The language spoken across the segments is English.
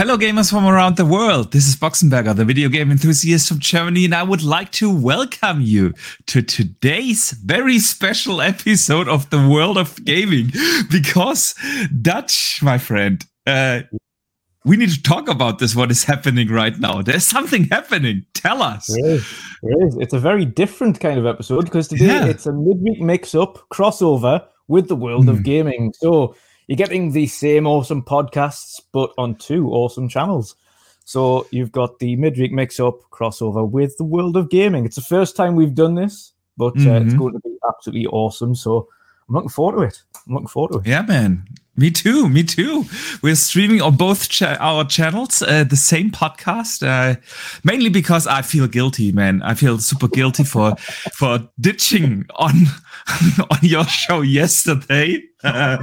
Hello, gamers from around the world. This is Boxenberger, the video game enthusiast from Germany, and I would like to welcome you to today's very special episode of the world of gaming. Because Dutch, my friend, uh, we need to talk about this. What is happening right now? There's something happening. Tell us. It is. It is. It's a very different kind of episode because today Yeah. it's a midweek mix-up crossover with the world Hmm. of gaming. So you're getting the same awesome podcasts, but on two awesome channels. So you've got the midweek mix-up crossover with the world of gaming. It's the first time we've done this, but uh, it's Mhm. going to be absolutely awesome. So I'm looking forward to it. I'm looking forward to it. Yeah, man. Me too. Me too. We're streaming on both cha- our channels, uh, the same podcast. Uh, mainly because I feel guilty, man. I feel super guilty for for ditching on on your show yesterday. Uh,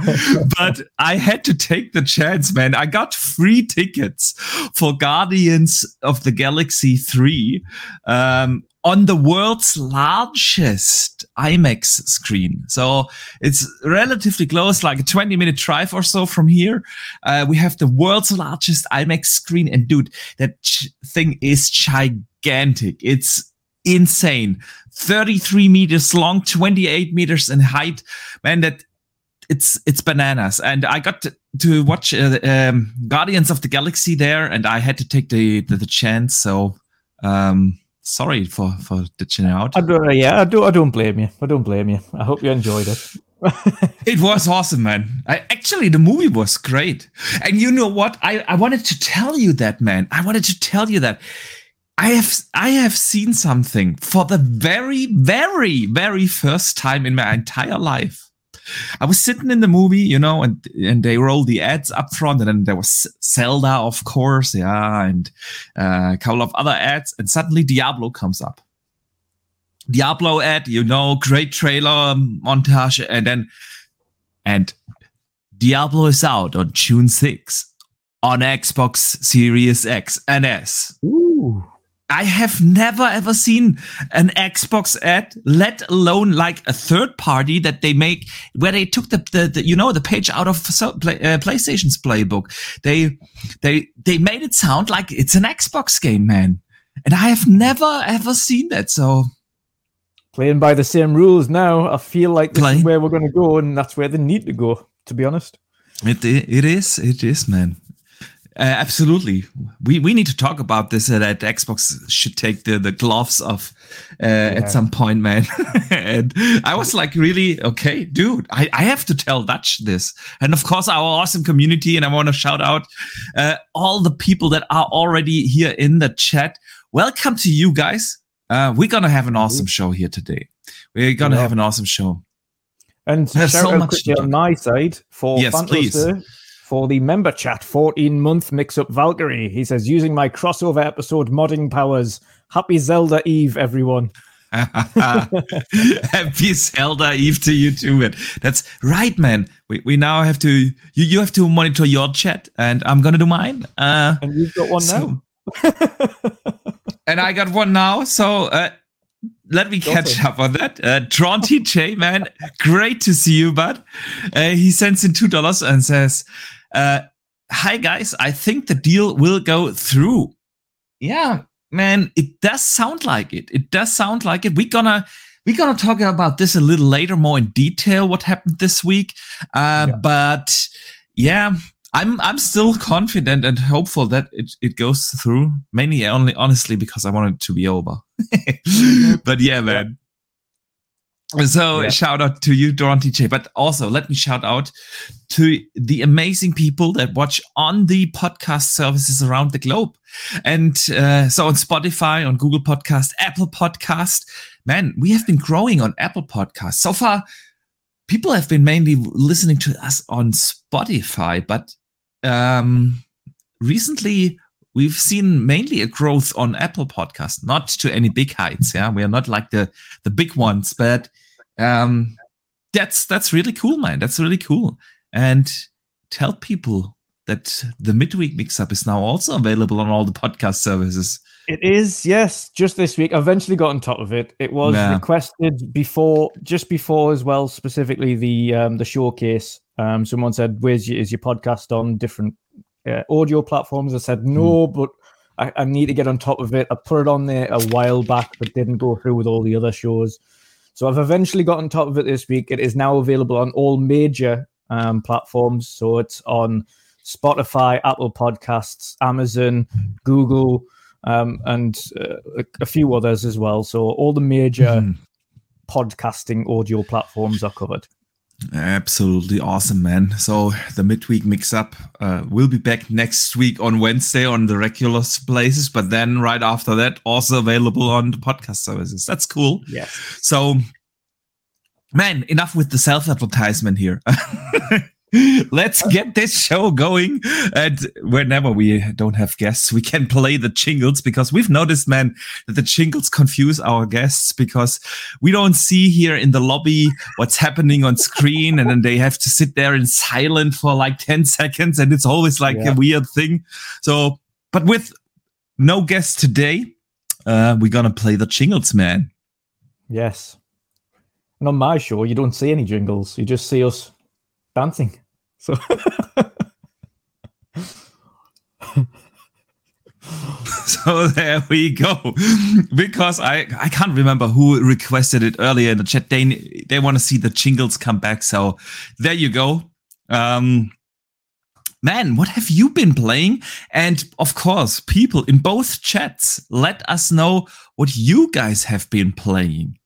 but I had to take the chance, man. I got free tickets for Guardians of the Galaxy Three um, on the world's largest IMAX screen. So it's relatively close, like a 20 minute drive or so from here. Uh, we have the world's largest IMAX screen. And dude, that ch- thing is gigantic. It's insane. 33 meters long, 28 meters in height. Man, that it's it's bananas and i got to, to watch uh, um, guardians of the galaxy there and i had to take the the, the chance so um sorry for for ditching out I don't, uh, yeah, I don't. I don't blame you. I don't blame you. I hope you enjoyed it. It was awesome, man. I actually the movie was great. And you know what? I, I wanted to tell you that, man. I wanted to tell you that. I have I have seen something for the very, very, very first time in my entire life. I was sitting in the movie, you know, and and they rolled the ads up front, and then there was Zelda, of course, yeah, and uh, a couple of other ads, and suddenly Diablo comes up. Diablo ad, you know, great trailer montage, and then and Diablo is out on June 6th on Xbox Series X and S. Ooh. I have never ever seen an Xbox ad, let alone like a third party that they make where they took the, the, the you know the page out of so, play, uh, PlayStation's playbook. They they they made it sound like it's an Xbox game, man. And I have never ever seen that. So playing by the same rules now. I feel like this Play. is where we're going to go, and that's where they need to go. To be honest, It it is it is man. Uh, absolutely, we we need to talk about this. Uh, that Xbox should take the the gloves off uh, at some point, man. and I was like, really, okay, dude. I I have to tell Dutch this, and of course our awesome community. And I want to shout out uh, all the people that are already here in the chat. Welcome to you guys. Uh, we're gonna have an awesome show here today. We're gonna Yeah. have an awesome show. and There's shout so out much on my side for Yes, please. For the member chat 14 month mix up Valkyrie. He says using my crossover episode modding powers. Happy Zelda Eve, everyone. Happy Zelda Eve to you too, man. That's right, man. We, we now have to you you have to monitor your chat, and I'm gonna do mine. Uh, And you've got one so- now. and I got one now. So uh, let me catch up on that. Uh, Tron TJ, man, great to see you, bud. Uh, he sends in two dollars and says, uh, "Hi guys, I think the deal will go through." Yeah, man, it does sound like it. It does sound like it. We're gonna we're gonna talk about this a little later, more in detail. What happened this week? Uh, Yeah. But yeah, I'm I'm still confident and hopeful that it, it goes through. Mainly only honestly because I want it to be over. but yeah, man. So Yeah. shout out to you, Doron TJ. But also let me shout out to the amazing people that watch on the podcast services around the globe. And uh, so on Spotify, on Google Podcast, Apple Podcast. Man, we have been growing on Apple Podcast. So far, people have been mainly listening to us on Spotify, but um, recently we've seen mainly a growth on Apple Podcast, not to any big heights. Yeah, we are not like the the big ones, but um, that's that's really cool, man. That's really cool. And tell people that the midweek mix-up is now also available on all the podcast services. It is, yes. Just this week, I eventually got on top of it. It was Yeah. requested before, just before as well. Specifically, the um, the showcase. Um, someone said, "Where's your, is your podcast on different uh, audio platforms. I said no, mm. but I, I, need to get on top of it. I put it on there a while back, but didn't go through with all the other shows. So I've eventually got on top of it this week. It is now available on all major um, platforms. So it's on Spotify, Apple Podcasts, Amazon, Google, um, and uh, a, a, few others as well. So all the major mm. podcasting audio platforms are covered. Absolutely awesome, man. So the midweek mix up uh, will be back next week on Wednesday on the regular places, but then right after that, also available on the podcast services. That's cool. Yes. So, man, enough with the self advertisement here. Let's get this show going. And whenever we don't have guests, we can play the jingles because we've noticed, man, that the jingles confuse our guests because we don't see here in the lobby what's happening on screen. And then they have to sit there in silent for like 10 seconds. And it's always like yeah. a weird thing. So, but with no guests today, uh, we're going to play the jingles, man. Yes. And on my show, you don't see any jingles. You just see us dancing. So. so there we go. Because I I can't remember who requested it earlier in the chat. They they want to see the jingles come back. So there you go. Um, man, what have you been playing? And of course, people in both chats, let us know what you guys have been playing.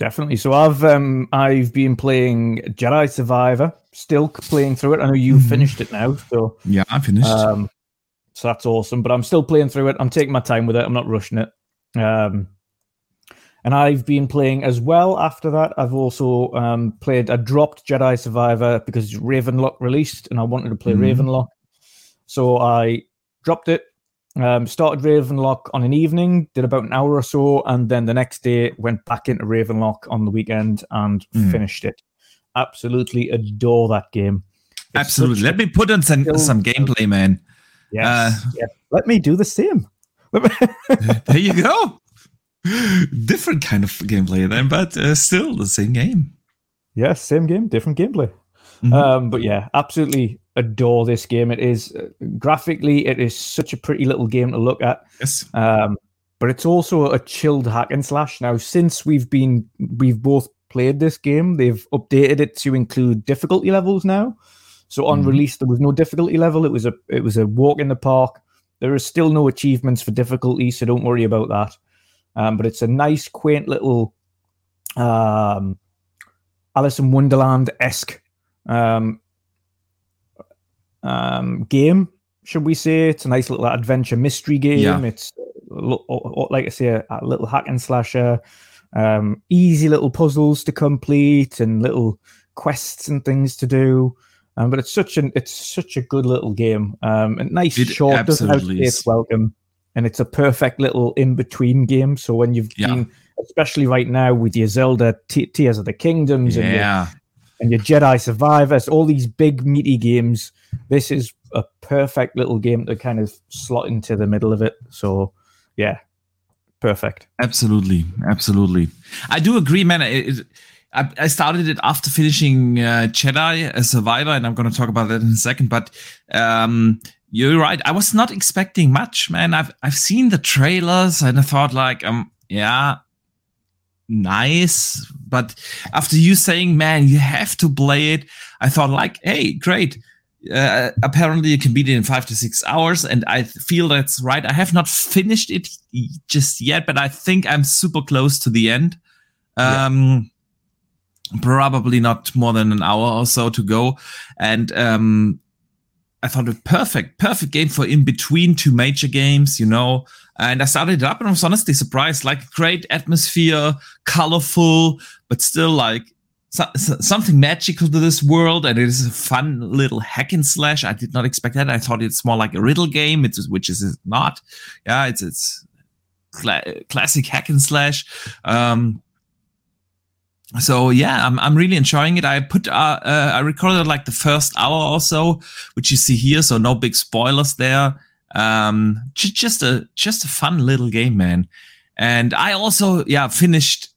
Definitely. So I've um I've been playing Jedi Survivor, still playing through it. I know you mm-hmm. finished it now, so yeah, I finished. Um, so that's awesome. But I'm still playing through it. I'm taking my time with it. I'm not rushing it. Um, and I've been playing as well. After that, I've also um played. I dropped Jedi Survivor because Ravenlok released, and I wanted to play mm-hmm. Ravenlok. So I dropped it, um, started Ravenlok on an evening, did about an hour or so, and then the next day went back into Ravenlok on the weekend and mm. finished it. Absolutely adore that game. It's Absolutely. Let me put on some, some gameplay, man. Yes. Uh, yes. Let me do the same. there you go. Different kind of gameplay then, but uh, still the same game. Yes, same game, different gameplay. Mm-hmm. Um, but yeah, absolutely adore this game. It is graphically, it is such a pretty little game to look at. Yes. Um, but it's also a chilled hack and slash. Now, since we've been, we've both played this game, they've updated it to include difficulty levels now. So on mm-hmm. release, there was no difficulty level. It was a, it was a walk in the park. There are still no achievements for difficulty, so don't worry about that. Um, but it's a nice, quaint little um, Alice in Wonderland esque um, um, game, should we say? It's a nice little adventure mystery game. Yeah. It's like I say, a, a little hack and slasher. Um, easy little puzzles to complete and little quests and things to do. Um, but it's such an it's such a good little game. Um, and nice it short, doesn't its welcome, and it's a perfect little in between game. So when you've yeah. been, especially right now with your Zelda T- Tears of the Kingdoms, yeah. and your, and your Jedi Survivors, all these big meaty games. This is a perfect little game to kind of slot into the middle of it. So, yeah, perfect. Absolutely, absolutely. I do agree, man. It, I, I, started it after finishing uh, Jedi a Survivor, and I'm going to talk about that in a second. But um, you're right. I was not expecting much, man. I've I've seen the trailers, and I thought like, um, yeah, nice. But after you saying, man, you have to play it, I thought, like, hey, great. Uh, apparently, you can beat it in five to six hours. And I feel that's right. I have not finished it just yet, but I think I'm super close to the end. Um, yeah. Probably not more than an hour or so to go. And um, I thought a perfect, perfect game for in between two major games, you know. And I started it up and I was honestly surprised. Like great atmosphere, colorful, but still like so, so, something magical to this world. And it is a fun little hack and slash. I did not expect that. I thought it's more like a riddle game, it's, which is not. Yeah, it's it's cl- classic hack and slash. Um, so yeah, I'm I'm really enjoying it. I put uh, uh, I recorded like the first hour or so, which you see here. So no big spoilers there. Um, just a just a fun little game, man. And I also, yeah, finished,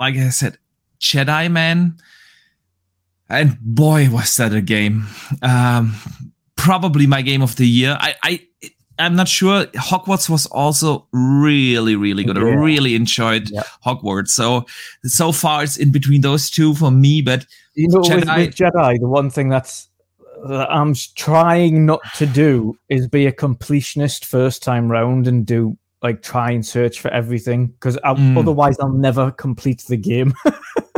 like I said, Jedi Man. And boy, was that a game. Um, probably my game of the year. I, I I'm not sure. Hogwarts was also really, really good. Yeah. I really enjoyed yeah. Hogwarts. So so far it's in between those two for me. But you know, Jedi, with, with Jedi, the one thing that's that I'm trying not to do is be a completionist first time round and do like try and search for everything because mm. otherwise I'll never complete the game.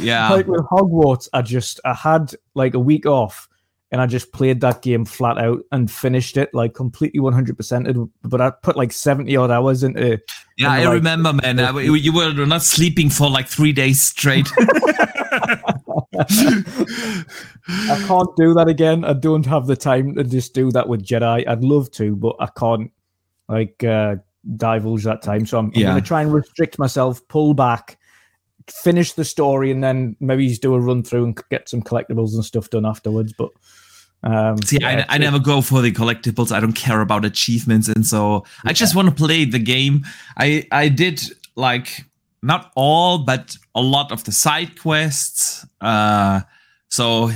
yeah, like with Hogwarts, I just I had like a week off and I just played that game flat out and finished it like completely 100%. But I put like 70 odd hours into. Yeah, into, I like, remember, man. Uh, you were not sleeping for like three days straight. I can't do that again. I don't have the time to just do that with Jedi. I'd love to, but I can't like uh, divulge that time. So I'm, I'm yeah. going to try and restrict myself, pull back, finish the story, and then maybe just do a run through and get some collectibles and stuff done afterwards. But um, See, yeah, I, I never go for the collectibles. I don't care about achievements, and so yeah. I just want to play the game. I I did like not all, but a lot of the side quests. Uh, so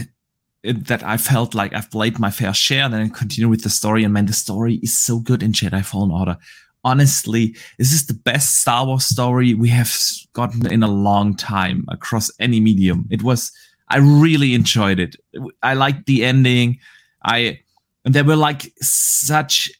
it, that I felt like I've played my fair share, and then I continue with the story. And man, the story is so good in Jedi Fallen Order. Honestly, this is the best Star Wars story we have gotten in a long time across any medium. It was, I really enjoyed it. I liked the ending. I, and there were like such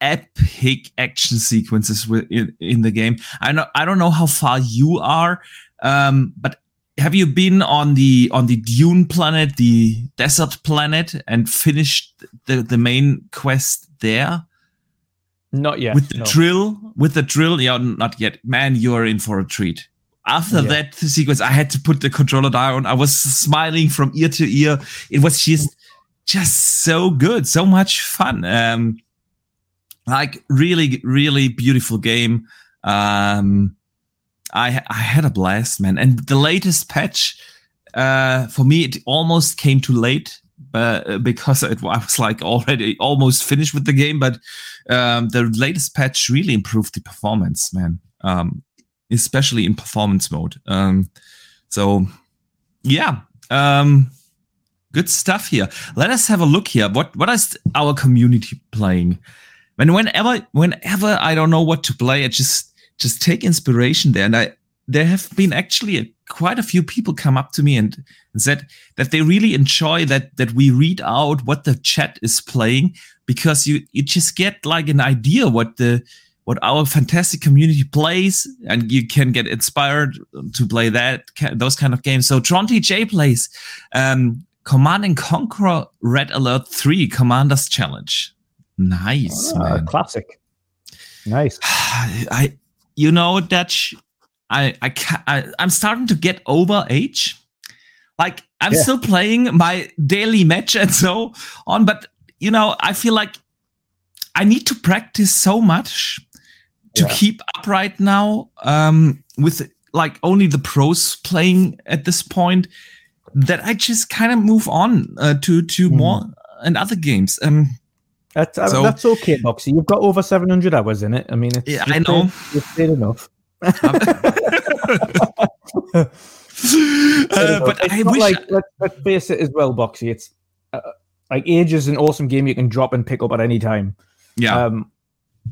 epic action sequences in, in the game. I know I don't know how far you are, um, but have you been on the on the Dune planet, the desert planet, and finished the the main quest there? Not yet. With the no. drill, with the drill, yeah, not yet. Man, you are in for a treat. After yeah. that sequence, I had to put the controller down. I was smiling from ear to ear. It was just just so good, so much fun. Um, like really, really beautiful game. Um, I I had a blast, man. And the latest patch, uh, for me, it almost came too late, uh, because it, I was like already almost finished with the game. But um, the latest patch really improved the performance, man. Um, especially in performance mode. Um, so yeah, um, good stuff here. Let us have a look here. What what is our community playing? when whenever whenever I don't know what to play, I just just take inspiration there. And I there have been actually a, quite a few people come up to me and, and said that they really enjoy that that we read out what the chat is playing because you you just get like an idea what the what our fantastic community plays and you can get inspired to play that those kind of games so Tronty J plays um, Command and Conquer Red Alert 3 Commanders Challenge Nice, ah, man. Classic. Nice. I, you know, Dutch. I, I, I, I'm starting to get over age. Like I'm yeah. still playing my daily match and so on, but you know, I feel like I need to practice so much to yeah. keep up right now. Um, with like only the pros playing at this point, that I just kind of move on uh, to to mm. more and other games. Um, that's, so, that's okay, Boxy. You've got over 700 hours in it. I mean, it's, yeah, I know. It's fair enough. Uh, but it's I wish. Like, let's, let's face it as well, Boxy. It's uh, like Age is an awesome game you can drop and pick up at any time. Yeah. Um,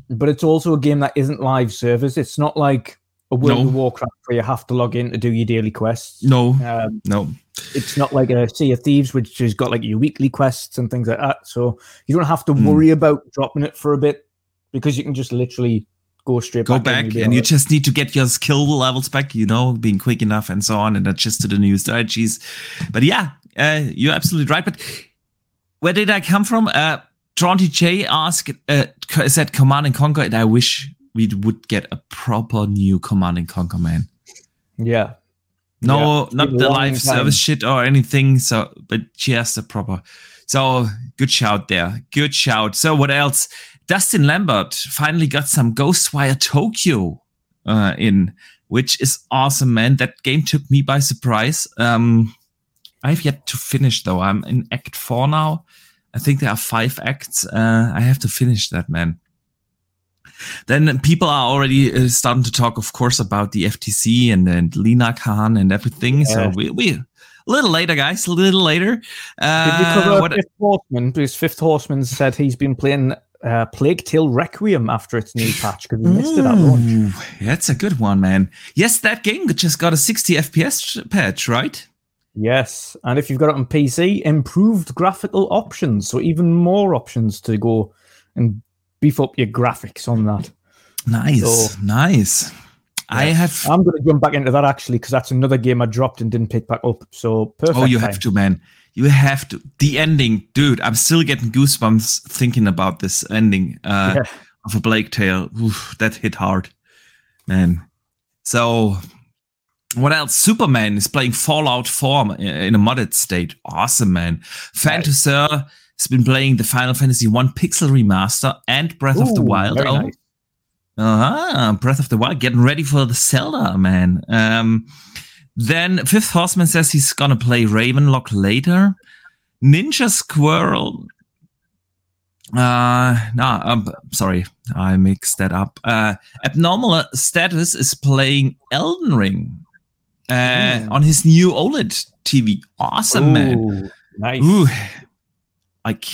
but it's also a game that isn't live service. It's not like a World no. of Warcraft where you have to log in to do your daily quests. No. Um, no it's not like a Sea of Thieves, which has got like your weekly quests and things like that. So you don't have to mm. worry about dropping it for a bit because you can just literally go straight go back, back and, you just need to get your skill levels back. You know, being quick enough and so on, and adjust to the new strategies. But yeah, uh, you're absolutely right. But where did I come from? Uh, Tronty J asked, uh, said Command and Conquer, and I wish we would get a proper new Command and Conquer, man. Yeah, no, yeah, not the live time. service shit or anything. So, but just the proper. So good shout there. Good shout. So what else? Dustin Lambert finally got some Ghostwire Tokyo uh, in, which is awesome, man. That game took me by surprise. Um, I've yet to finish though. I'm in Act Four now. I think there are five acts. Uh, I have to finish that, man. Then people are already uh, starting to talk, of course, about the FTC and, and Lina Khan and everything. Yeah. So we, we a little later, guys. A little later. Uh, Did you cover what- Fifth Horseman? Because Fifth Horseman said he's been playing uh, Plague Tale Requiem after its new patch because he missed it at launch. That's a good one, man. Yes, that game just got a 60 FPS patch, right? Yes, and if you've got it on PC, improved graphical options, so even more options to go and beef up your graphics on that. Nice, So- nice. I have. I'm going to jump back into that actually because that's another game I dropped and didn't pick back up. So perfect. Oh, you time. have to, man. You have to. The ending, dude. I'm still getting goosebumps thinking about this ending uh, Yeah. of a Plague Tale. Oof, that hit hard, man. So, what else? Superman is playing Fallout 4 in a modded state. Awesome, man. Fantasy has been playing the Final Fantasy 1 Pixel Remaster and Breath of the Wild. Oh, nice. uh-huh. Breath of the Wild, getting ready for the Zelda, man. Um, then Fifth Horseman says he's gonna play Ravenlok later. Ninja Squirrel. Uh, no, I'm sorry, I mixed that up. Uh, Abnormal Status is playing Elden Ring uh, Mm. on his new OLED TV. Awesome, man. Nice. Ooh, like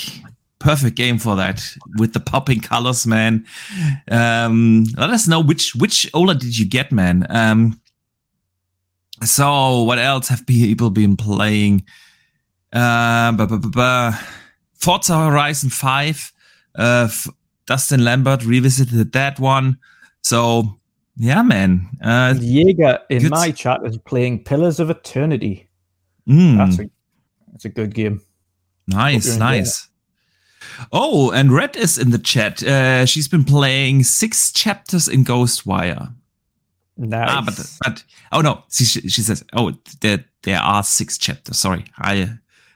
perfect game for that with the popping colors, man. Um, let us know which which OLED did you get, man. Um, so what else have people been playing? Uh, bu- bu- bu- Forza Horizon Five. Uh, F- Dustin Lambert revisited that one. So yeah, man. Uh, Jaeger in Good. my chat is playing Pillars of Eternity. mm. That's a that's a good game. Nice, nice. Oh, and Red is in the chat. Uh, she's been playing six chapters in Ghostwire. Nice. Ah, but but oh no, she she says oh there there are six chapters. Sorry, I uh,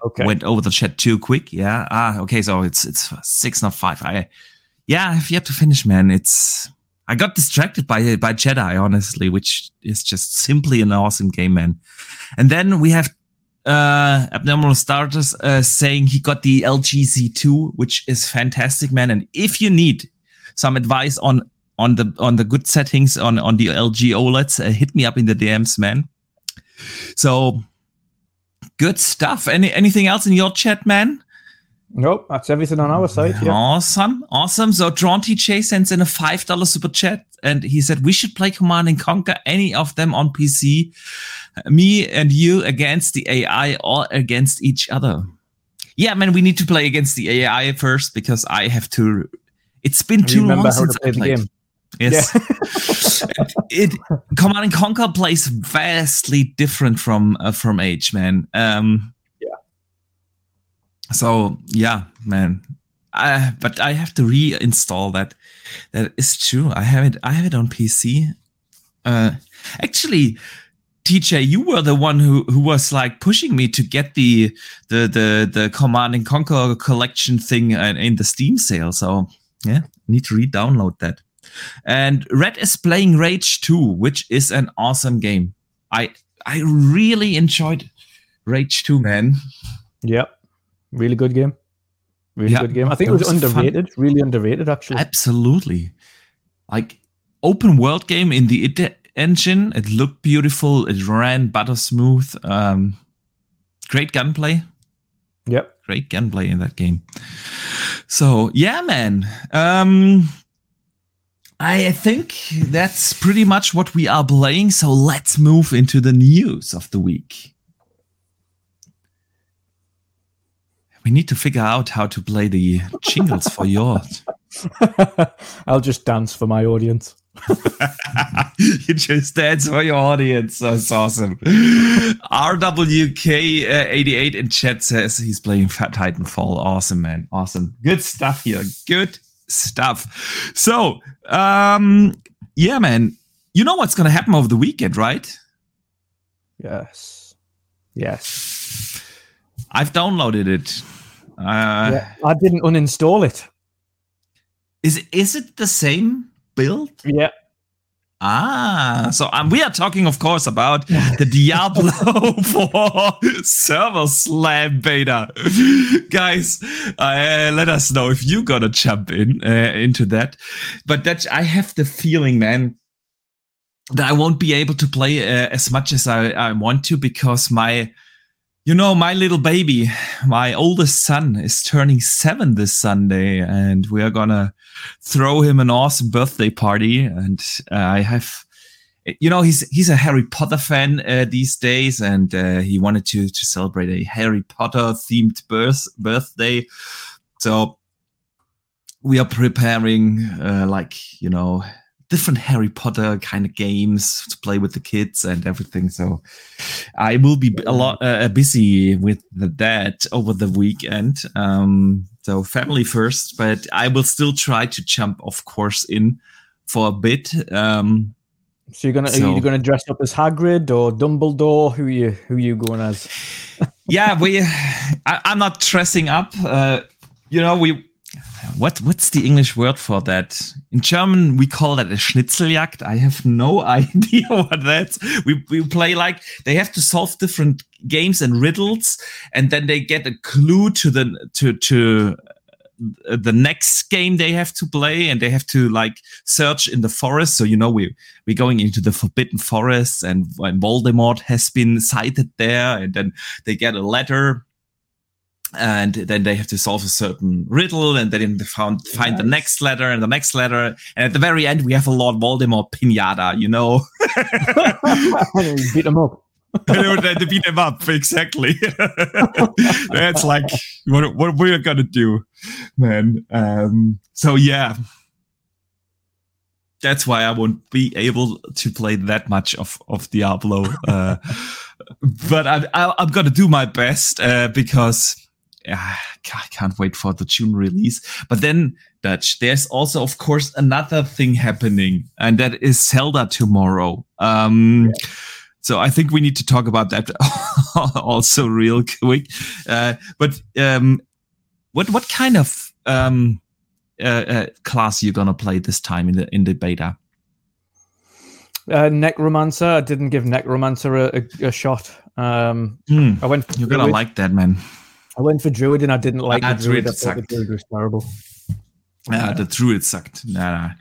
okay. went over the chat too quick. Yeah. Ah, okay. So it's it's six, not five. I yeah, I have yet to finish, man. It's I got distracted by by Jedi, honestly, which is just simply an awesome game, man. And then we have uh Abnormal Status uh saying he got the LG Z2, which is fantastic, man. And if you need some advice on on the on the good settings on on the LG OLEDs, uh, hit me up in the DMs, man. So good stuff. Any anything else in your chat, man? Nope, that's everything on our side. Yeah. Awesome, awesome. So Drawn TJ sends in a five dollar super chat, and he said we should play Command and Conquer any of them on PC. Me and you against the AI or against each other. Yeah, man, we need to play against the AI first because I have to. It's been too long since I play the played. game. Yes. it Command and Conquer plays vastly different from uh, from Age, man. Um, Yeah. So yeah, man. I, but I have to reinstall that. That is true. I have it. I have it on PC. Uh, actually, TJ, you were the one who who was like pushing me to get the the the the Command and Conquer collection thing uh, in the Steam sale. So yeah, need to re-download that. And Red is playing Rage 2, which is an awesome game. I I really enjoyed Rage 2, man. Yep. Really good game. Really Yeah, good game. I think it it was, was fun. underrated. Really underrated, actually. Absolutely. Like open world game in the id engine. It looked beautiful. It ran butter smooth. Um, great gunplay. Yep. Great gunplay in that game. So yeah, man. Um, I think that's pretty much what we are playing. So let's move into the news of the week. We need to figure out how to play the jingles for yours. I'll just dance for my audience. you just dance for your audience. That's awesome. RWK88 uh, in chat says he's playing Fat Titanfall. Awesome, man. Awesome. Good stuff here. Good stuff. So, um, yeah, man. You know what's going to happen over the weekend, right? Yes. Yes. I've downloaded it. Uh, yeah. I didn't uninstall it. Is is it the same build? Yeah. Ah, so um, we are talking, of course, about the Diablo 4 server slam beta. Guys, uh, let us know if you're gonna jump in uh, into that. But that I have the feeling, man, that I won't be able to play uh, as much as I, I want to because my You know, my little baby, my oldest son, is turning seven this Sunday, and we are gonna throw him an awesome birthday party. And uh, I have, you know, he's he's a Harry Potter fan uh, these days, and uh, he wanted to to celebrate a Harry Potter themed birth birthday. So we are preparing, uh, like you know, different Harry Potter kind of games to play with the kids and everything. So I will be a lot uh, busy with that over the weekend. Um, so family first, but I will still try to jump, of course, in for a bit. Um, so you're gonna so, are you gonna dress up as Hagrid or Dumbledore? Who are you who you going as? yeah, we. I, am not dressing up. Uh, you know, we what what's the English word for that? In German, we call that a Schnitzeljagd. I have no idea what that's. We we play like they have to solve different games and riddles, and then they get a clue to the to to uh, the next game they have to play and they have to like search in the forest so you know we we're going into the forbidden forest and when voldemort has been sighted there and then they get a letter and then they have to solve a certain riddle and then they found, find the next letter and the next letter. And at the very end we have a lord voldemort pinata you know? Beat them up. To beat them up exactly. That's like what, what we're gonna do man. Um, so yeah. That's why I won't be able to play that much of of Diablo. Uh, but I, I, am gonna do my best uh, because I can't wait for the June release. But then, Dutch, there's also, of course, another thing happening, and that is Zelda tomorrow. Um, yeah. So I think we need to talk about that also real quick. Uh, but um, what what kind of um, uh, uh, class are you gonna play this time in the in the beta? Uh, Necromancer. I didn't give Necromancer a, a, a shot. Um, mm, I went. You're gonna like that, man. I went for Druid and I didn't like ah, the Druid. Druid I the Druid was terrible. Yeah, the Druid sucked. Nah, nah.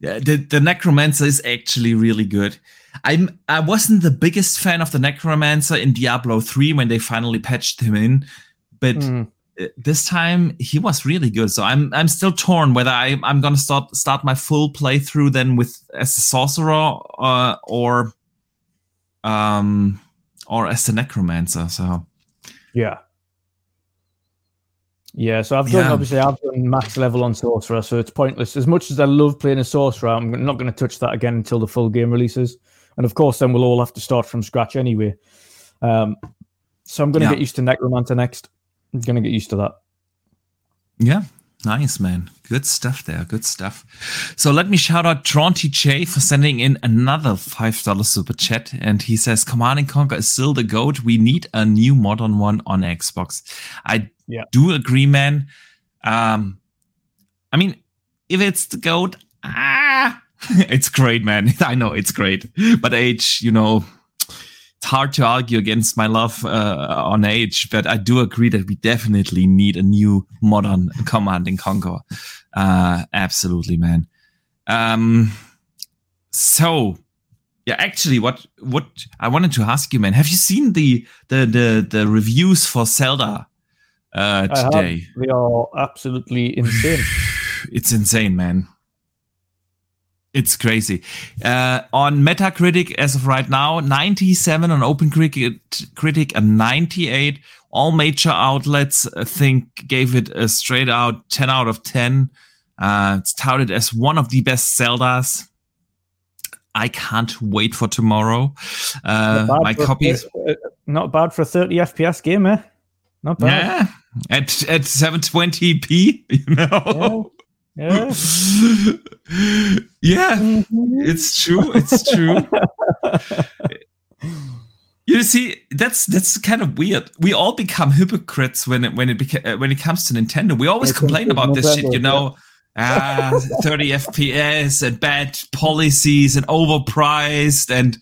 Yeah, the, the Necromancer is actually really good. I'm I wasn't the biggest fan of the Necromancer in Diablo 3 when they finally patched him in, but mm. this time he was really good. So I'm I'm still torn whether I I'm gonna start start my full playthrough then with as a sorcerer uh, or um or as the Necromancer. So yeah, yeah, so I've done yeah. obviously I've done max level on sorcerer, so it's pointless. As much as I love playing a sorcerer, I'm not going to touch that again until the full game releases, and of course, then we'll all have to start from scratch anyway. Um, so I'm going to yeah. get used to necromancer next. I'm going to get used to that. Yeah, nice man, good stuff there, good stuff. So let me shout out Tronty J for sending in another five dollar super chat, and he says, "Command and Conquer is still the goat. We need a new modern one on Xbox." I yeah. do agree, man. Um, I mean, if it's the goat, ah, it's great, man. I know it's great, but age, you know, it's hard to argue against my love uh, on age. But I do agree that we definitely need a new modern Command and Conquer. Uh, absolutely, man. Um, so yeah, actually, what what I wanted to ask you, man, have you seen the the the the reviews for Zelda uh, today. They are absolutely insane. it's insane, man. It's crazy. Uh, on Metacritic, as of right now, 97 on Open Critic, Critic and 98. All major outlets, I think, gave it a straight out 10 out of 10. Uh, it's touted as one of the best Zeldas. I can't wait for tomorrow. Uh, my copy is uh, not bad for a 30 FPS game, eh? Not bad. Yeah, at at 720p, you know. Yeah. Yeah, yeah mm-hmm. it's true. It's true. you see, that's that's kind of weird. We all become hypocrites when it when it beca- when it comes to Nintendo. We always complain about this shit, you know. ah, 30 FPS and bad policies and overpriced and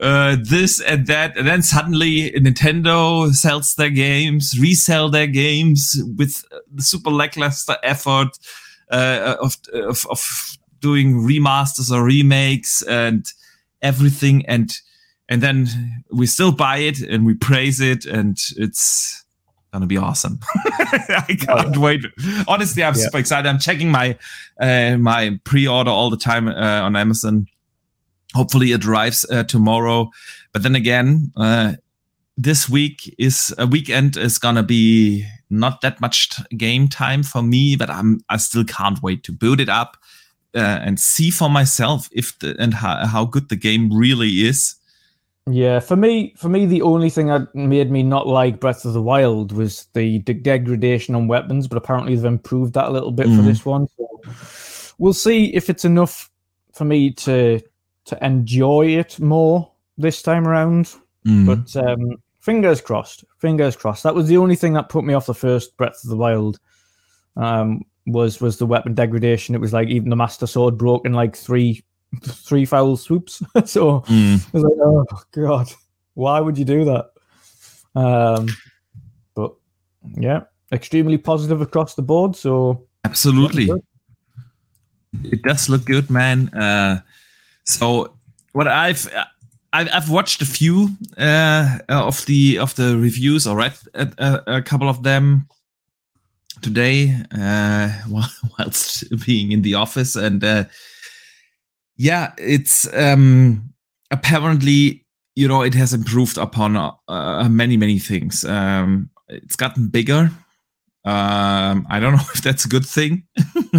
uh, this and that, and then suddenly Nintendo sells their games, resell their games with the super lackluster effort uh, of, of, of doing remasters or remakes and everything. And and then we still buy it and we praise it, and it's gonna be awesome. I can't wait. Honestly, I'm yeah. super excited. I'm checking my uh, my pre-order all the time uh, on Amazon. Hopefully, it arrives uh, tomorrow. But then again, uh, this week is a weekend is gonna be not that much t- game time for me. But I'm I still can't wait to boot it up uh, and see for myself if the, and how, how good the game really is. Yeah, for me, for me, the only thing that made me not like Breath of the Wild was the de- degradation on weapons, but apparently they've improved that a little bit mm. for this one. So we'll see if it's enough for me to to enjoy it more this time around. Mm. But um, fingers crossed, fingers crossed. That was the only thing that put me off the first Breath of the Wild. Um, was was the weapon degradation. It was like even the Master Sword broke in like three three foul swoops. so mm. I was like, oh god, why would you do that? Um, but yeah, extremely positive across the board. So absolutely, it does look good, man. Uh, so what I've I've watched a few uh, of the of the reviews or read a, a, couple of them today uh, whilst being in the office, and uh, yeah, it's um, apparently you know it has improved upon uh, many many things. Um, it's gotten bigger. Um, I don't know if that's a good thing.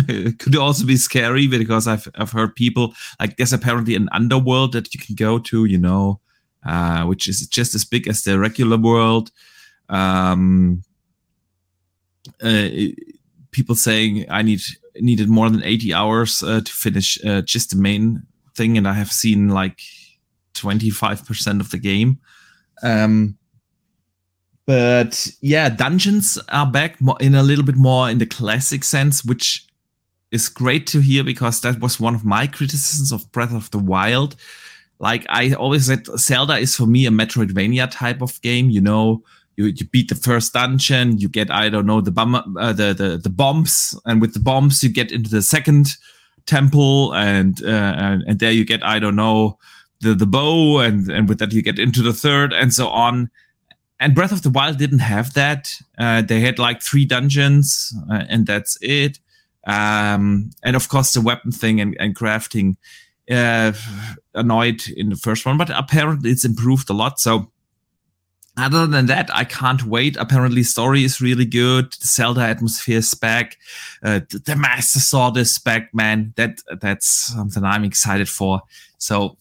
it could also be scary because I've I've heard people like there's apparently an underworld that you can go to, you know, uh, which is just as big as the regular world. Um, uh, people saying I need needed more than 80 hours uh, to finish uh, just the main thing, and I have seen like 25% of the game. Um, but yeah, dungeons are back in a little bit more in the classic sense, which is great to hear because that was one of my criticisms of Breath of the Wild. Like I always said, Zelda is for me a Metroidvania type of game. You know, you, you beat the first dungeon, you get I don't know the bum, uh, the, the the bombs, and with the bombs you get into the second temple, and uh, and, and there you get I don't know the the bow, and and with that you get into the third, and so on. And Breath of the Wild didn't have that. Uh, they had like three dungeons, uh, and that's it. Um, and of course the weapon thing and, and crafting uh, annoyed in the first one, but apparently it's improved a lot. So other than that, I can't wait. Apparently, story is really good. The Zelda atmosphere is back. Uh, the, Master Sword is back, man. That that's something I'm excited for. So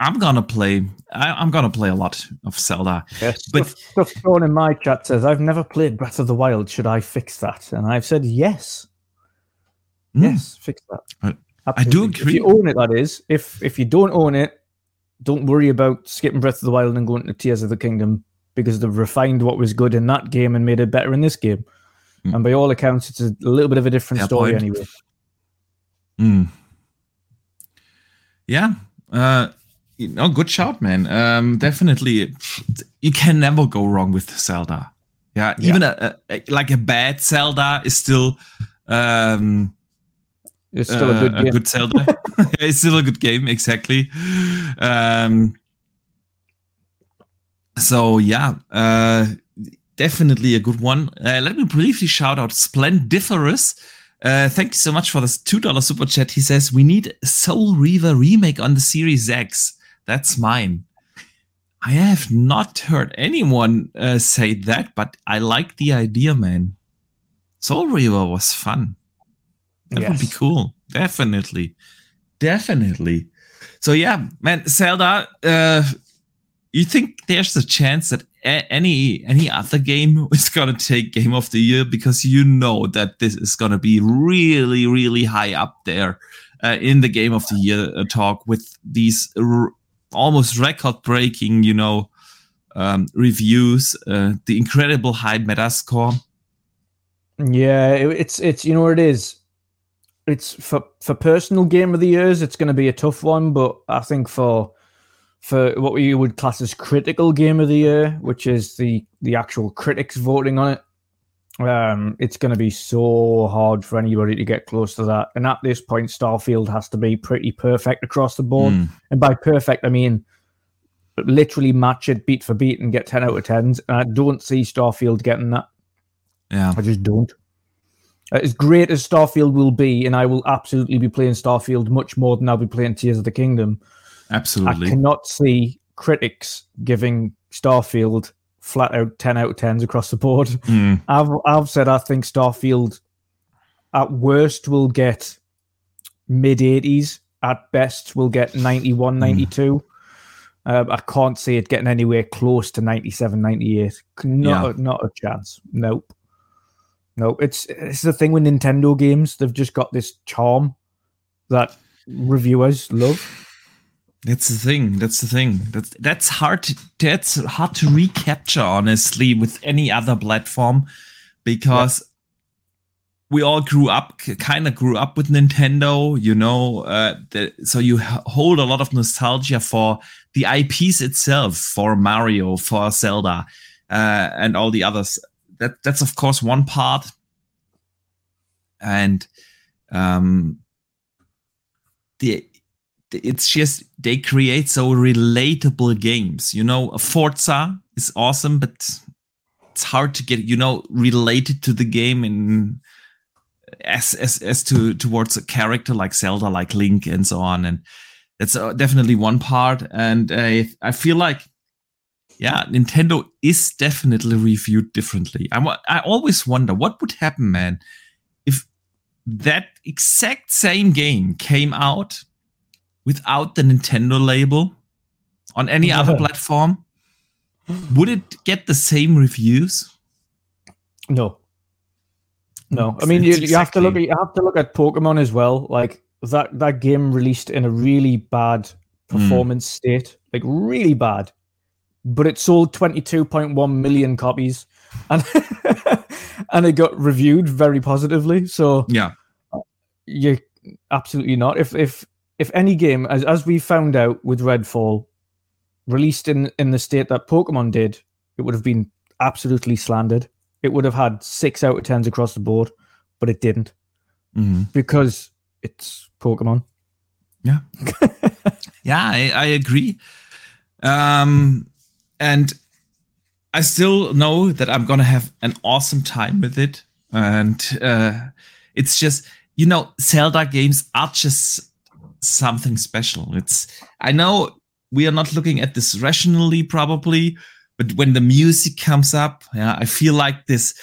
I'm gonna play. I, am gonna play a lot of Zelda. Yes, but stuff, stuff in my chat says I've never played Breath of the Wild. Should I fix that? And I've said yes. Mm. Yes, fix that. I, I do agree. If you own it, that is. If if you don't own it, don't worry about skipping Breath of the Wild and going to Tears of the Kingdom because they've refined what was good in that game and made it better in this game. Mm. And by all accounts, it's a little bit of a different Fair story point. anyway. Mm. Yeah. Uh, you know, good shout, man. Um, definitely, you can never go wrong with Zelda. Yeah, even yeah. A, a, like a bad Zelda is still um, it's still uh, a good game. A good Zelda. it's still a good game, exactly. Um, so yeah, uh, definitely a good one. Uh, let me briefly shout out Splendiferous. Uh, thank you so much for this two dollar super chat. He says we need a Soul Reaver remake on the Series X. That's mine. I have not heard anyone uh, say that, but I like the idea, man. Soul Reaver was fun. That yes. would be cool. Definitely. Definitely. So yeah, man, Zelda, uh, you think there's a chance that a- any any other game is gonna take Game of the Year because you know that this is gonna be really really high up there uh, in the Game of the Year uh, talk with these r- almost record breaking, you know, um, reviews, uh, the incredible high Metascore. Yeah, it, it's it's you know it is it's for for personal game of the years. It's going to be a tough one, but I think for for what we would class as critical game of the year, which is the the actual critics voting on it, um, it's going to be so hard for anybody to get close to that. And at this point, Starfield has to be pretty perfect across the board. Mm. And by perfect, I mean literally match it beat for beat and get 10 out of 10s. And I don't see Starfield getting that. Yeah. I just don't. As great as Starfield will be, and I will absolutely be playing Starfield much more than I'll be playing Tears of the Kingdom. Absolutely. I cannot see critics giving Starfield flat out 10 out of 10s across the board. Mm. I've, I've said I think Starfield at worst will get mid 80s, at best will get 91, 92. Um, I can't see it getting anywhere close to 97, 98. Not, Yeah. not a chance. Nope. No, it's it's the thing with Nintendo games. They've just got this charm that reviewers love. That's the thing. That's the thing. That's that's hard. To, that's hard to recapture, honestly, with any other platform, because we all grew up, kind of grew up with Nintendo. You know, uh, the, so you hold a lot of nostalgia for the IPs itself, for Mario, for Zelda, uh, and all the others. That that's of course one part, and um, the it's just they create so relatable games. You know, Forza is awesome, but it's hard to get you know related to the game in as as as to towards a character like Zelda, like Link, and so on. And that's uh, definitely one part. And I I feel like yeah, Nintendo is definitely reviewed differently. I I always wonder what would happen, man, if that exact same game came out without the Nintendo label on any other platform. Would it get the same reviews? No. No. Hmm. I mean you, it's you have to look at you have to look at Pokemon as well. Like that that game released in a really bad hmm. performance state. Like really bad. But it sold 22.1 million copies and and it got reviewed very positively. So Yeah. you absolutely not. If if if any game, as as we found out with Redfall, released in in the state that Pokemon did, it would have been absolutely slandered. It would have had six out of tens across the board, but it didn't Mhm. because it's Pokemon. Yeah, I, I agree. Um, and I still know that I'm gonna have an awesome time with it. And uh, it's just, you know, Zelda games are just something special. It's I know we are not looking at this rationally, probably, but when the music comes up, yeah, I feel like this.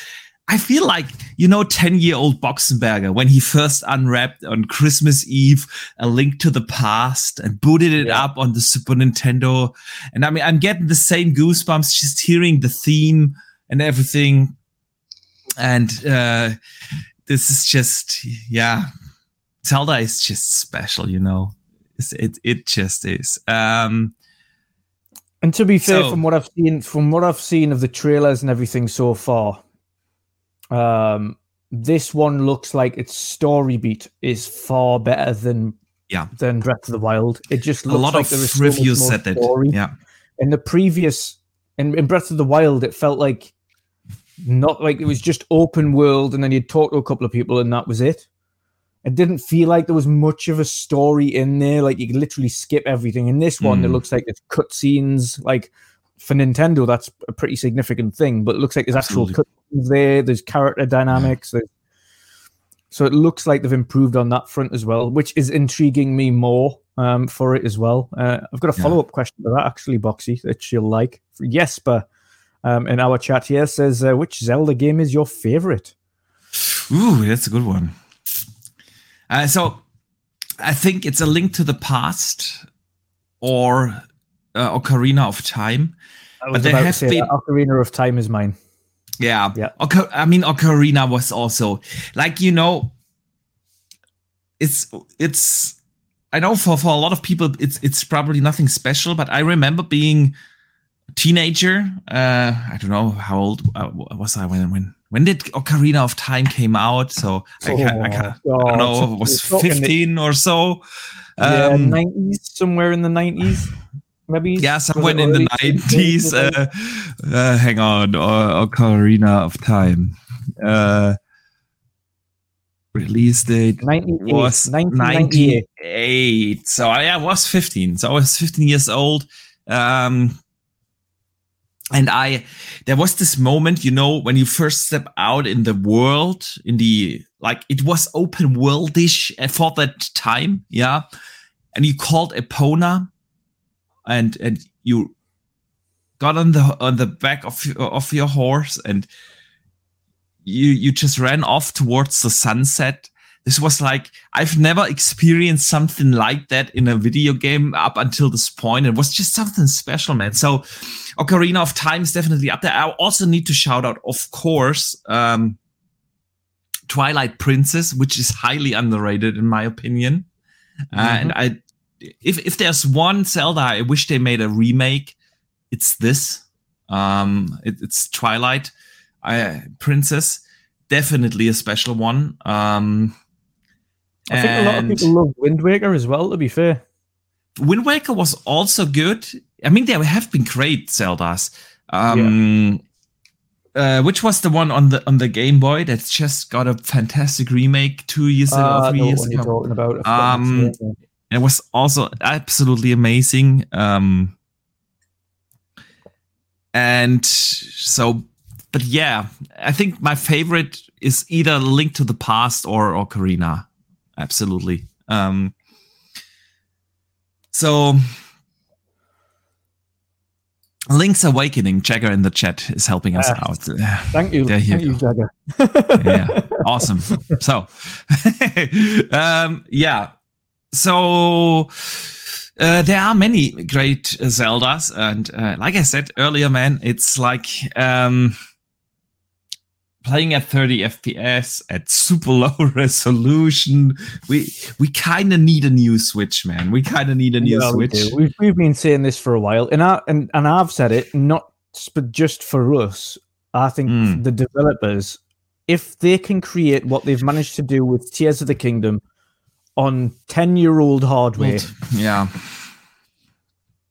I feel like you know, ten-year-old Boxenberger when he first unwrapped on Christmas Eve a Link to the Past and booted it Yeah. up on the Super Nintendo, and I mean, I'm getting the same goosebumps just hearing the theme and everything. And uh, this is just, yeah, Zelda is just special, you know. It's, it it just is. Um, And to be fair, So- from what I've seen, from what I've seen of the trailers and everything so far, um, this one looks like its story beat is far better than Yeah. than Breath of the Wild. It just looks a lot like of so much reviews said that. Yeah, in the previous in, in Breath of the Wild, it felt like not like it was just open world, and then you'd talk to a couple of people, and that was it. It didn't feel like there was much of a story in there. Like you could literally skip everything. In this one, it Mm. looks like it's cutscenes. Like for Nintendo, that's a pretty significant thing. But it looks like there's actual cutscenes there. There's character dynamics. there's- So it looks like they've improved on that front as well, which is intriguing me more um, for it as well. Uh, I've got a follow up question to that actually, Boxy, that you'll like. Jesper um, in our chat here says, uh, "Which Zelda game is your favorite?" ooh, that's a good one. Uh, so I think it's a Link to the Past or uh, Ocarina of Time. I But there about to have say been- Ocarina of Time is mine. Yeah. Yeah. Oca- I mean, Ocarina was also like you know, it's it's. I know for for a lot of people, it's it's probably nothing special, but I remember being a teenager. Uh, I don't know how old uh, was I when when when did Ocarina of Time came out? So I, can't, I, can't, I Oh, don't know, so- was you're talking the- fifteen or so. yeah, Um, nineties, somewhere in the nineties, maybe. yeah, somewhere in the nineties. Uh, uh, hang on, uh, Ocarina of Time. Uh, release date 98, was 1998. 98. So I, I was 15. So I was 15 years old. Um, and I, there was this moment, you know, when you first step out in the world, in the like, it was open worldish eh, for that time, yeah. And you called Epona, and and you got on the on the back of of your horse, and you you just ran off towards the sunset. This was like I've never experienced something like that in a video game up until this point. It was just something special, man. So Ocarina of Time is definitely up there. I also need to shout out, of course, um, Twilight Princess, which is highly underrated in my opinion. Mm-hmm. Uh, and I, if if there's one Zelda I wish they made a remake, it's this. Um, it, it's Twilight I, Princess, definitely a special one. Um, I think a lot of people love Wind Waker as well. To be fair, Wind Waker was also good. I mean, there have been great Zeldas. Um, yeah. uh, which was the one on the on the Game Boy that's just got a fantastic remake two years ago, uh, three years ago. Talking about. Um, it was also absolutely amazing. Um, and so but yeah, I think my favorite is either Link to the Past or Ocarina. Absolutely. Um, so Link's Awakening, Jagger in the chat is helping us uh, out. Thank you. There you thank go. you, Jagger. yeah, awesome. So, um, yeah. So, uh, there are many great Zeldas, and uh, like I said earlier, man, it's like um, playing at 30 FPS at super low resolution. We we kind of need a new Switch, man. We kind of need a new yeah, Switch. We have we've been saying this for a while, and I and, and I've said it not but just for us. I think mm. the developers, if they can create what they've managed to do with Tears of the Kingdom on 10 year old hardware, yeah.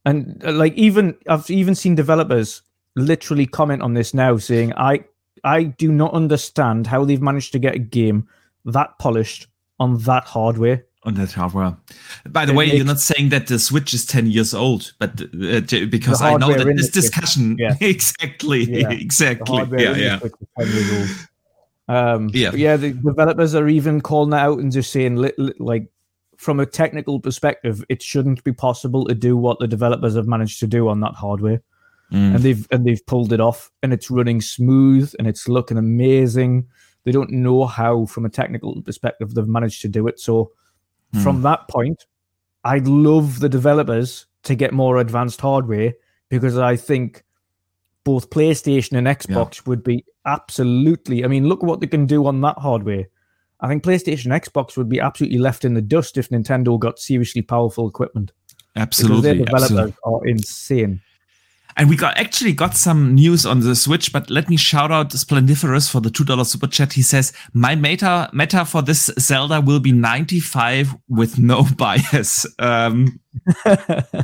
And uh, like even I've even seen developers literally comment on this now saying I I do not understand how they've managed to get a game that polished on that hardware. On that hardware. By the it way, you're not saying that the Switch is 10 years old, but uh, because I know that this discussion yeah. exactly, yeah. exactly, yeah, yeah. Um, yeah, yeah. The developers are even calling it out and just saying, li- li- like, from a technical perspective, it shouldn't be possible to do what the developers have managed to do on that hardware mm. and they've and they've pulled it off, and it's running smooth, and it's looking amazing. They don't know how, from a technical perspective, they've managed to do it. So, mm. from that point, I'd love the developers to get more advanced hardware because I think both PlayStation and Xbox yeah. would be absolutely. I mean, look what they can do on that hardware. I think PlayStation Xbox would be absolutely left in the dust if Nintendo got seriously powerful equipment. Absolutely, because their developers absolutely. are insane. And we got actually got some news on the Switch, but let me shout out Splendiferous for the two dollar super chat. He says my meta meta for this Zelda will be ninety five with no bias. Um, I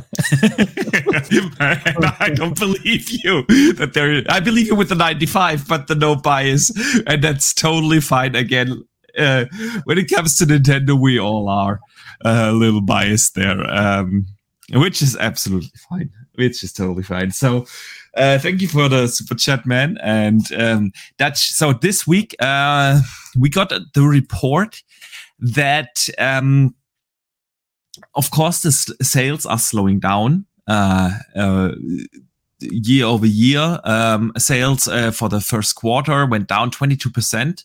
don't believe you that there. I believe you with the ninety five, but the no bias, and that's totally fine. Again, uh, when it comes to Nintendo, we all are uh, a little biased there, um, which is absolutely fine which is totally fine. So, uh, thank you for the super chat, man. And um, that's so this week uh, we got the report that, um, of course, the sales are slowing down. Uh, uh, year over year, um, sales uh, for the first quarter went down 22%.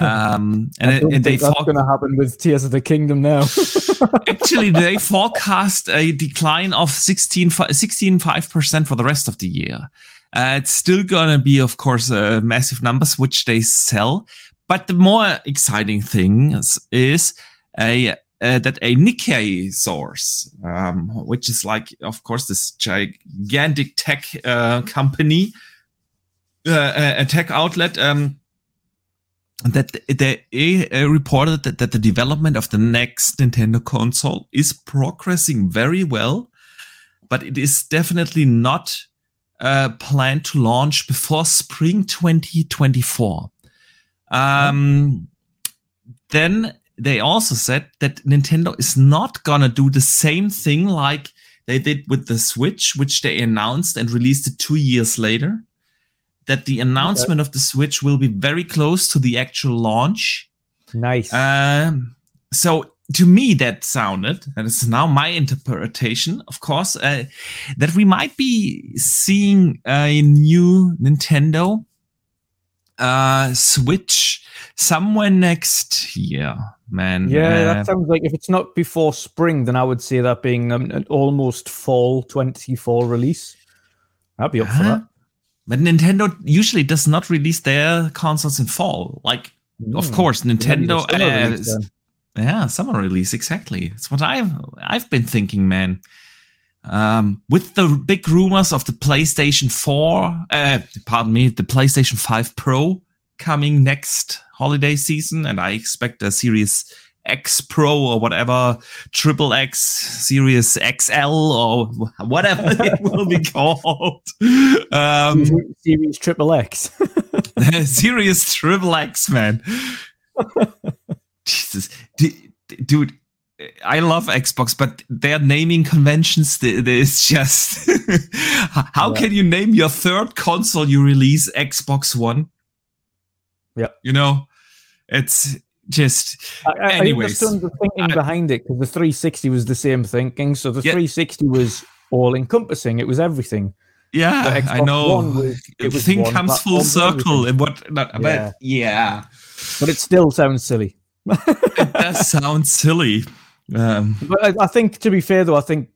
Um, and, I don't and think they that's going to happen with Tears of the Kingdom now. actually, they forecast a decline of 16, 16 5% for the rest of the year. Uh, it's still going to be, of course, uh, massive numbers which they sell. But the more exciting thing is, is a uh, that a Nikkei source, um, which is like, of course, this gigantic tech uh, company, uh, a tech outlet, um, that they reported that, that the development of the next Nintendo console is progressing very well, but it is definitely not uh, planned to launch before spring 2024. Um, then they also said that Nintendo is not gonna do the same thing like they did with the Switch, which they announced and released it two years later. That the announcement okay. of the Switch will be very close to the actual launch. Nice. Um, so to me, that sounded, and it's now my interpretation, of course, uh, that we might be seeing a new Nintendo uh, Switch somewhere next year, man. Yeah, uh, that sounds like if it's not before spring, then I would say that being um, an almost fall 24 release. I'd be up for that. But Nintendo usually does not release their consoles in fall. Like, mm. of hmm. course, Nintendo. Uh, yeah, summer release exactly. That's what I've I've been thinking, man. Um, with the big rumors of the PlayStation 4, uh, pardon me, the PlayStation 5 Pro coming next holiday season, and I expect a Series X Pro or whatever, Triple X, Series XL or whatever it will be called. Um, Series Triple X. Series Triple X, man. Jesus, dude I love Xbox, but their naming conventions is just how yeah. can you name your third console you release Xbox One? Yeah, you know, it's just. I, anyways, I understand the thinking I, behind it because the 360 was the same thinking. So the yeah. 360 was all encompassing; it was everything. Yeah, I know. Was, it was thing comes full circle, and what? Not, yeah. But yeah, but it still sounds silly. it does sound silly. Um, but I, I, think, to be fair, though, I think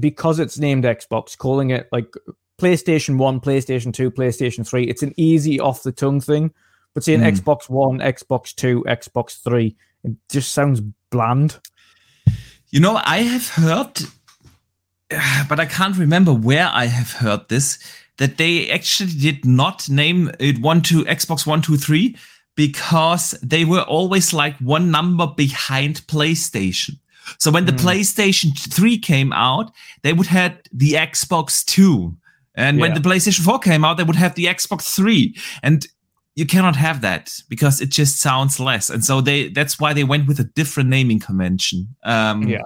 because it's named Xbox, calling it like PlayStation 1, PlayStation 2, PlayStation 3, it's an easy off the tongue thing. But saying mm. Xbox 1, Xbox 2, Xbox 3, it just sounds bland. You know, I have heard, but I can't remember where I have heard this, that they actually did not name it one 2 Xbox 1, 2, 3 because they were always like one number behind PlayStation. So when the mm. PlayStation 3 came out, they would have the Xbox 2. And yeah. when the PlayStation 4 came out, they would have the Xbox 3. And you cannot have that because it just sounds less. And so they that's why they went with a different naming convention. Um, yeah.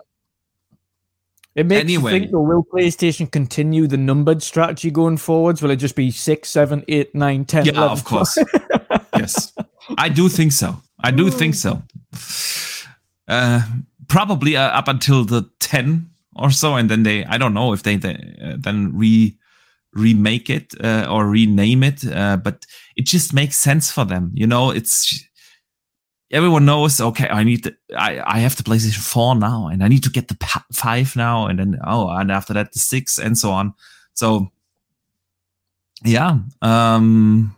It makes anyway. you think, though, will PlayStation continue the numbered strategy going forwards? Will it just be six, seven, eight, nine, ten? Yeah, 11? of course. yes, I do think so. I do think so. Uh, probably uh, up until the 10 or so and then they i don't know if they, they uh, then re remake it uh, or rename it uh, but it just makes sense for them you know? It's everyone knows okay i need to, i i have the playstation 4 now and i need to get the 5 now and then oh and after that the 6 and so on. So yeah um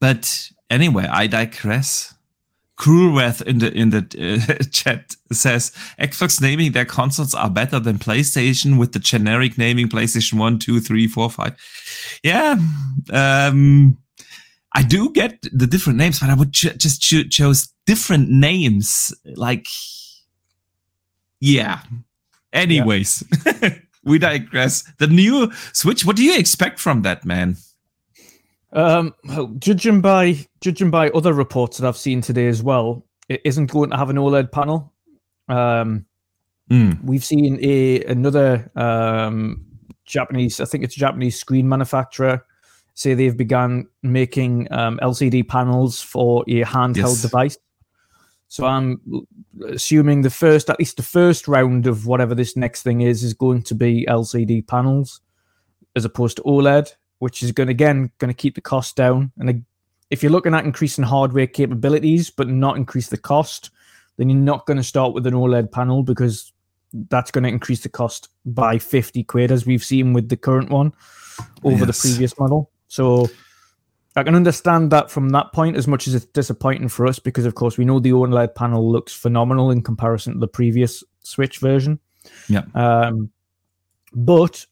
but anyway i digress Cruelwrath in the in the uh, chat says Xbox naming their consoles are better than PlayStation with the generic naming PlayStation 1, 2, 3, 4, 5. Yeah. Um, I do get the different names, but I would ch- just cho- chose different names. Like, yeah. Anyways, yeah. we digress. The new Switch. What do you expect from that, man? Um, well, judging by judging by other reports that I've seen today as well, it isn't going to have an OLED panel. Um, mm. We've seen a another um, Japanese, I think it's a Japanese screen manufacturer, say they've begun making um, LCD panels for a handheld yes. device. So I'm assuming the first, at least the first round of whatever this next thing is, is going to be LCD panels as opposed to OLED which is going to, again going to keep the cost down. And if you're looking at increasing hardware capabilities but not increase the cost, then you're not going to start with an OLED panel because that's going to increase the cost by 50 quid as we've seen with the current one over yes. the previous model. So I can understand that from that point as much as it's disappointing for us because of course we know the OLED panel looks phenomenal in comparison to the previous Switch version. Yeah. Um, but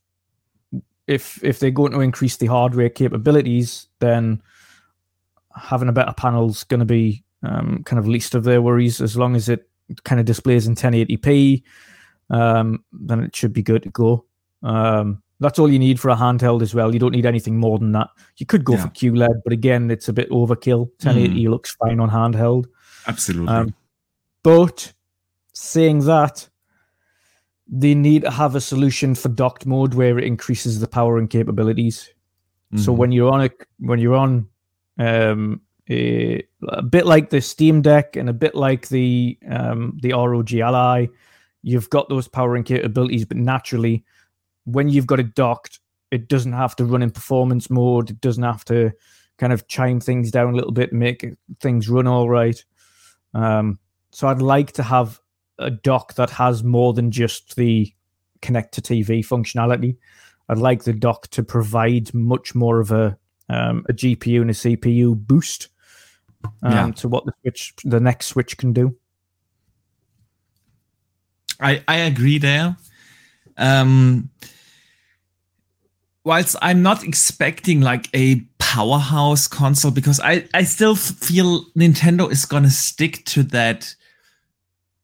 if if they're going to increase the hardware capabilities, then having a better panel is going to be um, kind of least of their worries. As long as it kind of displays in 1080p, um, then it should be good to go. Um, that's all you need for a handheld as well. You don't need anything more than that. You could go yeah. for QLED, but again, it's a bit overkill. 1080 mm. looks fine on handheld. Absolutely. Um, but saying that, they need to have a solution for docked mode where it increases the power and capabilities. So Mhm. when you're on a when you're on um, a, a bit like the Steam Deck and a bit like the um, the ROG Ally, you've got those power and capabilities, but naturally, when you've got it docked, it doesn't have to run in performance mode. It doesn't have to kind of chime things down a little bit, make things run all right. Um, so I'd like to have a dock that has more than just the connect to TV functionality. I'd like the dock to provide much more of a um, a GPU and a CPU boost um, Yeah. to what the switch, the next switch can do. I, I agree there. Um, whilst I'm not expecting like a powerhouse console, because I, I still feel Nintendo is going to stick to that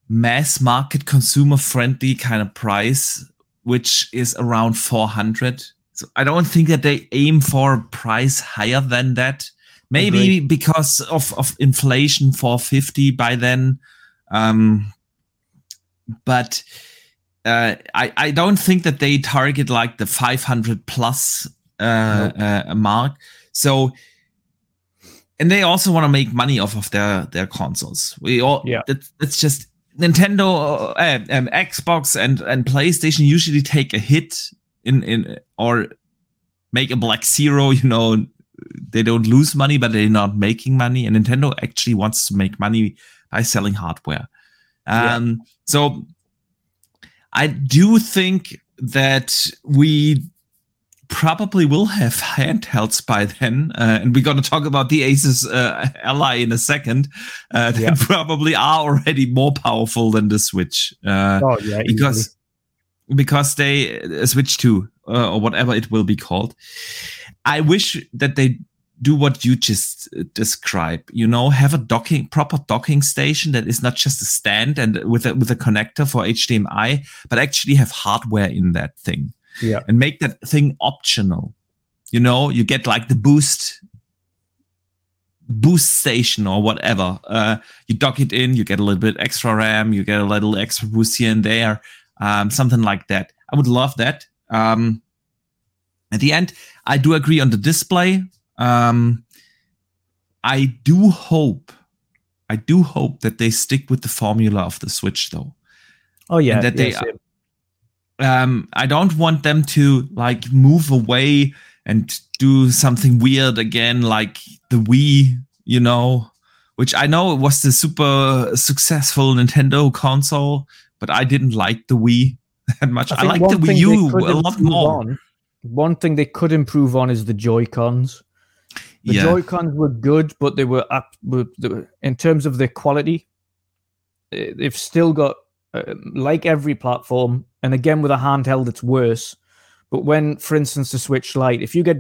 mass market consumer friendly kind of price, which is around 400. So I don't think that they aim for a price higher than that. Maybe because of, of inflation 450 by then. Um, but uh, I I don't think that they target like the 500 plus uh, uh, mark. So, and they also want to make money off of their their consoles. We all Yeah. That's just Nintendo, uh, um, Xbox, and and PlayStation usually take a hit in in or make a black zero. You know, they don't lose money, but they're not making money. And Nintendo actually wants to make money by selling hardware. Yeah. Um, so I do think that we probably will have handhelds by then, uh, and we're going to talk about the Asus uh, Ally in a second. Uh, that Yeah. probably are already more powerful than the Switch. Uh, Oh yeah, because because they uh, switch to uh, or whatever it will be called. I wish that they do what you just describe. You know, have a docking proper docking station that is not just a stand and with a with a connector for HDMI, but actually have hardware in that thing yeah, and make that thing optional. You know, you get like the boost boost station or whatever. Uh, you dock it in, you get a little bit extra RAM, you get a little extra boost here and there, um, something like that. I would love that. Um, at the end, I do agree on the display. Um, I do hope, I do hope that they stick with the formula of the Switch, though oh yeah. that yeah, they- same. Um i don't want them to like move away and do something weird again like the wii you know which i know was the super successful nintendo console but i didn't like the wii that much i, think like the wii u a lot more on- one thing they could improve on is the Joy Cons. The yeah Joy Cons were good, but they were, up, were, they were in terms of their quality. They've still got uh, like every platform, and again with a handheld, it's worse. But when, for instance, the Switch Lite, if you get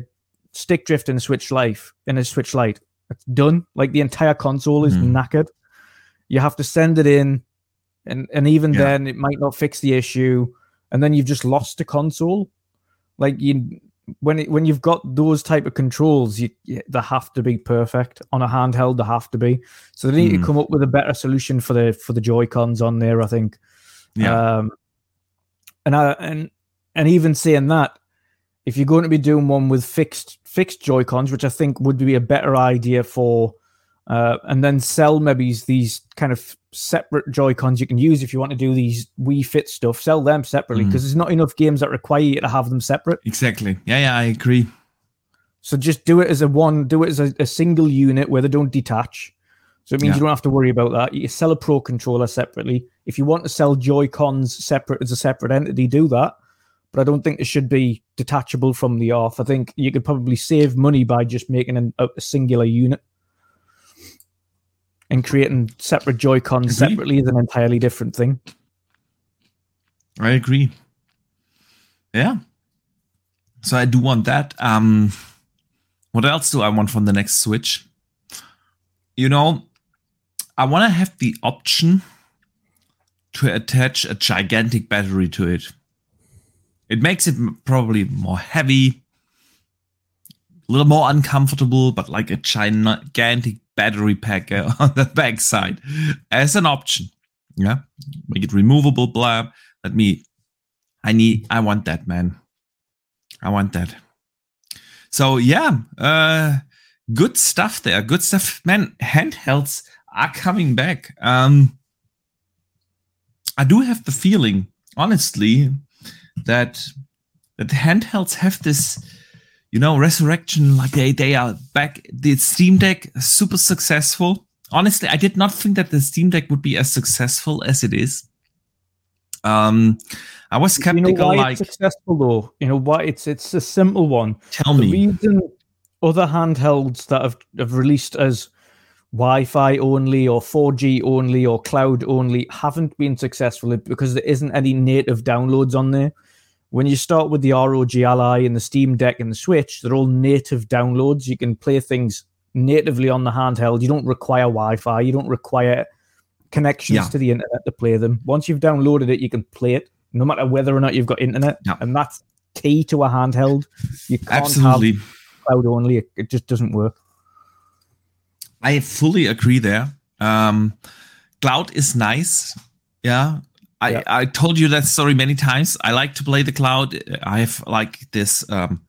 stick drift in a Switch Lite in a Switch Lite, it's done. Like the entire console is Mhm. knackered. You have to send it in, and and even Yeah. then, it might not fix the issue, and then you've just lost the console. Like you, when it, when you've got those type of controls, you, you they have to be perfect on a handheld. They have to be. So they need Mhm. to come up with a better solution for the for the Joy Cons on there. I think. yeah Um, and I and and even saying that, if you're going to be doing one with fixed fixed Joy Cons, which I think would be a better idea for, uh, and then sell maybe these kind of separate Joy Cons you can use if you want to do these Wii Fit stuff. Sell them separately because there's not enough games that require you to have them separate. exactly yeah yeah i agree So just do it as a one, do it as a, a single unit where they don't detach. So it means Yeah. you don't have to worry about that. You sell a pro controller separately. If you want to sell Joy Cons separate as a separate entity, do that. But I don't think it should be detachable from the off. I think you could probably save money by just making an, a, singular unit and creating separate Joy Cons separately is an entirely different thing. I agree. Yeah. So I do want that. Um what else do I want from the next Switch? You know, I want to have the option to attach a gigantic battery to it. It makes it probably more heavy, a little more uncomfortable, but like a gigantic battery pack uh, on the backside as an option. Yeah, make it removable. Blah. Let me I need. I want that, man. I want that. So yeah, uh, good stuff there. Good stuff, man. Handhelds are coming back. Um, I do have the feeling, honestly, that that the handhelds have this, you know, resurrection. Like they they are back. The Steam Deck super successful. Honestly, I did not think that the Steam Deck would be as successful as it is. Um, I was skeptical. You know why like, it's successful though. You know why it's it's a simple one. tell The me. reason other handhelds that have, have released as Wi-Fi only or 4G only or cloud only haven't been successful because there isn't any native downloads on there. When you start with the ROG Ally and the Steam Deck and the Switch, they're all native downloads. You can play things natively on the handheld. You don't require Wi-Fi. You don't require connections Yeah. to the internet to play them. Once you've downloaded it, you can play it, no matter whether or not you've got internet. Yeah. And that's key to a handheld. You can't have Absolutely. cloud only. It just doesn't work. I fully agree there. Um, cloud is nice. Yeah. I, Yeah. I told you that story many times. I like to play the cloud. I have like this um,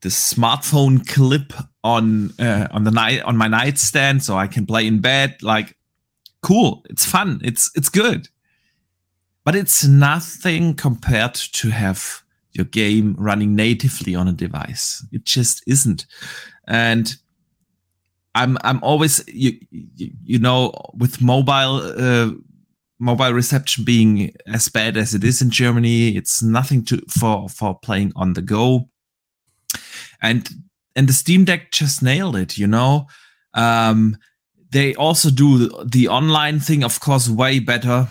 this smartphone clip on uh, on the night on my nightstand, so I can play in bed. Like, cool. It's fun. It's it's good, but it's nothing compared to have your game running natively on a device. It just isn't, and I'm I'm always you you, know with mobile uh, mobile reception being as bad as it is in Germany, it's nothing to for for playing on the go. And and the Steam Deck just nailed it, you know. Um, they also do the online thing, of course, way better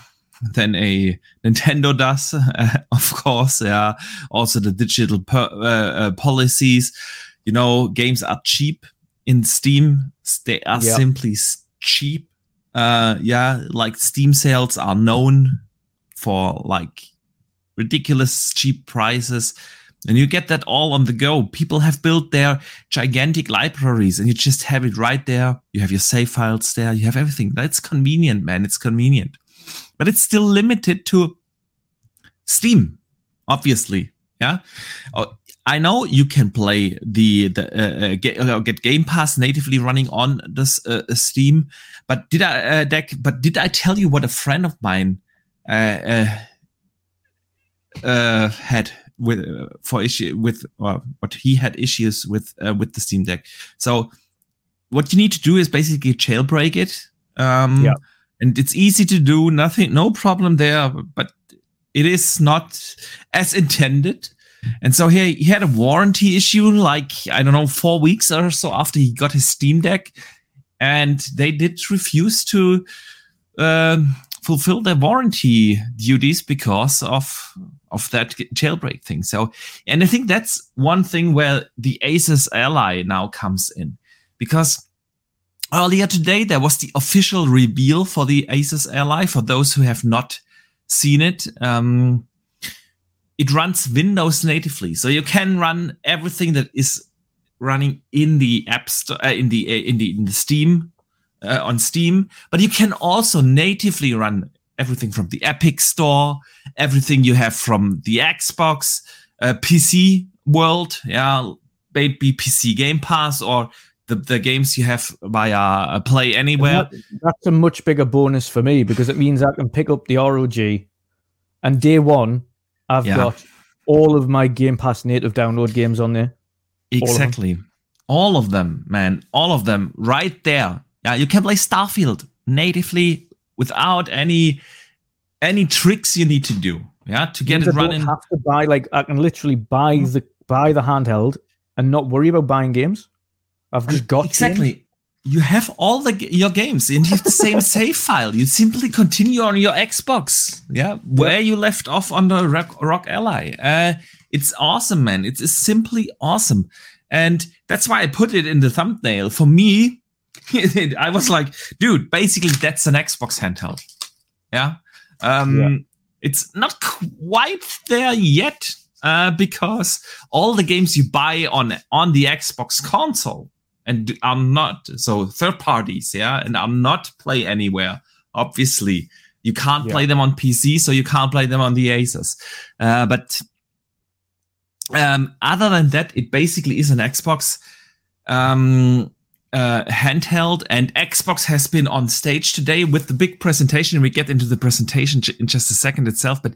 than a Nintendo does, of course. Yeah. Also the digital per, uh, uh, policies. You know, games are cheap in Steam. They are Yeah. simply cheap. Uh, yeah, like Steam sales are known for like ridiculous cheap prices. And you get that all on the go. People have built their gigantic libraries and you just have it right there. You have your save files there. You have everything. That's convenient, man. It's convenient. But it's still limited to Steam, obviously. Yeah. I know you can play the the uh, uh, get, uh, get Game Pass natively running on this uh, uh, Steam, but did I uh, deck? But did I tell you what a friend of mine uh, uh, uh, had with uh, for issue with uh, what he had issues with uh, with the Steam Deck? So what you need to do is basically jailbreak it. Um, Yeah. and it's easy to do. Nothing, no problem there. But it is not as intended. And so he, he had a warranty issue, like, I don't know, four weeks or so after he got his Steam Deck. And they did refuse to um, fulfill their warranty duties because of of that jailbreak thing. So, and I think that's one thing where the Asus Ally now comes in because earlier today there was the official reveal for the Asus Ally. For those who have not seen it, um, it runs Windows natively, so you can run everything that is running in the App Store, uh, in the uh, in the in the Steam uh, on Steam, but you can also natively run everything from the Epic Store, everything you have from the Xbox, uh, PC world, yeah, maybe PC Game Pass or the, the games you have via uh, Play Anywhere. That- that's a much bigger bonus for me because it means I can pick up the ROG and day one, I've Yeah. got all of my Game Pass native download games on there. Exactly. All of them, man. All of them right there. Yeah, you can play Starfield natively without any any tricks you need to do. Yeah, to get it I running. have to buy like I can literally buy the buy the handheld and not worry about buying games. I've just got games. You have all the your games in the same save file. You simply continue on your Xbox. Yeah, where you left off on the ROG, ROG Ally. Uh, it's awesome, man. It's, it's simply awesome, and that's why I put it in the thumbnail. For me, I was like, dude, basically that's an Xbox handheld. Yeah. Um, Yeah. It's not quite there yet uh, because all the games you buy on on the Xbox console and I'm not so third parties, yeah, and I'm not play anywhere. Obviously, You can't Yeah. play them on PC, so you can't play them on the Asus. Uh, but um, other than that, it basically is an Xbox um, uh, handheld, and Xbox has been on stage today with the big presentation. We get into the presentation in just a second itself, but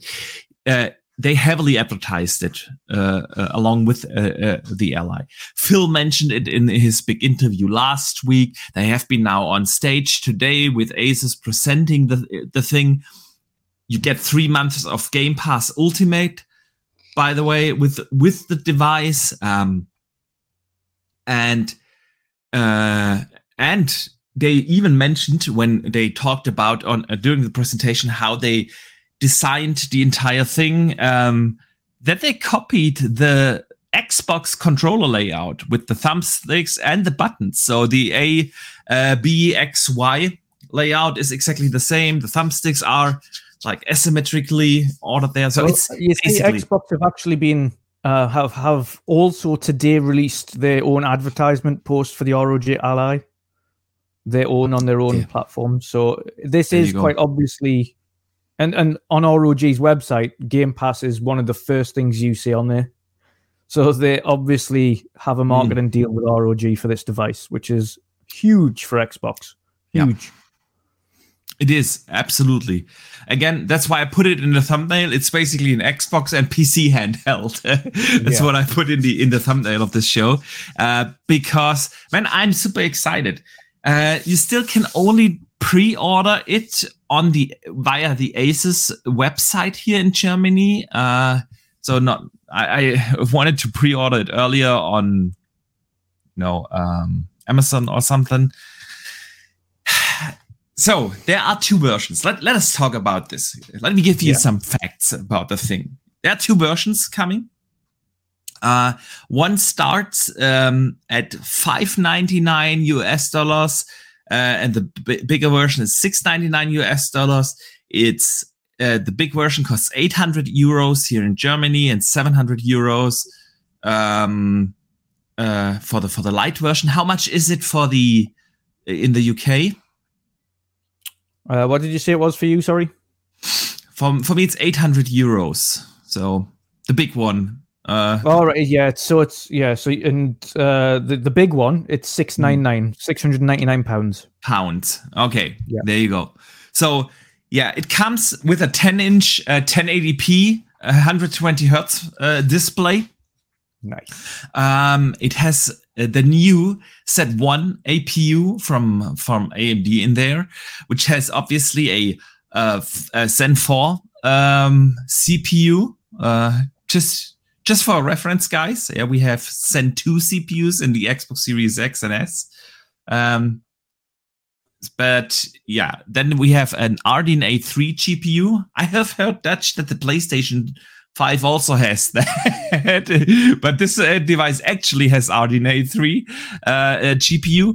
uh, they heavily advertised it uh, uh, along with uh, uh, the Ally. Phil mentioned it in his big interview last week. They have been now on stage today with Asus presenting the the thing. You get three months of Game Pass Ultimate, by the way, with with the device, um, and uh, and they even mentioned when they talked about on uh, during the presentation how they designed the entire thing um, that they copied the Xbox controller layout with the thumbsticks and the buttons. So the A, uh, B, X, Y layout is exactly the same. The thumbsticks are like asymmetrically ordered there. So Well, it's you see, Xbox have actually been uh, have have also today released their own advertisement post for the ROG Ally, their own on their own Yeah. platform. So this There is quite obviously, and and on ROG's website, Game Pass is one of the first things you see on there. So they obviously have a Hmm. marketing deal with ROG for this device, which is huge for Xbox. Yeah. Huge. It is absolutely. Again, that's why I put it in the thumbnail. It's basically an Xbox and PC handheld. that's Yeah. what I put in the in the thumbnail of this show. Uh, because man, I'm super excited. Uh, you still can only pre-order it on the via the Asus website here in Germany. Uh, so not I, I wanted to pre-order it earlier on, you know, um, Amazon or something. So there are two versions. Let, let us talk about this. Let me give you Yeah. some facts about the thing. There are two versions coming. Uh, one starts um, at 599 US dollars, uh, and the b- bigger version is 699 US dollars. It's uh, the big version costs 800 euros here in Germany and 700 euros um, uh, for the for the light version. How much is it for the in the UK? Uh, what did you say it was for you? Sorry. For for me, it's 800 euros. So the big one. Uh, All right, yeah. So it's yeah. So and uh, the the big one, it's six nine nine, six hundred ninety nine pounds. pounds. Okay, Yeah. there you go. So yeah, it comes with a 10 inch uh, 1080p, 120 hertz uh, display. Nice. Um, it has uh, the new set one APU from from AMD in there, which has obviously a, uh, a Zen 4 um, CPU. Uh, just just for reference, guys, yeah, we have Zen 2 CPUs in the Xbox Series X and S. Um, but yeah, then we have an RDNA 3 GPU. I have heard Dutch that the PlayStation 5 also has that, but this uh, device actually has RDNA 3 uh, uh, GPU,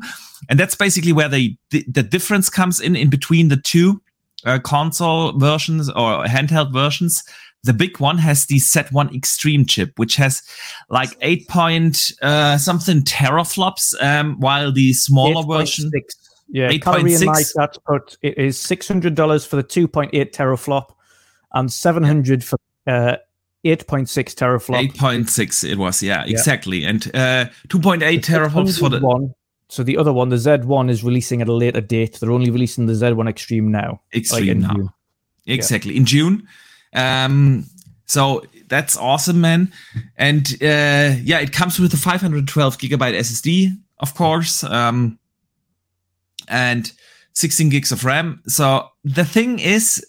and that's basically where the, the difference comes in in between the two uh, console versions or handheld versions. The big one has the Z1 Extreme chip, which has like eight point uh, something teraflops, um, while the smaller version 8.6. Yeah, Calorie and 8.6. Light put it is six hundred dollars for the two point eight teraflop, and seven hundred for uh, eight point six teraflop. 8.6 it was yeah exactly and uh 2.8 teraflops for the one. So the other one, the Z one, is releasing at a later date. They're only releasing the Z one Extreme now. extreme in now June. exactly in june um so that's awesome man. And uh yeah it comes with a 512 gigabyte ssd of course um and 16 gigs of ram. So the thing is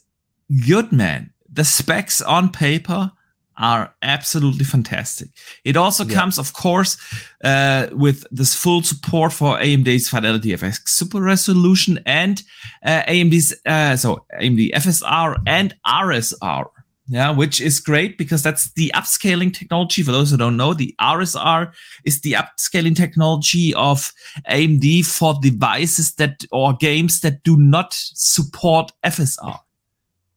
good man. The specs on paper are absolutely fantastic. It also Yeah. comes, of course, uh, with this full support for AMD's Fidelity FX Super Resolution and uh, AMD's uh, so AMD FSR and RSR. Yeah, which is great because that's the upscaling technology. For those who don't know, the RSR is the upscaling technology of AMD for devices that or games that do not support FSR.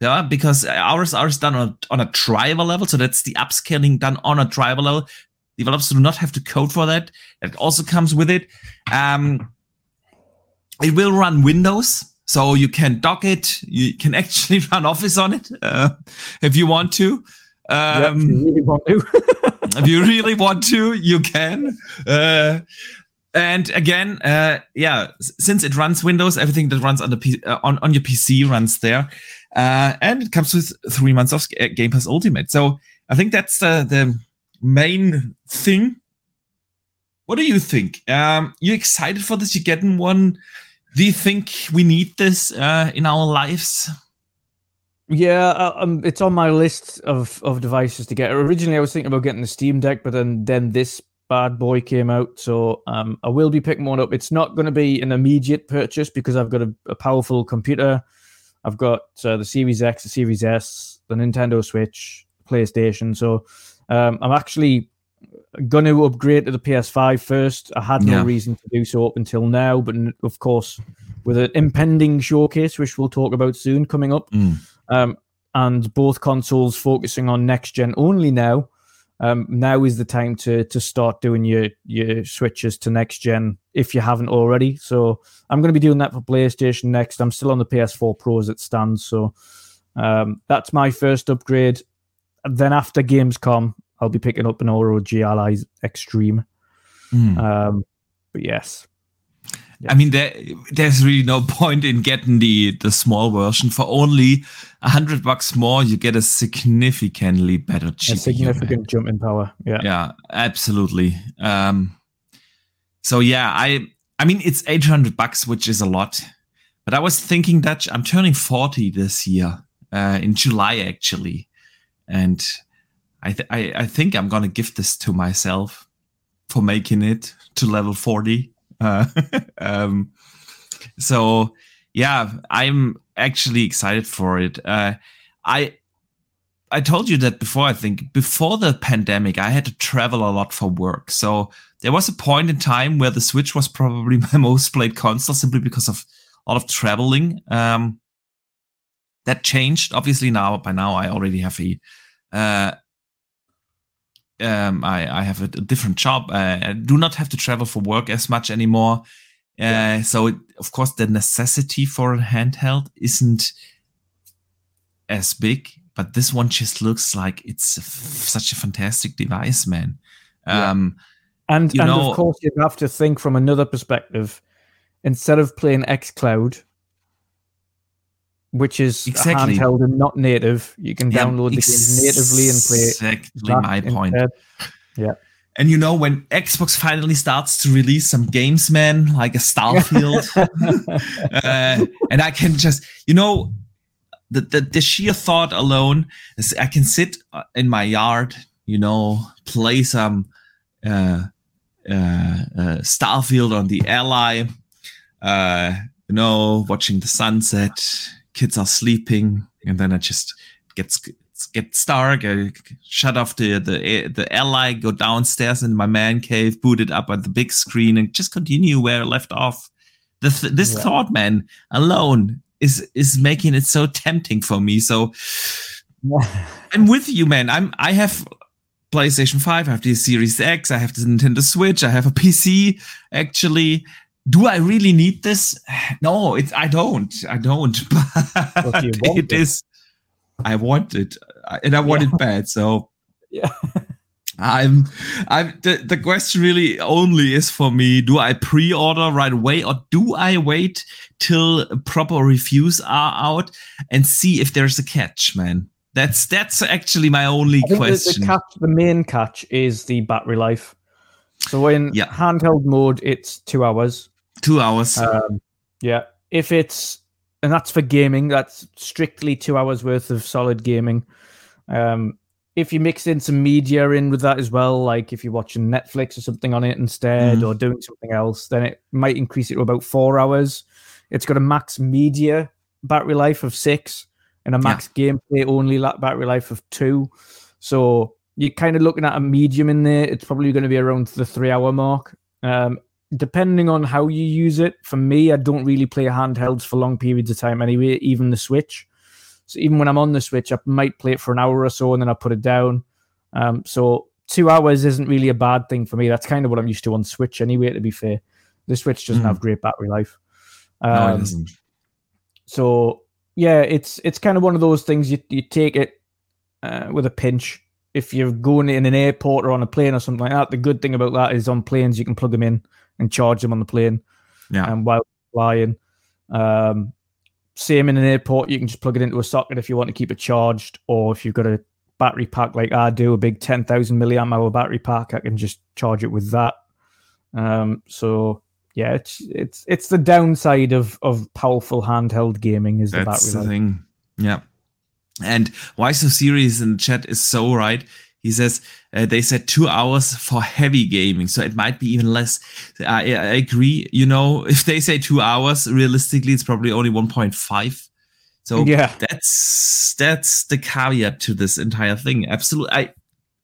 Yeah, because ours is done on, on a driver level, so that's the upscaling done on a driver level. Developers do not have to code for that. That also comes with it. Um, it will run Windows so you can dock it. You can actually run Office on it uh, if you want to. Um, yeah, if you really want to. if you really want to, you can. Uh, and again, uh, yeah, since it runs Windows, everything that runs on the P- uh, on on your PC runs there, uh, and it comes with three months of Game Pass Ultimate. So I think that's the the main thing. What do you think? Um, you excited for this? You getting one? Do you think we need this uh, in our lives? Yeah, uh, um, it's on my list of, of devices to get. Originally, I was thinking about getting the Steam Deck, but then then this bad boy came out, so um, I will be picking one up. It's not going to be an immediate purchase because I've got a, a powerful computer. I've got uh, the Series X, the Series S, the Nintendo Switch, PlayStation. So um, I'm actually going to upgrade to the PS5 first. I had no yeah. reason to do so up until now, but of course, with an impending showcase, which we'll talk about soon, coming up. Mm um, and both consoles focusing on next gen only now. Um, now is the time to to start doing your your switches to next gen if you haven't already. So I'm going to be doing that for PlayStation next. I'm still on the PS4 Pro as it stands, so um, that's my first upgrade. then after Gamescom, I'll be picking up an ROG Ally Extreme. Mm. Um, but yes, I mean, there, there's really no point in getting the the small version for only a hundred bucks more. You get a significantly better GPU. A significant jump in power. Yeah, yeah, absolutely. Um, so yeah, I I mean, it's eight hundred bucks, which is a lot. But I was thinking that I'm turning forty this year uh, in July actually, and I, th- I I think I'm gonna give this to myself for making it to level forty uh, um, so yeah, I'm actually excited for it. Uh, I I told you that before. I think before the pandemic, I had to travel a lot for work. So there was a point in time where the Switch was probably my most played console simply because of a lot of traveling. Um, that changed obviously now. By now, I already have a uh, um, I, I have a, a different job. Uh, I do not have to travel for work as much anymore. Uh, yeah. So, it, of course, the necessity for a handheld isn't as big, but this one just looks like it's such a fantastic device, man. Um, yeah. And, and know, of course, you have to think from another perspective. Instead of playing xCloud, which is exactly. handheld and not native. You can download yeah, the games natively and play it. Exactly my point. Instead. Yeah. And you know, when Xbox finally starts to release some games, man, like a Starfield, uh, and I can just, you know, the, the, the sheer thought alone is I can sit uh, in my yard, you know, play some uh, uh, uh, Starfield on the Ally, uh, you know, watching the sunset, kids are sleeping, and then I just gets gets dark. I shut off the the the ally, go downstairs in my man cave, boot it up on the big screen, and just continue where I left off. This this yeah. thought, man, alone is is making it so tempting for me. So I'm with you, man. I'm I have PlayStation 5, I have the Series X, I have the Nintendo Switch, I have a PC actually do I really need this? No, it's I don't. I don't. But it is. I want it, and I want yeah. it bad. So yeah. I'm I'm the, the question really only is for me do I pre-order right away or do I wait till proper reviews are out and see if there's a catch man that's that's actually my only question the, the, catch the main catch is the battery life so in yeah. handheld mode it's two hours Two hours. Um, yeah. If it's and that's for gaming, that's strictly two hours worth of solid gaming. Um, if you mix in some media in with that as well, like if you're watching Netflix or something on it instead, mm. or doing something else, then it might increase it to about four hours. It's got a max media battery life of six and a max yeah. gameplay only battery life of two. So you're kind of looking at a medium in there. It's probably going to be around the three hour mark. Um, depending on how you use it, for me, I don't really play handhelds for long periods of time anyway, even the Switch. So even when I'm on the Switch, I might play it for an hour or so and then I put it down. Um, so two hours isn't really a bad thing for me. That's kind of what I'm used to on Switch anyway, to be fair. The Switch doesn't mm. have great battery life. Um, no, it um, doesn't. so yeah, it's it's kind of one of those things you you take it uh, with a pinch. If you're going in an airport or on a plane or something like that, the good thing about that is on planes you can plug them in and charge them on the plane. Yeah. And while flying, um, same in an airport, you can just plug it into a socket if you want to keep it charged, or if you've got a battery pack like I do, a big ten thousand milliamp hour battery pack, I can just charge it with that. Um, so yeah, it's it's it's the downside of of powerful handheld gaming is the That's battery the thing. Yeah. And why so serious in the chat is so right. He says uh, they said two hours for heavy gaming, so it might be even less. I, I agree. You know, if they say two hours, realistically, it's probably only one point five. So Yeah. that's that's the caveat to this entire thing. Absolutely, I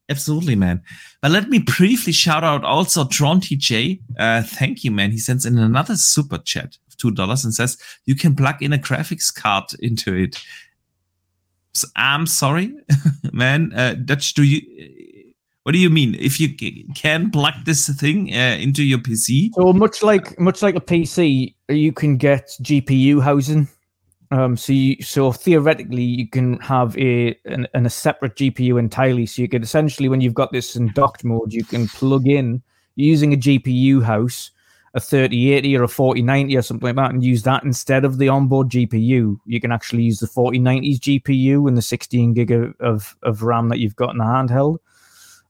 absolutely, man. But let me briefly shout out also Tron TJ. Uh, thank you, man. He sends in another super chat of two dollars and says you can plug in a graphics card into it. I'm sorry, man. Uh, Dutch, do you? What do you mean? If you can plug this thing uh, into your PC? So much like much like a PC, you can get GPU housing. Um, so you, so theoretically, you can have a an, an a separate GPU entirely. So you could essentially, when you've got this in docked mode, you can plug in using a GPU house, a 3080 or a 4090 or something like that, and use that instead of the onboard GPU. You can actually use the 4090's GPU and the 16 gig of, of, RAM that you've got in the handheld.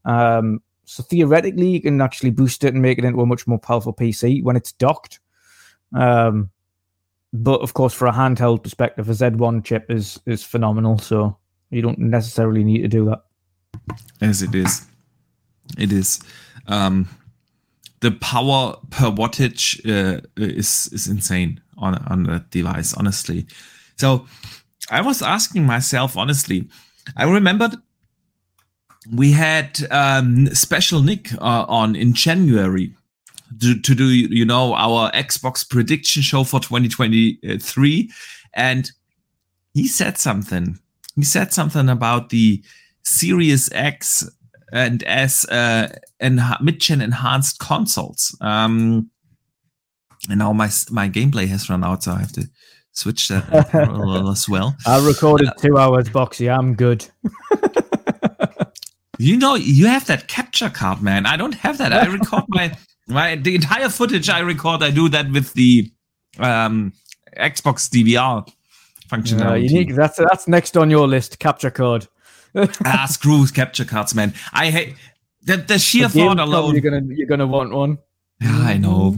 Um, so theoretically, you can actually boost it and make it into a much more powerful PC when it's docked. Um, but of course, for a handheld perspective, a Z1 chip is is phenomenal. So you don't necessarily need to do that. As it is, it is. Um, the power per wattage uh, is is insane on on that device. Honestly, so I was asking myself honestly. I remembered we had um, special Nick uh, on in January to, to do you know our Xbox prediction show for 2023, and he said something. He said something about the Series X and as uh, enha- mid-gen enhanced consoles. Um, and now my my gameplay has run out, so I have to switch that as well. I recorded two hours, Boxy. I'm good. You know, you have that capture card, man. I don't have that. I record my my the entire footage I record. I do that with the um, Xbox DVR Uh, functionality. you need, that's that's next on your list. Capture code. Ah, screw capture cards, man. I hate the, the sheer For thought alone. You're gonna you're gonna want one. Yeah, I know.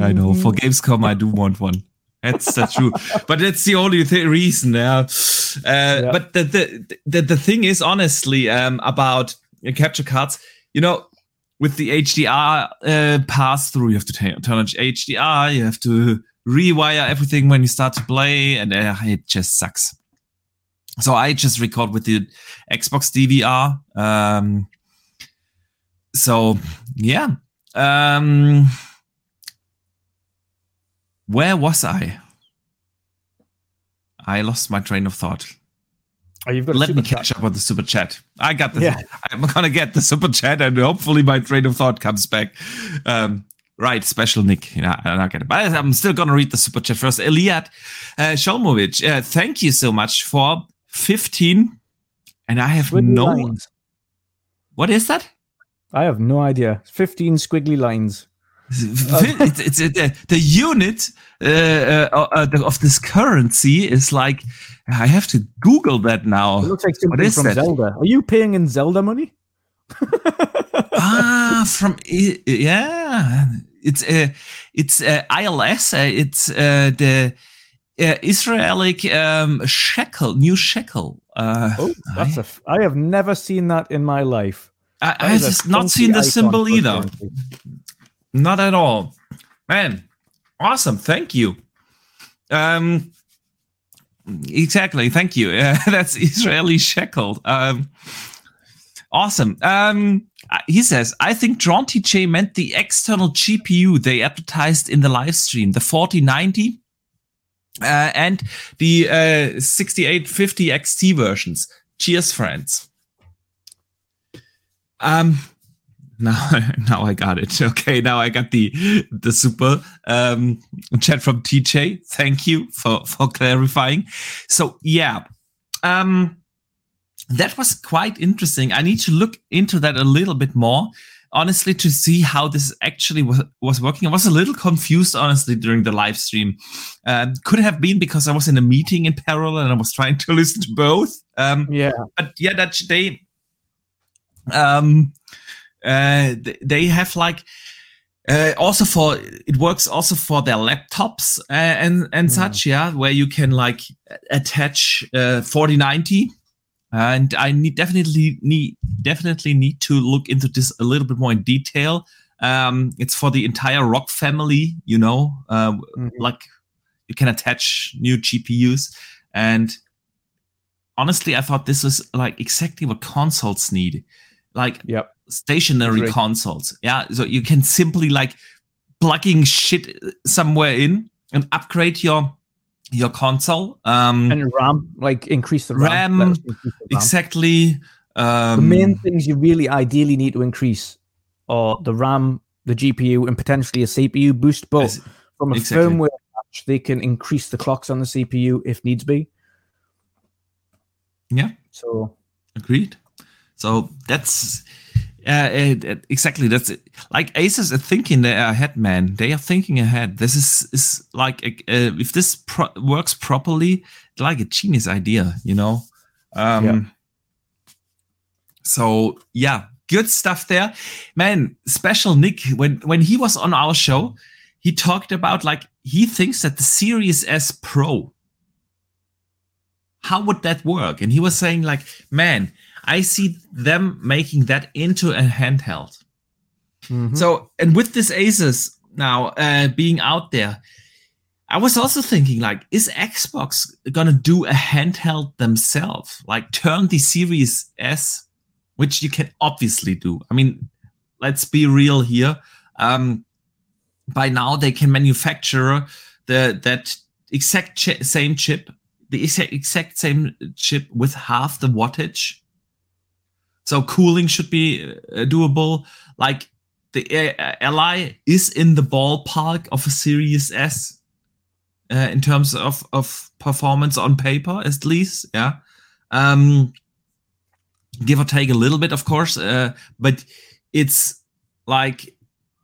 I know. For Gamescom, I do want one. That's that's true. but that's the only th- reason. Yeah. Uh, But the, the the the thing is, honestly, um, about uh, capture cards. You know, with the HDR uh, pass through, you have to ta- turn on HDR. You have to rewire everything when you start to play, and uh, it just sucks. So I just record with the Xbox DVR. Um, so yeah. Um, where was I? I lost my train of thought. Oh, you've got Let me catch up on the super chat. I got the. Yeah. I'm gonna get the super chat, and hopefully my train of thought comes back. Um, right, special Nick. Yeah, I don't get it, but I'm still gonna read the super chat first. Eliad uh, Sholmovic, uh, thank you so much for 15. And I have Squiggly no. lines. What is that? I have no idea. Fifteen squiggly lines. it's, it's uh, the, unit uh, uh, uh, the- of this currency is like I have to Google that now. It looks like something is from that? Zelda. Are you paying in Zelda money? ah, from yeah, it's uh, it's uh, ILS. Uh, it's uh, the uh, Israeli um, shekel, new shekel. Uh, Oh, that's a. F- I have never seen that in my life. I, I have is a just not seen the symbol either. Not at all. Man, awesome. Thank you. Um, exactly. Thank you. Uh, that's Israeli shekel. Um, awesome. Um, he says, I think Drawn TJ meant the external GPU they advertised in the live stream, the 4090 uh, and the uh, 6850 XT versions. Cheers, friends. Um, Now, now I got it. Okay, now I got the the super um, chat from TJ. Thank you for for clarifying. So yeah, um, that was quite interesting. I need to look into that a little bit more, honestly, to see how this actually was, was working. I was a little confused, honestly, during the live stream. Um, could have been because I was in a meeting in parallel and I was trying to listen to both. Um, Yeah. but yeah, that they um uh they have like uh, also for it works also for their laptops uh, and and Mm. such yeah where you can like attach uh, 4090 and i need definitely need definitely need to look into this a little bit more in detail. Um it's for the entire ROG family you know uh, Mhm. like you can attach new gpus and honestly i thought this was like exactly what consoles need. Like Yep. stationary consoles. Yeah so you can simply like plugging shit somewhere in and upgrade your your console um And RAM, like increase the RAM, RAM. Increase the RAM. exactly um The main things you really ideally need to increase are the RAM, the GPU, and potentially a CPU boost. But from a exactly. firmware patch, they can increase the clocks on the CPU if needs be. yeah So agreed so that's uh, it- it- exactly. That's it. like Asus are thinking they are ahead, man. They are thinking ahead. This is is like uh, if this pro- works properly like a genius idea you know? Um Yeah. so yeah good stuff there. Man special nick when when he was on our show he talked about like he thinks that the series s pro how would that work? And he was saying like man i see them making that into a handheld mhm. so, and with this Asus now uh, being out there, I was also thinking, like, is Xbox gonna do a handheld themselves? Like, turn the Series S, which you can obviously do. I mean, let's be real here. Um, by now, they can manufacture the that exact chi- same chip, the exact, exact same chip with half the wattage. So cooling should be uh, doable. Like the Ally is in the ballpark of a Series S uh, in terms of of performance on paper, at least. Yeah, um, give or take a little bit, of course. Uh, but it's like,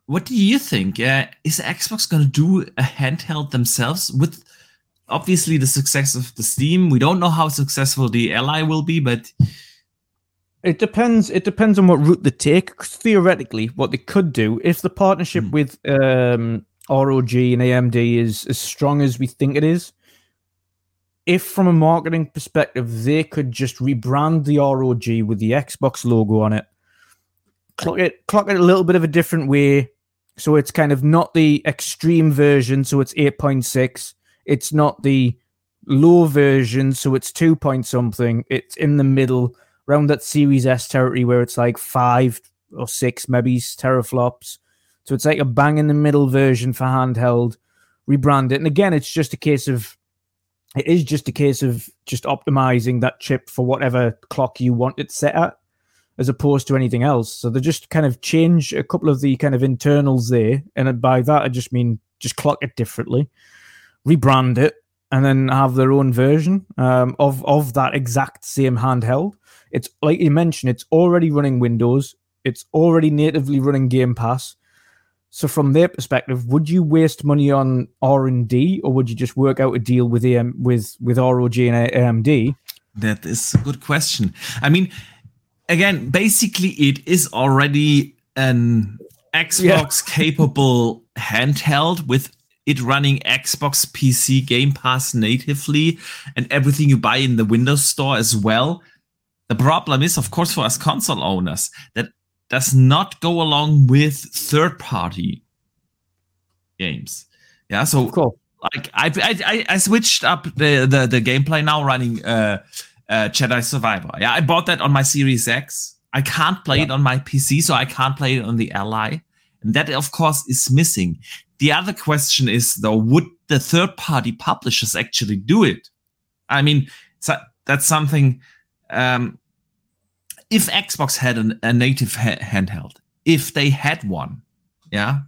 what do you think? Uh, is Xbox gonna do a handheld themselves with? Obviously, the success of the Steam. We don't know how successful the Ally will be, but It depends. It depends on what route they take. theoretically, what they could do if the partnership Hmm. with um, ROG and AMD is as strong as we think it is. If, from a marketing perspective, they could just rebrand the ROG with the Xbox logo on it, clock it, clock it a little bit of a different way, so it's kind of not the extreme version, so it's eight point six. It's not the low version, so it's two point something. It's in the middle around that Series S territory where it's like five or six maybe teraflops. So it's like a bang in the middle version for handheld. Rebrand it, and again, it's just a case of it is just a case of just optimizing that chip for whatever clock you want it set at, as opposed to anything else. So they just kind of change a couple of the kind of internals there, and by that I just mean just clock it differently, rebrand it, and then have their own version um, of of that exact same handheld. It's like you mentioned, it's already running Windows. It's already natively running Game Pass. So from their perspective, would you waste money on R and D, or would you just work out a deal with AM with with ROG and AMD? That is a good question. I mean, again, basically, it is already an Xbox capable handheld with it running Xbox PC Game Pass natively and everything you buy in the Windows Store as well. The problem is, of course, for us console owners, that does not go along with third party games. Yeah, so course. like I I I switched up the the, the gameplay now running uh, uh Jedi Survivor. Yeah, I bought that on my Series X. I can't play it on my PC, so I can't play it on the Ally. And that of course is missing. The other question is though, would the third party publishers actually do it? I mean, so that's something um if Xbox had an, a native ha- handheld, if they had one, yeah,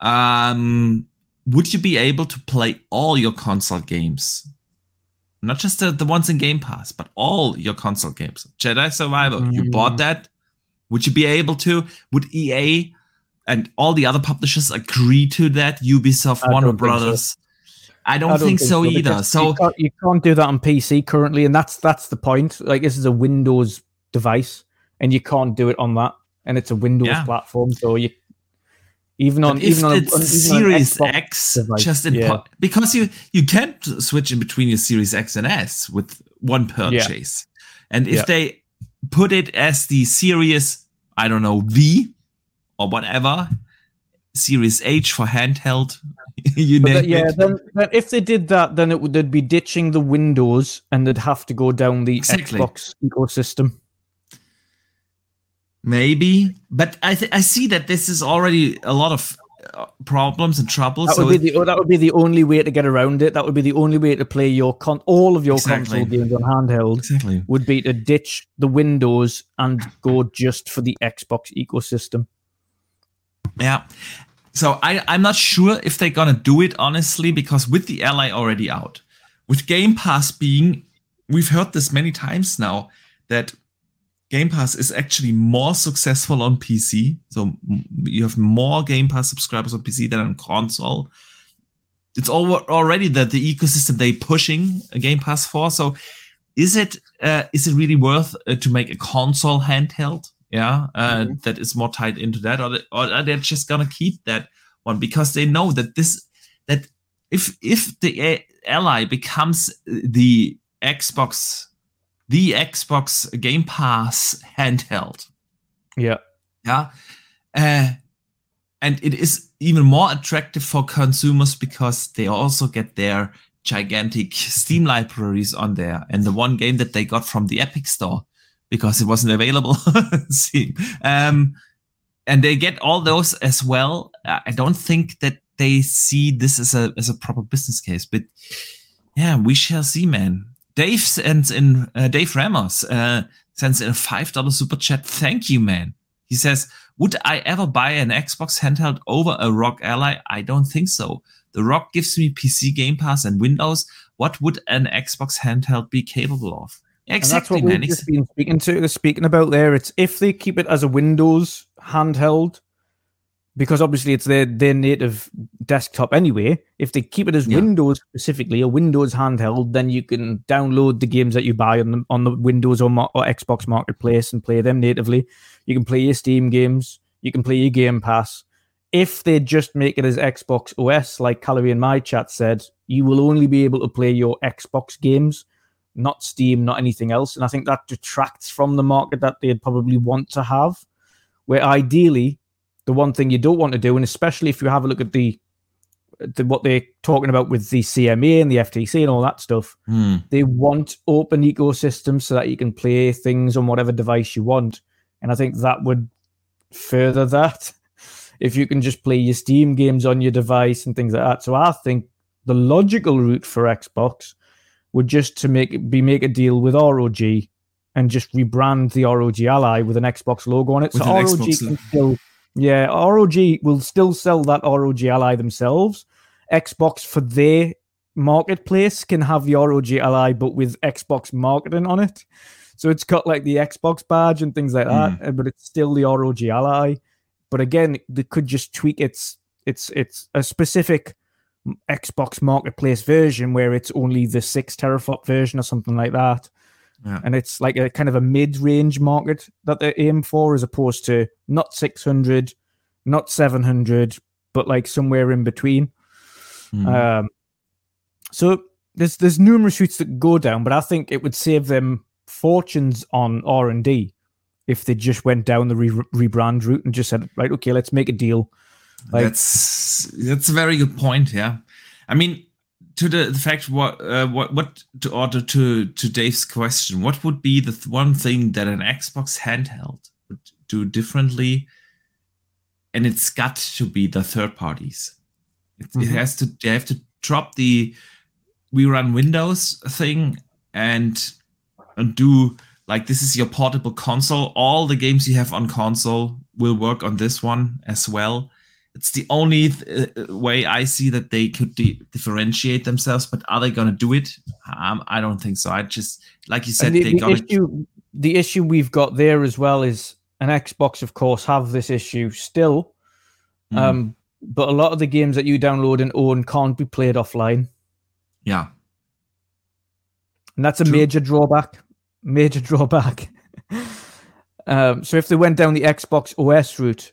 um, would you be able to play all your console games? Not just the, the ones in Game Pass, but all your console games. Jedi Survivor, mm. you bought that. Would you be able to? Would EA and all the other publishers agree to that? Ubisoft, Warner Brothers. So. I don't, I don't think, think, so, either. So you can't, you can't, do that on PC currently, and that's that's the point. Like this is a Windows device, and you can't do it on that, and it's a Windows yeah. platform. So you even on even on, it's on, Series on X, device, just in yeah. because you you can't switch in between your Series X and S with one purchase, yeah. and if they put it as the Series, I don't know V or whatever, Series H for handheld. you that, yeah, then, then, if they did that, then it would they'd be ditching the Windows and they'd have to go down the exactly. Xbox ecosystem. Maybe, but I th- I see that this is already a lot of uh, problems and troubles. That would, so be the, that would be the only way to get around it. That would be the only way to play your con- all of your exactly. console games on handheld. Exactly, would be to ditch the Windows and go just for the Xbox ecosystem. Yeah. So I, I'm not sure if they're gonna do it honestly, because with the Ally already out, with Game Pass being, we've heard this many times now that Game Pass is actually more successful on PC. So you have more Game Pass subscribers on PC than on console. It's all already that the ecosystem they pushing a Game Pass for. So is it uh, is it really worth uh, to make a console handheld? Yeah, uh, mm-hmm. that is more tied into that, or, they, or they're just gonna keep that one? Because they know that this that if if the ally becomes the Xbox the Xbox Game Pass handheld, yeah, yeah, uh, and it is even more attractive for consumers because they also get their gigantic Steam libraries on there, and the one game that they got from the Epic Store because it wasn't available. Um, and they get all those as well. I don't think that they see this as a as a proper business case, but yeah, we shall see, man. Dave sends in uh, Dave Ramos uh, sends in a five dollar super chat. Thank you, man. He says, "Would I ever buy an Xbox handheld over a ROG Ally? I don't think so. The ROG gives me PC Game Pass and Windows. What would an Xbox handheld be capable of?" Exactly, and that's what we've just been speaking to speaking about there. It's if they keep it as a Windows handheld, because obviously it's their their native desktop anyway. If they keep it as yeah. Windows specifically, a Windows handheld, then you can download the games that you buy on the on the Windows or, or Xbox Marketplace and play them natively. You can play your Steam games. You can play your Game Pass. If they just make it as Xbox OS, like Calorie in my chat said, you will only be able to play your Xbox games not Steam, not anything else. And I think that detracts from the market that they'd probably want to have. Where ideally, the one thing you don't want to do, and especially if you have a look at the, the what they're talking about with the CMA and the FTC and all that stuff, mm. they want open ecosystems so that you can play things on whatever device you want. And I think that would further that if you can just play your Steam games on your device and things like that. So I think the logical route for Xbox would just to make be make a deal with ROG and just rebrand the ROG Ally with an Xbox logo on it. With so ROG Xbox can still, yeah, ROG will still sell that ROG Ally themselves. Xbox for their marketplace can have the ROG Ally, but with Xbox marketing on it. So it's got like the Xbox badge and things like that, mm. but it's still the ROG Ally. But again, they could just tweak its it's it's a specific Xbox Marketplace version where it's only the six teraflop version or something like that. Yeah. And it's like a kind of a mid range market that they aim for as opposed to not 600, not 700, but like somewhere in between. Mm. Um, so there's there's numerous routes that go down, but I think it would save them fortunes on R and D if they just went down the re- rebrand route and just said, right, okay, let's make a deal like, that's that's a very good point. Yeah, I mean, to the, the fact what uh, what what to order to to Dave's question, what would be the th- one thing that an Xbox handheld would do differently? And it's got to be the third parties. It, mm-hmm. it has to. They have to drop the we run Windows thing and and do like this is your portable console. All the games you have on console will work on this one as well. It's the only th- uh, way I see that they could di- differentiate themselves. But are they gonna do it? Um, I don't think so. I just like you said, the, they the got issue, the issue we've got there as well is an Xbox, of course, have this issue still. Mm. Um, but a lot of the games that you download and own can't be played offline, yeah. and that's a True. major drawback. Major drawback. um, so if they went down the Xbox OS route,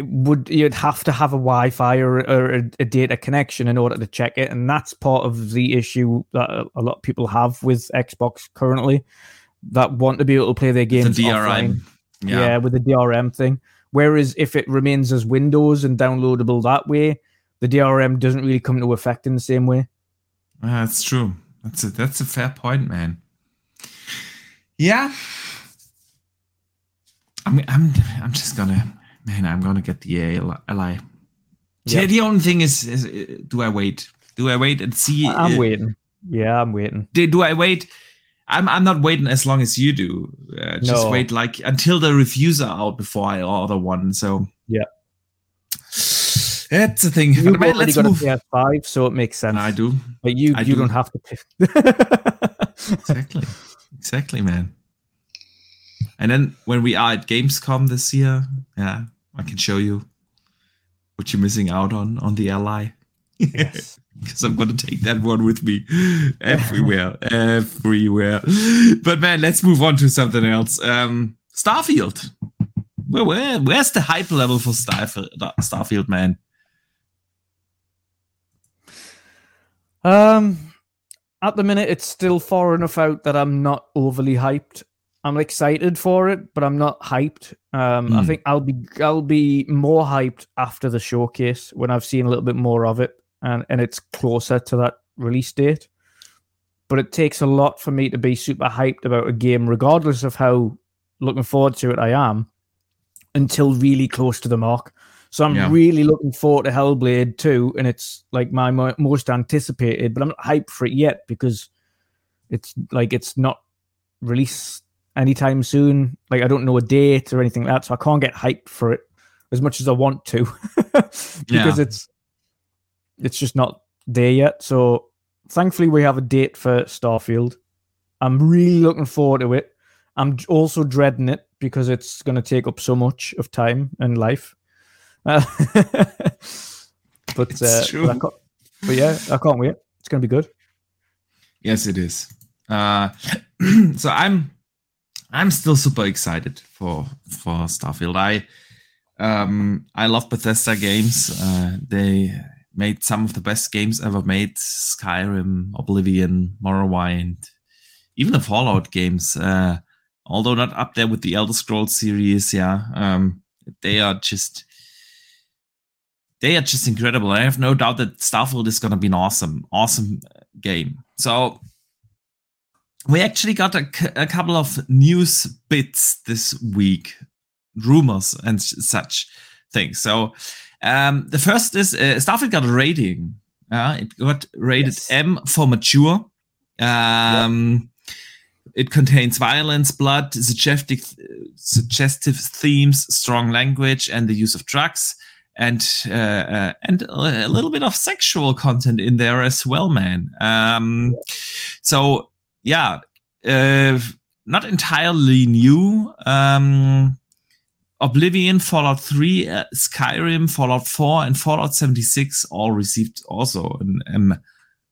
would you'd have to have a Wi-Fi or, or a, a data connection in order to check it, and that's part of the issue that a, lot of people have with Xbox currently that want to be able to play their The games DRM. offline. Yeah. yeah. with the DRM thing. Whereas if it remains as Windows and downloadable that way, the DRM doesn't really come into effect in the same way. Uh, that's true. That's a that's a fair point, man. Yeah. I'm I'm I'm just gonna man, I'm gonna get the Ally. Yeah. The only thing is, is uh, do I wait? Do I wait and see? I'm uh, waiting. Yeah, I'm waiting. do, do I wait? I'm I'm not waiting as long as you do. Uh, just No. wait like until the reviews are out before I order one. So Yeah. that's the thing. You've But already got move. a PS5, so it makes sense. I do But you, I you do. don't have to pay. exactly, exactly, man. And then when we are at Gamescom this year, yeah, I can show you what you're missing out on on the Ally. Yes. because I'm gonna take that one with me everywhere, everywhere. But man, let's move on to something else. Um, Starfield. Where, where where's the hype level for Starfield, Starfield man? Um, at the minute, it's still far enough out that I'm not overly hyped. I'm excited for it, but I'm not hyped. Um, I Hmm. think I'll be I'll be more hyped after the showcase when I've seen a little bit more of it, and and it's closer to that release date. But it takes a lot for me to be super hyped about a game, regardless of how looking forward to it I am, until really close to the mark. So I'm Yeah. really looking forward to Hellblade 2, and it's like my mo- most anticipated, but I'm not hyped for it yet because it's like it's not released anytime soon. Like I don't know a date or anything like that, so I can't get hyped for it as much as I want to because Yeah. it's it's just not there yet. So thankfully we have a date for Starfield. I'm really looking forward to it. I'm also dreading it because it's going to take up so much of time and life. Uh, but, uh, but, but yeah, I can't wait. It's going to be good. Yes, it is. Uh, so I'm I'm still super excited for for Starfield. I um I love Bethesda games. Uh, they made some of the best games ever made: Skyrim, Oblivion, Morrowind, even the Fallout games. Uh, although not up there with the Elder Scrolls series, yeah, um, they are just they are just incredible. I have no doubt that Starfield is going to be an awesome, awesome game. So we actually got a, c- a couple of news bits this week, rumors and such things. So um, the first is uh, Starfield got a rating. Uh, it got rated Yes. M for mature. Um, It contains violence, blood, suggestive, suggestive themes, strong language, and the use of drugs, and uh, uh, and a little bit of sexual content in there as well, man. Um, so yeah, uh, not entirely new. Um, Oblivion, Fallout 3, uh, Skyrim, Fallout 4, and Fallout 76 all received also an M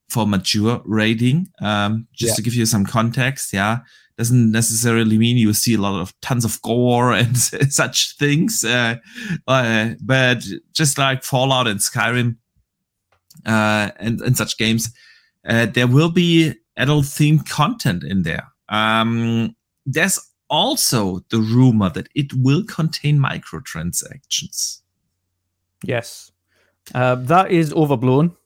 for mature rating. Um, just Yeah. to give you some context, yeah, doesn't necessarily mean you see a lot of tons of gore and such things, uh, uh, but just like Fallout and Skyrim uh, and, and such games, uh, there will be adult themed content in there. Um, there's also the rumor that it will contain microtransactions. Yes. Uh, that is overblown.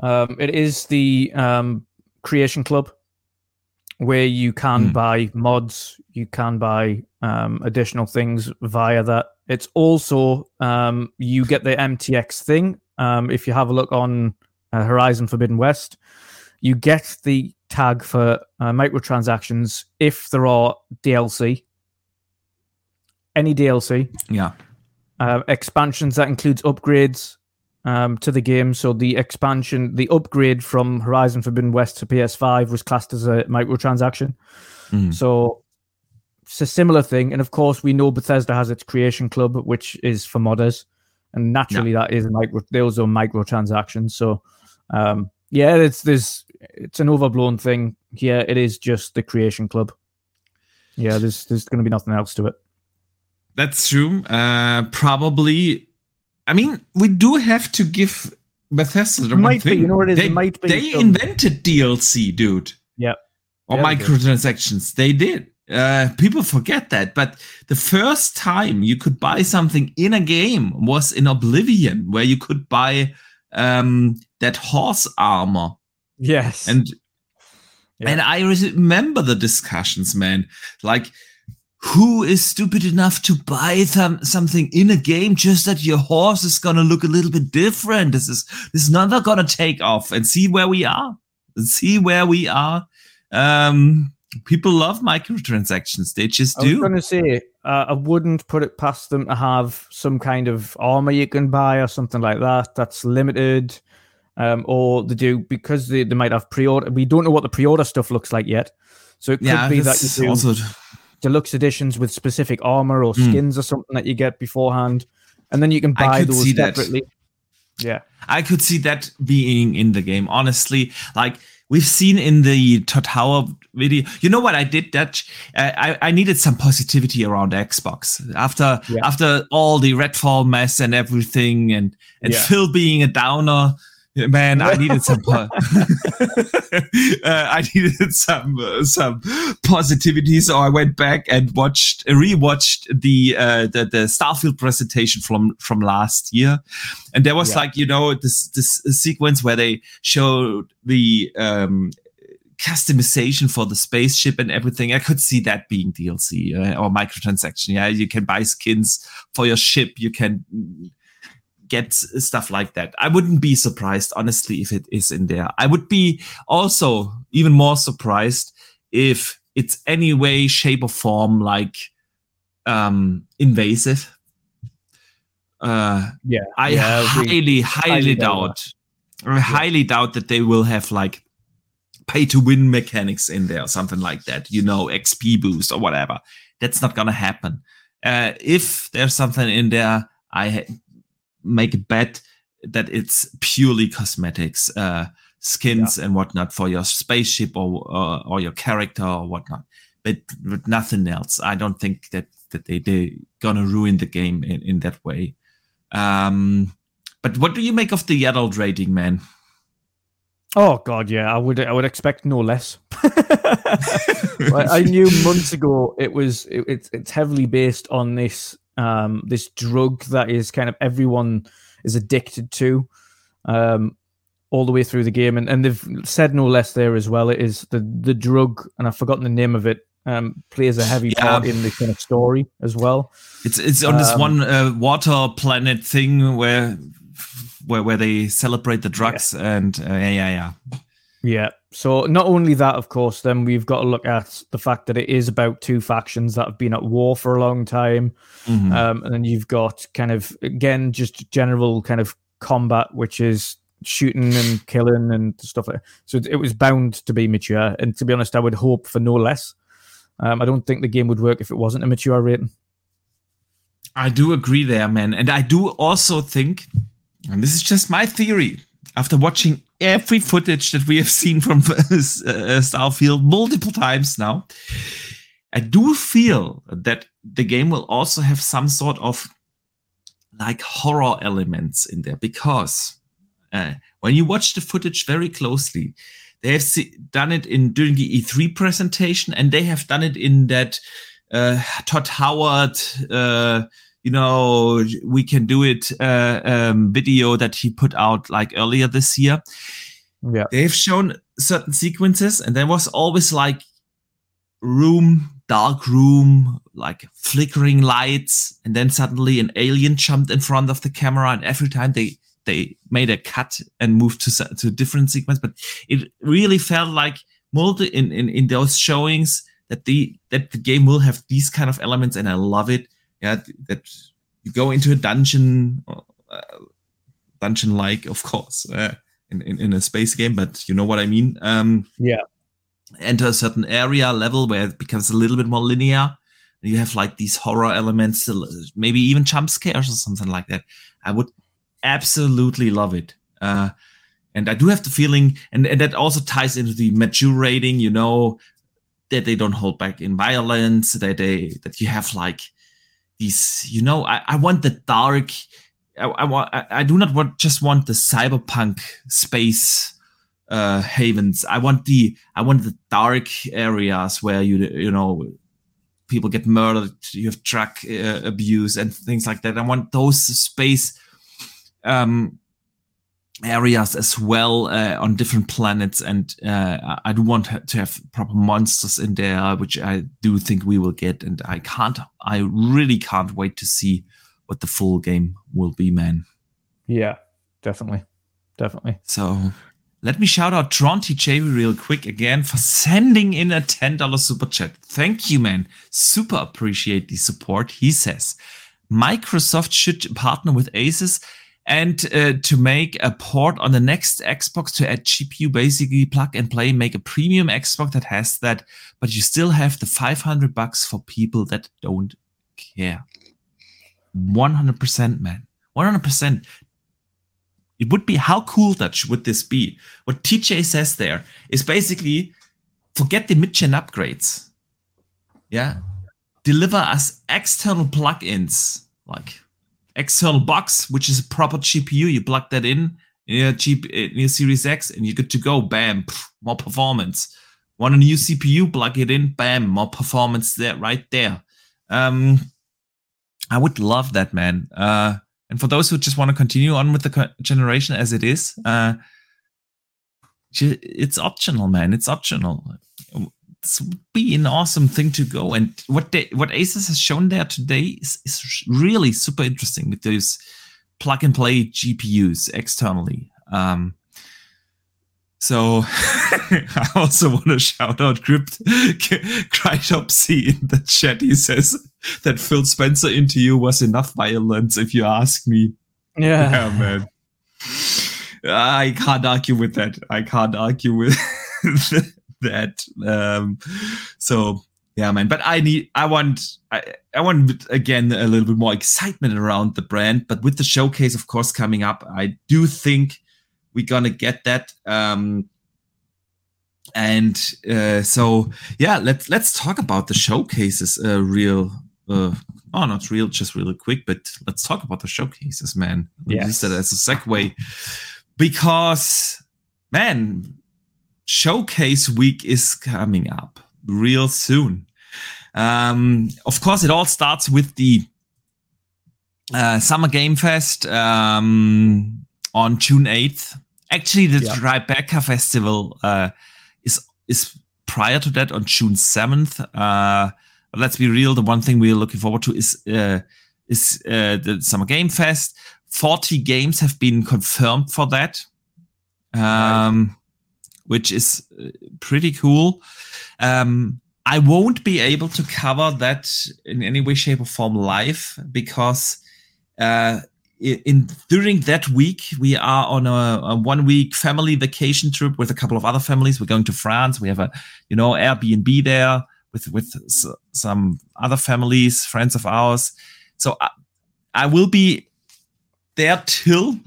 Um, it is the um, Creation Club where you can Hmm. buy mods, you can buy um, additional things via that. It's also um, you get the MTX thing. Um, if you have a look on uh, Horizon Forbidden West, you get the tag for uh, microtransactions if there are DLC, any DLC, Yeah. uh, expansions that includes upgrades um, to the game. So the expansion, the upgrade from Horizon Forbidden West to PS5 was classed as a microtransaction. Mhm. So it's a similar thing. And of course, we know Bethesda has its Creation Club, which is for modders, and naturally that is micro. Those are microtransactions. So um, yeah, it's there's it's an overblown thing. Here it is just the Creation Club. Yeah, there's there's going to be nothing else to it. That's true. Uh, probably. I mean, we do have to give Bethesda the one Might be, thing. you know what it is? They, It might be they some- invented DLC, dude. Yeah. Or Yeah, microtransactions. They did. Uh, people forget that, but the first time you could buy something in a game was in Oblivion, where you could buy um, that horse armor. Yes. And Yeah. and I remember the discussions, man. Like, who is stupid enough to buy some, something in a game just that your horse is gonna look a little bit different? This is this is never gonna take off. And see where we are. And See where we are. Um, people love microtransactions. They just do. I was going to say, uh, I wouldn't put it past them to have some kind of armor you can buy or something like that that's limited. Um, or they do because they, they might have pre-order. We don't know what the pre-order stuff looks like yet, so it could yeah, be that you do also deluxe editions with specific armor or Mm. skins or something that you get beforehand, and then you can buy those see that. separately. Yeah, I could see that being in the game, honestly. Like we've seen in the Howard video. You know what I did? That uh, I I needed some positivity around Xbox after Yeah. after all the Redfall mess and everything, and and Yeah. Phil being a downer. Man, I needed some. Uh, I needed some uh, some positivity, so I went back and watched, rewatched the uh, the the Starfield presentation from from last year, and there was Yeah. like you know this this sequence where they showed the um customization for the spaceship and everything i could see that being dlc uh, or microtransaction yeah you can buy skins for your ship you can get stuff like that i wouldn't be surprised honestly if it is in there i would be also even more surprised if it's any way shape or form like um invasive uh yeah. I yeah, highly, highly, highly doubt. I highly doubt that they will have like pay to win mechanics in there or something like that. You know, XP boost or whatever. That's not gonna happen. Uh, if there's something in there, I ha- make a bet that it's purely cosmetics, uh, skins and whatnot for your spaceship or uh, or your character or whatnot. But, but nothing else. I don't think that that they they gonna ruin the game in, in that way. Um, but what do you make of the adult rating, man? Oh god, yeah, I would I would expect no less. I knew months ago it was it, it's it's heavily based on this um this drug that is kind of everyone is addicted to um all the way through the game and, and they've said no less there as well it is the the drug and I've forgotten the name of it um plays a heavy Yeah. part in the kind of story as well It's it's on this Um, one uh, water planet thing where where where they celebrate the drugs and uh, yeah yeah yeah. Yeah. So not only that, of course, then we've got to look at the fact that it is about two factions that have been at war for a long time. Mhm. Um, and then you've got kind of again just general kind of combat, which is shooting and killing and stuff. Like so it was bound to be mature. And to be honest, I would hope for no less. Um, I don't think the game would work if it wasn't a mature rating. I do agree there, man. And I do also think, and this is just my theory, after watching every footage that we have seen from uh, Starfield multiple times now, I do feel that the game will also have some sort of like horror elements in there because uh, when you watch the footage very closely, they have se- done it in during the E3 presentation, and they have done it in that uh, Todd Howard, uh, you know, we can do it uh, um, video that he put out like earlier this year. Yeah. They've shown certain sequences, and there was always like room, dark room, like flickering lights, and then suddenly an alien jumped in front of the camera, and every time they they made a cut and moved to to different segments, but it really felt like multi in, in in those showings that the that the game will have these kind of elements, and I love it. Yeah, that you go into a dungeon, uh, dungeon like, of course, uh, in, in in a space game, but you know what I mean. Um, yeah, enter a certain area level where it becomes a little bit more linear. You have like these horror elements, maybe even jump scares or something like that. I would absolutely love it. Uh, and I do have the feeling, and, and that also ties into the mature rating, you know, that they don't hold back in violence, that they that you have like these, you know, I, I want the dark. I, I want. I, do not want just want the cyberpunk space uh, havens. I want the I want the dark areas where you you know people get murdered. You have drug uh, abuse and things like that. I want those space um, areas as well uh, on different planets, and uh, I do want to have proper monsters in there, which I do think we will get. And I can't. I really can't wait to see what the full game will be, man. Yeah, definitely, definitely. So let me shout out Tron TJ real quick again for sending in a $10 super chat. Thank you, man. Super appreciate the support. He says Microsoft should partner with Asus and uh, to make a port on the next Xbox to add GPU, basically plug and play, make a premium Xbox that has that, but you still have the 500 bucks for people that don't care. 100%, man. 100% it would be how cool that would this be? What TJ says there is basically forget the mid-gen upgrades. Yeah. Deliver us external plugins like external box, which is a proper GPU. You plug that in in your, G- in your Series X and you're good to go. Bam, more performance. Want a new CPU? Plug it in. Bam, more performance there, right there. Um, I would love that, man. Uh, and for those who just want to continue on with the generation as it is, uh, it's optional, man. It's optional. Would be an awesome thing to go. And what they, what Asus has shown there today is, is really super interesting with those plug and play GPUs externally. Um, so I also want to shout out Crypt Cryptopsy in the chat. He says that Phil Spencer into you was enough violence, if you ask me. Yeah, yeah man. I can't argue with that. I can't argue with that. Um, so yeah, man. But I need, I want, I, I want again a little bit more excitement around the brand. But with the showcase, of course, coming up, I do think we're gonna get that. Um, and uh, so yeah, let's let's talk about the showcases. Uh, real, uh, oh, not real, just really quick, but let's talk about the showcases, man. Yeah, that as a segue because, man, showcase week is coming up real soon. Um, of course, it all starts with the uh, Summer Game Fest um, on June 8th. Actually, the yeah. Tribeca Festival uh, is is prior to that on June seventh. Uh, let's be real. The one thing we're looking forward to is uh, is uh, the Summer Game Fest. Forty games have been confirmed for that, um, right. Which is uh, pretty cool. Um, I won't be able to cover that in any way, shape, or form live because uh, in during that week we are on a, a, one week family vacation trip with a couple of other families. We're going to france. We have a you know airbnb there with with some other families friends of ours. So i, I will be there till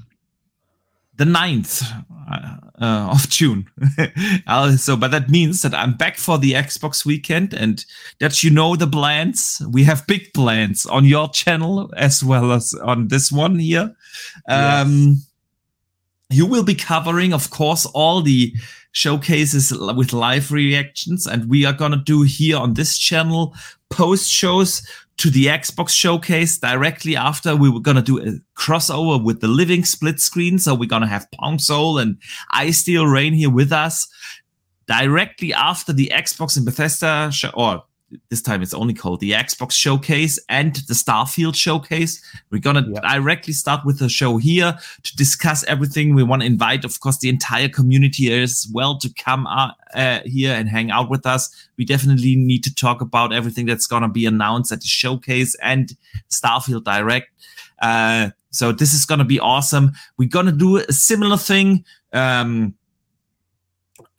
the 9th uh, uh, of June. so, but that means that I'm back for the Xbox weekend and that you know the plans. We have big plans on your channel as well as on this one here. Um, yes. You will be covering, of course, all the showcases with live reactions. And we are going to do here on this channel post shows to the Xbox showcase directly after. We were going to do a crossover with the living split screen. So we're going to have Pong Soul and Eyesteel Rain here with us directly after the Xbox and Bethesda show, or this time it's only called the Xbox Showcase and the Starfield Showcase. We're gonna Yep. directly start with the show here to discuss everything. We want to invite, of course, the entire community as well to come uh, uh, here and hang out with us. We definitely need to talk about everything that's gonna be announced at the showcase and Starfield Direct. Uh, so this is gonna be awesome. We're gonna do a similar thing. Um,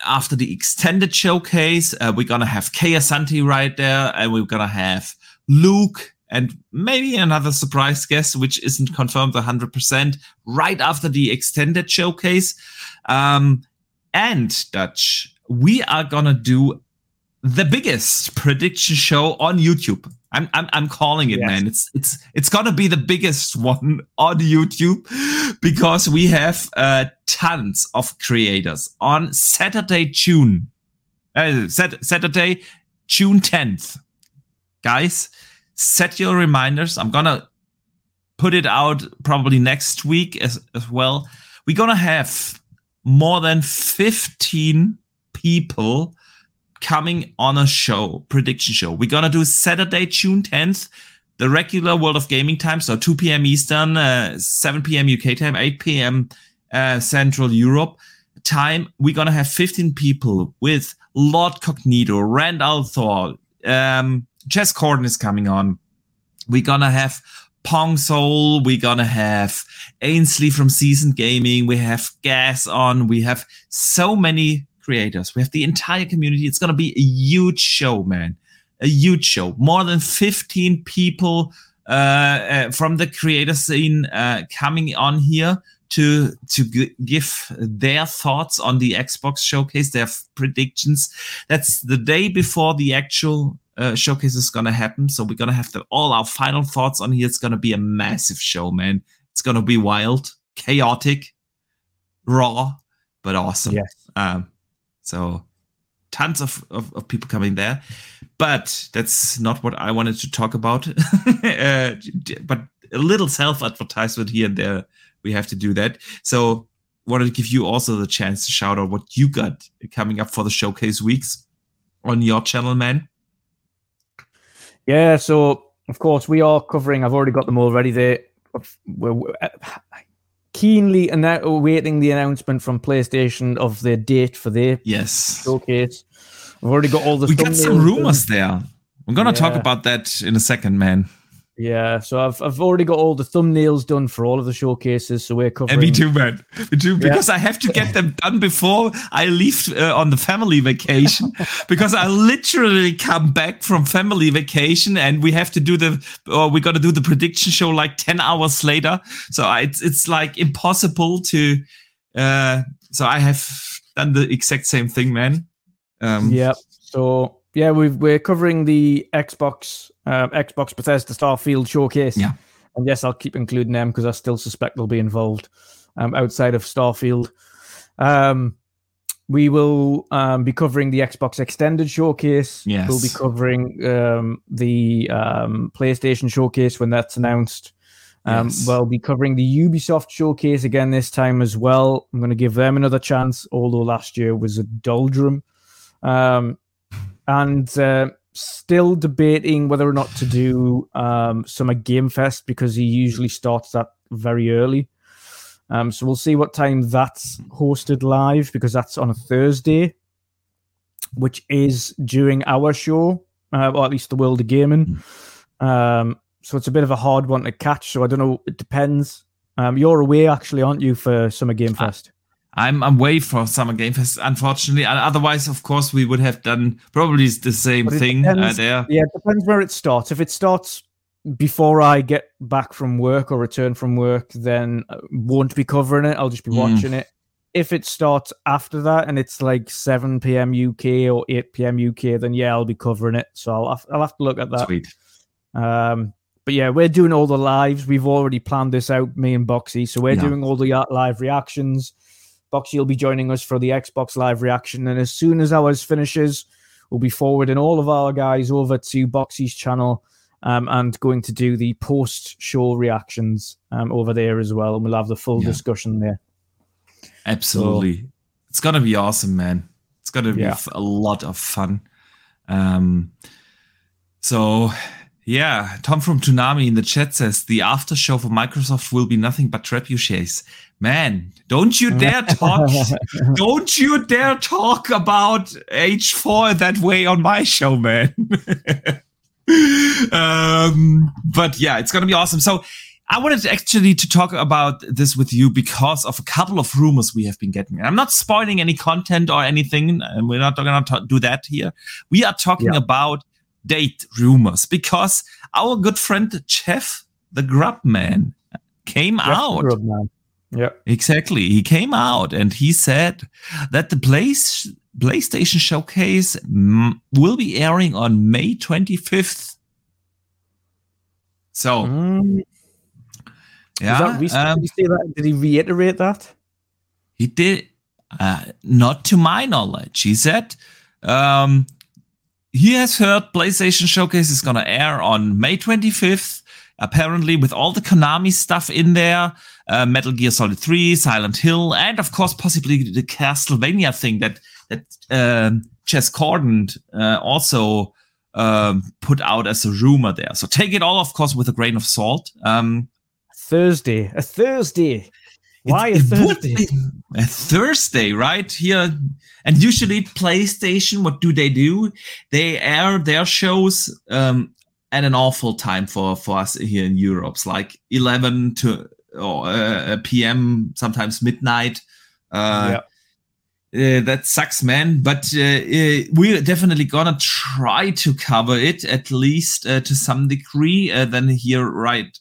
after the extended showcase, uh, we're gonna have Kay Asante right there, and we're gonna have Luke and maybe another surprise guest, which isn't confirmed 100%, right after the extended showcase. Um, and Dutch, we are gonna do the biggest prediction show on YouTube. I'm I'm, I'm calling it, Yes. man. It's it's it's gonna be the biggest one on YouTube because we have uh, tons of creators on Saturday, June, uh, Sat- Saturday, June 10th. Guys, set your reminders. I'm gonna put it out probably next week as, as well. We're gonna have more than 15 people coming on a show, prediction show. We're gonna do Saturday, June 10th, the regular World of Gaming time, so 2 p.m. Eastern, uh, 7 p.m. UK time, 8 p.m. Uh, Central Europe time. We're gonna have 15 people with Lord Cognito, Randall Thor, um, Jez Corden is coming on. We're gonna have Pong Soul. We're gonna have Ainsley from Season Gaming. We have Gas on. We have so many creators. We have the entire community. It's gonna be a huge show, man. A huge show. More than 15 people uh, uh, from the creator scene uh, coming on here to to g- give their thoughts on the Xbox showcase, their f- predictions. That's the day before the actual uh, showcase is gonna happen. So we're gonna have the, all our final thoughts on here. It's gonna be a massive show, man. It's gonna be wild, chaotic, raw, but awesome. Yes. Um, so tons of, of, of people coming there. But that's not what I wanted to talk about. uh, but a little self advertisement here and there. We have to do that. So wanted to give you also the chance to shout out what you got coming up for the showcase weeks on your channel, man. Yeah, so of course we are covering. I've already got them already. There, we're we're, uh, keenly annou- awaiting the announcement from PlayStation of their date for their Yes. showcase. I've already got all the. we got some rumors there. We're gonna talk about that in a second, man. Yeah, so I've I've already got all the thumbnails done for all of the showcases. So we're covering. And me too, man. Me too, because I have to get them done before I leave uh, on the family vacation. because I literally come back from family vacation, and we have to do the, or we got to do the prediction show like ten hours later. So I, it's it's like impossible to. Uh, so I have done the exact same thing, man. Um, Yep. So yeah, we've, we're covering the Xbox uh, Xbox Bethesda Starfield showcase. Yeah. And yes, I'll keep including them because I still suspect they'll be involved um, outside of Starfield. Um, we will um, be covering the Xbox Extended Showcase. Yes. We'll be covering um, the um, PlayStation Showcase when that's announced. Um, Yes. We'll be covering the Ubisoft Showcase again this time as well. I'm going to give them another chance, although last year was a doldrum. Um, and uh, still debating whether or not to do um, Summer Game Fest because he usually starts that very early. Um, so we'll see what time that's hosted live because that's on a Thursday, which is during our show, uh, or at least the World of Gaming. Um, so it's a bit of a hard one to catch. So I don't know. It depends. Um, you're away actually, aren't you, for Summer Game Fest? I'm away for Summer Game Fest, unfortunately. Otherwise, of course, we would have done probably the same thing uh, depends- there. Yeah, it depends where it starts. If it starts before I get back from work or return from work, then I won't be covering it. I'll just be Mm. watching it. If it starts after that and it's like 7 p.m. UK or 8 p.m. UK, then yeah, I'll be covering it. So I'll have, I'll have to look at that. Sweet. Um, but yeah, we're doing all the lives. We've already planned this out, me and Boxy. So we're Yeah. doing all the uh, live reactions. Boxy will be joining us for the Xbox live reaction. And as soon as ours finishes, we'll be forwarding all of our guys over to Boxy's channel um, and going to do the post show reactions um, over there as well. And we'll have the full Yeah. discussion there. Absolutely. It's gonna be awesome, man. It's gonna be Yeah. a lot of fun. Um So, yeah, Tom from Toonami in the chat says the after show for Microsoft will be nothing but trebuchets. Man, don't you dare talk! don't you dare talk about H4 that way on my show, man. um, but yeah, it's gonna be awesome. So I wanted actually to talk about this with you because of a couple of rumors we have been getting. I'm not spoiling any content or anything, and we're not going to do that here. We are talking yeah. about date rumors because our good friend Jeff, the Grub Man, came Jeff out. Man. Yeah, exactly. He came out and he said that the place PlayStation Showcase will be airing on May 25th. So. Mm yeah. Um, did, did he reiterate that? He did. Uh, not to my knowledge. He said um, he has heard PlayStation Showcase is going to air on May 25th. Apparently, with all the Konami stuff in there, uh, Metal Gear Solid 3, Silent Hill, and of course, possibly the Castlevania thing that that Jez Corden uh, also um, put out as a rumor there. So take it all, of course, with a grain of salt. Um, Thursday. A Thursday. Why it, a Thursday? A Thursday, right? Here. And usually PlayStation, what do they do? They air their shows um, at an awful time for, for us here in Europe. It's like 11 to or, uh, p.m., sometimes midnight. Uh, yeah. Uh, that sucks, man. But uh, uh, we're definitely gonna try to cover it at least uh, to some degree. Uh, then here, right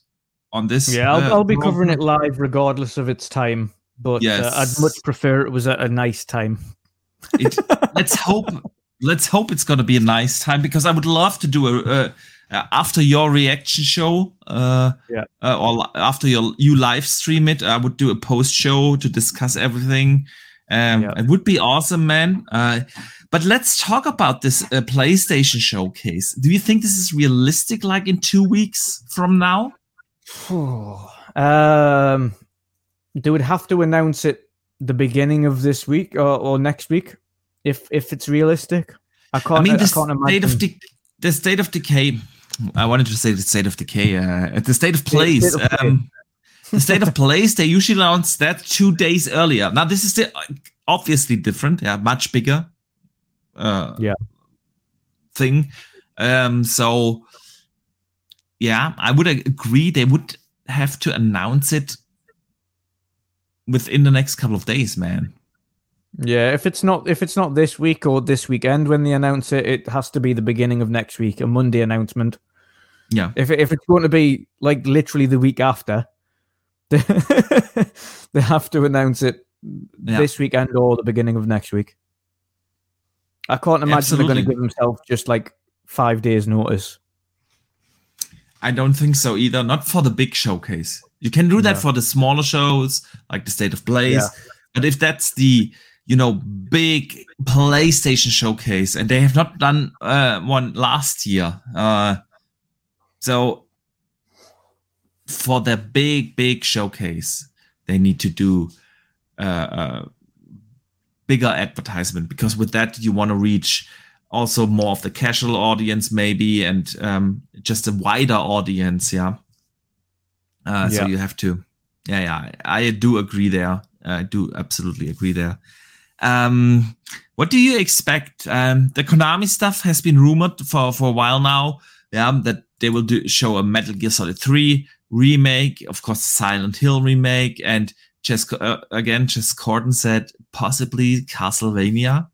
on this. Yeah, I'll, uh, I'll be covering it live regardless of its time, but yes. uh, I'd much prefer it was at a nice time. it, let's hope. Let's hope it's gonna be a nice time because I would love to do a. Uh, after your reaction show, uh, yeah, uh, or after your you live stream it, I would do a post show to discuss everything. Um, yeah. It would be awesome, man. Uh, but let's talk about this uh, PlayStation showcase. Do you think this is realistic, like in two weeks from now? Um, they would have to announce it the beginning of this week or, or next week, if if it's realistic. I can't. I mean, the I state of de- the state of decay. I wanted to say the state of decay. Uh, the state of place. State of um, the state of place. They usually announce that two days earlier. Now this is the, obviously different. Yeah, much bigger. Uh, yeah. Thing. Um. So yeah, I would agree. They would have to announce it within the next couple of days, man. Yeah, if it's not if it's not this week or this weekend when they announce it, it has to be the beginning of next week, a Monday announcement. Yeah. If if it's going to be like literally the week after, they, they have to announce it yeah. this weekend or the beginning of next week. I can't imagine Absolutely. they're going to give themselves just like five days notice. I don't think so either. Not for the big showcase. You can do that yeah. for the smaller shows, like the State of Plays. Yeah. But if that's the you know big PlayStation showcase, and they have not done uh, one last year, uh, so for the big big showcase, they need to do uh, uh bigger advertisement because with that you want to reach also more of the casual audience maybe and um, just a wider audience yeah? Uh, yeah. so you have to yeah yeah i do agree there. I do absolutely agree there. Um, what do you expect? Um, the konami stuff has been rumored for for a while now yeah that they will do show a metal gear solid 3 remake of course silent hill remake and just uh, again Jez Corden said possibly castlevania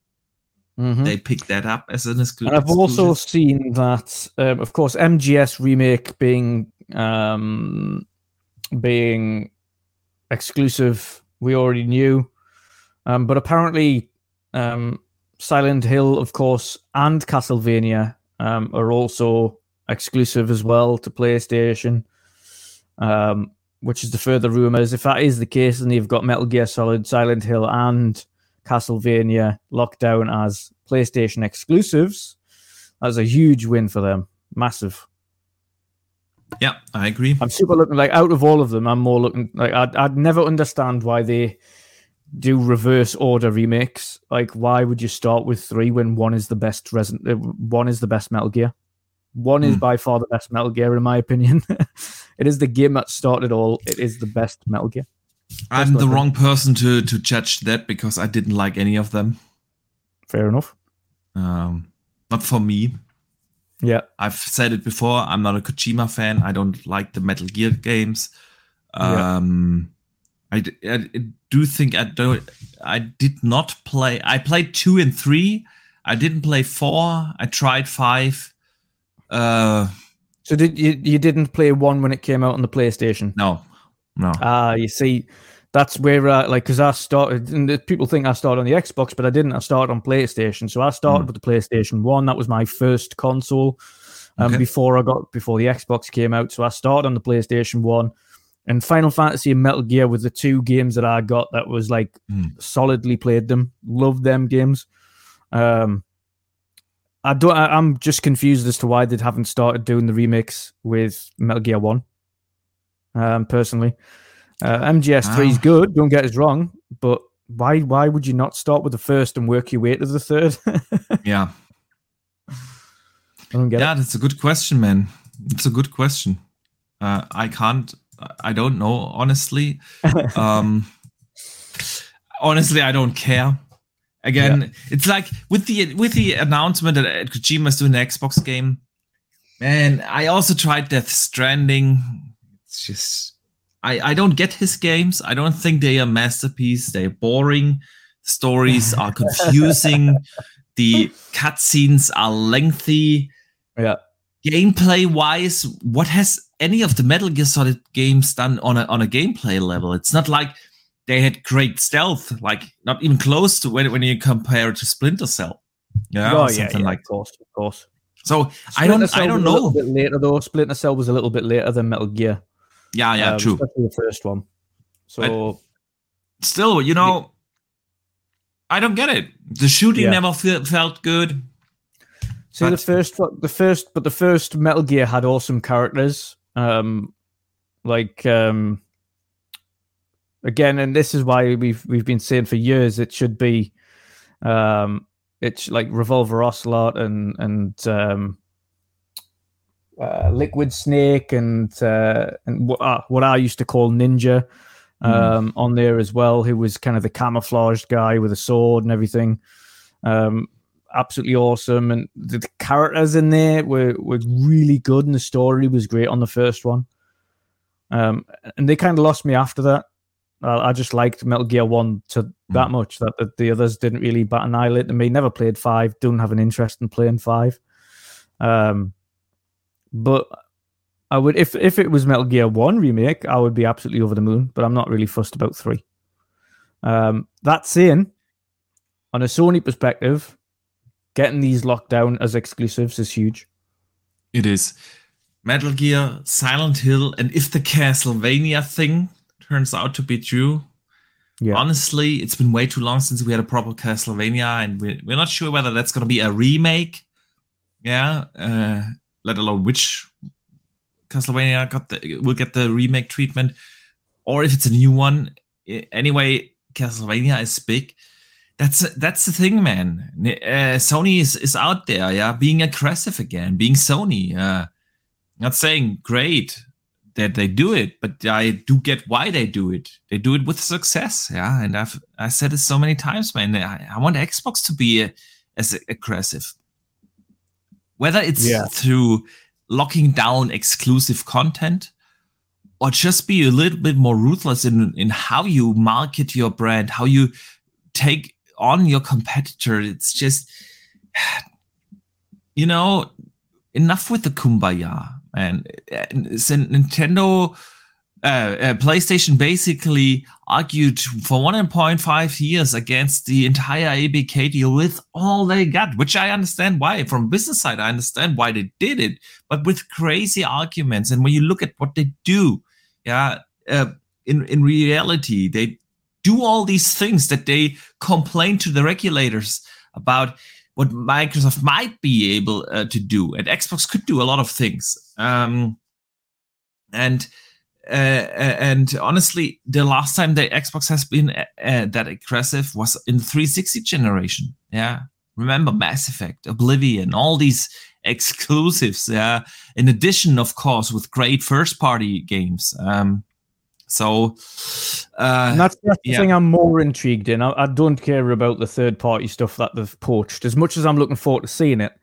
Mm-hmm. They picked that up as an exclusive. And I've also seen that, um, of course, MGS remake being um, being exclusive. We already knew, um, but apparently, um, Silent Hill, of course, and Castlevania um, are also exclusive as well to PlayStation. Um, which is the further rumors. If that is the case, then you've got Metal Gear Solid, Silent Hill, and Castlevania Lockdown as PlayStation exclusives. That's a huge win for them. Massive. Yeah, I agree. I'm super looking like out of all of them, I'm more looking like I'd, I'd never understand why they do reverse order remakes. Like, why would you start with three when one is the best Resident, uh, one is the best Metal Gear? One is Hmm. by far the best Metal Gear, in my opinion. it is the game that started all. It is the best Metal Gear. I'm the wrong person to to judge that because I didn't like any of them. Fair enough. Um, not for me. Yeah. I've said it before. I'm not a Kojima fan. I don't like the Metal Gear games. Yeah. Um, I, d- I do think I don't. I did not play. I played two and three. I didn't play four. I tried five. Uh, So did you? You didn't play one when it came out on the PlayStation? no, no. Ah, you see, that's where uh, like because I started. And the- people think I started on the Xbox, but I didn't. I started on PlayStation. So I started Hmm. with the PlayStation One. That was my first console. Um, Okay. before I got before the Xbox came out. So I started on the PlayStation One, and Final Fantasy and Metal Gear were the two games that I got that was like Hmm. solidly played them. Loved them games. Um, I don't. I, I'm just confused as to why they haven't started doing the remix with Metal Gear One. Um, personally, uh, MGS3 is Ah. good. Don't get us wrong, but why? Why would you not start with the first and work your way to the third? I yeah, don't get yeah. That's a good question, man. It's a good question. Uh, I can't. I don't know honestly. um honestly i don't care again it's like with the with the announcement that kojima is doing an xbox game man i also tried death stranding it's just i i don't get his games i don't think they are masterpiece they're boring stories are confusing the cutscenes are lengthy yeah, gameplay wise, what has any of the Metal Gear Solid games done on a on a gameplay level? It's not like they had great stealth, like not even close to when when you compare it to Splinter Cell. Oh, yeah, Oh, or something like of course, of course. so. I don't. Splinter I don't was A little bit later though. Splinter Cell was a little bit later than Metal Gear. Yeah, yeah, um, true. Especially the first one. So Still, you know, I don't get it. The shooting Yeah. never fe- felt good. See the first, the first, but the first Metal Gear had awesome characters. Um, like um, again, and this is why we've we've been saying for years it should be, um, it's like Revolver Ocelot and and um, uh, Liquid Snake and uh, and what uh, what I used to call Ninja. Um, on there as well, who was kind of the camouflaged guy with a sword and everything. Um, absolutely awesome, and the, the characters in there were were really good, and the story was great on the first one. Um, and they kind of lost me after that. I, I just liked Metal Gear One to that much that, that the others didn't really bat an eyelid to me. Never played five. Don't have an interest in playing five. Um, but I would if if it was Metal Gear One remake, I would be absolutely over the moon. But I'm not really fussed about three. Um, that saying, on a Sony perspective, getting these locked down as exclusives is huge. It is Metal Gear, Silent Hill, and if the Castlevania thing turns out to be true, Yeah. honestly, it's been way too long since we had a proper Castlevania, and we're, we're not sure whether that's going to be a remake. Yeah, uh, let alone which Castlevania got the will get the remake treatment, or if it's a new one. Anyway, Castlevania is big. That's that's the thing, man. Uh, Sony is is out there, yeah, being aggressive again, being Sony. Uh, not saying great that they do it, but I do get why they do it. They do it with success, yeah. And I've I said it so many times, man. I, I want Xbox to be uh, as aggressive, whether it's Yeah. through locking down exclusive content or just be a little bit more ruthless in in how you market your brand, how you take on your competitor. It's just, you know, enough with the kumbaya, man. And Nintendo, uh, uh, PlayStation basically argued for 1.5 years against the entire ABK deal with all they got, which I understand why. From business side, I understand why they did it, but with crazy arguments. And when you look at what they do, yeah, uh, in in reality, they do all these things that they complain to the regulators about what Microsoft might be able uh, to do, and Xbox could do a lot of things. Um, and uh, and honestly, the last time the Xbox has been uh, that aggressive was in the 360 generation. Yeah, remember Mass Effect, Oblivion, all these exclusives. Yeah, in addition, of course, with great first-party games. Um, so uh, and that's, that's the yeah. thing I'm more intrigued in. I, I don't care about the third-party stuff that they've poached as much as I'm looking forward to seeing it.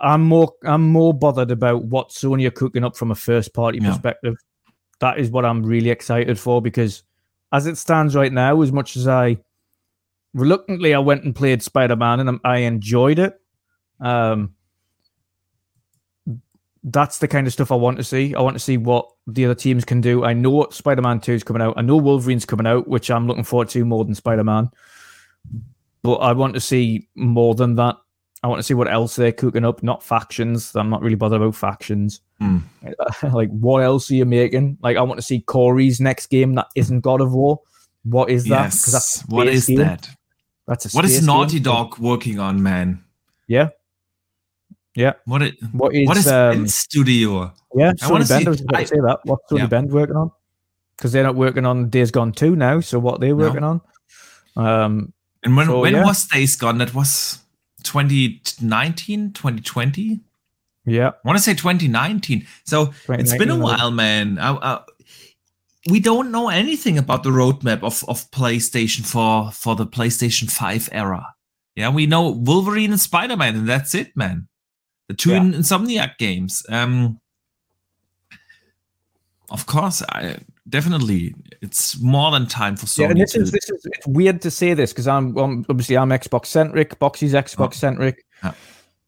I'm more I'm more bothered about what Sony are cooking up from a first party yeah. perspective. That is what I'm really excited for because as it stands right now, as much as I reluctantly I went and played Spider Man and I enjoyed it. Um, that's the kind of stuff I want to see. I want to see what the other teams can do. I know what Spider Man 2 is coming out. I know Wolverine's coming out, which I'm looking forward to more than Spider Man. But I want to see more than that. I want to see what else they're cooking up, not factions. I'm not really bothered about factions. Mm. like, what else are you making? Like, I want to see Cory's next game that isn't God of War. What is that? Because that's what is game. that? That's a what is Naughty game. Dog working on, man? Yeah, yeah. What it? What is? What is um, Studio? Yeah, I want to see. I say that. What's Sony yeah. Bend working on? Because they're not working on Days Gone two now. So what they're working no. on? Um, and when so, when yeah. was Days Gone? That was 2019, 2020. Yeah. I want to say 2019. So 2019, it's been a while, man. I, I, we don't know anything about the roadmap of, of PlayStation for, for the PlayStation 5 era. Yeah, we know Wolverine and Spider Man, and that's it, man. The two yeah. Insomniac games. Um, of course, I definitely it's more than time for Sony. Yeah, and this to... is this is it's weird to say this because I'm, obviously I'm Xbox centric. Boxy's Xbox centric. Oh.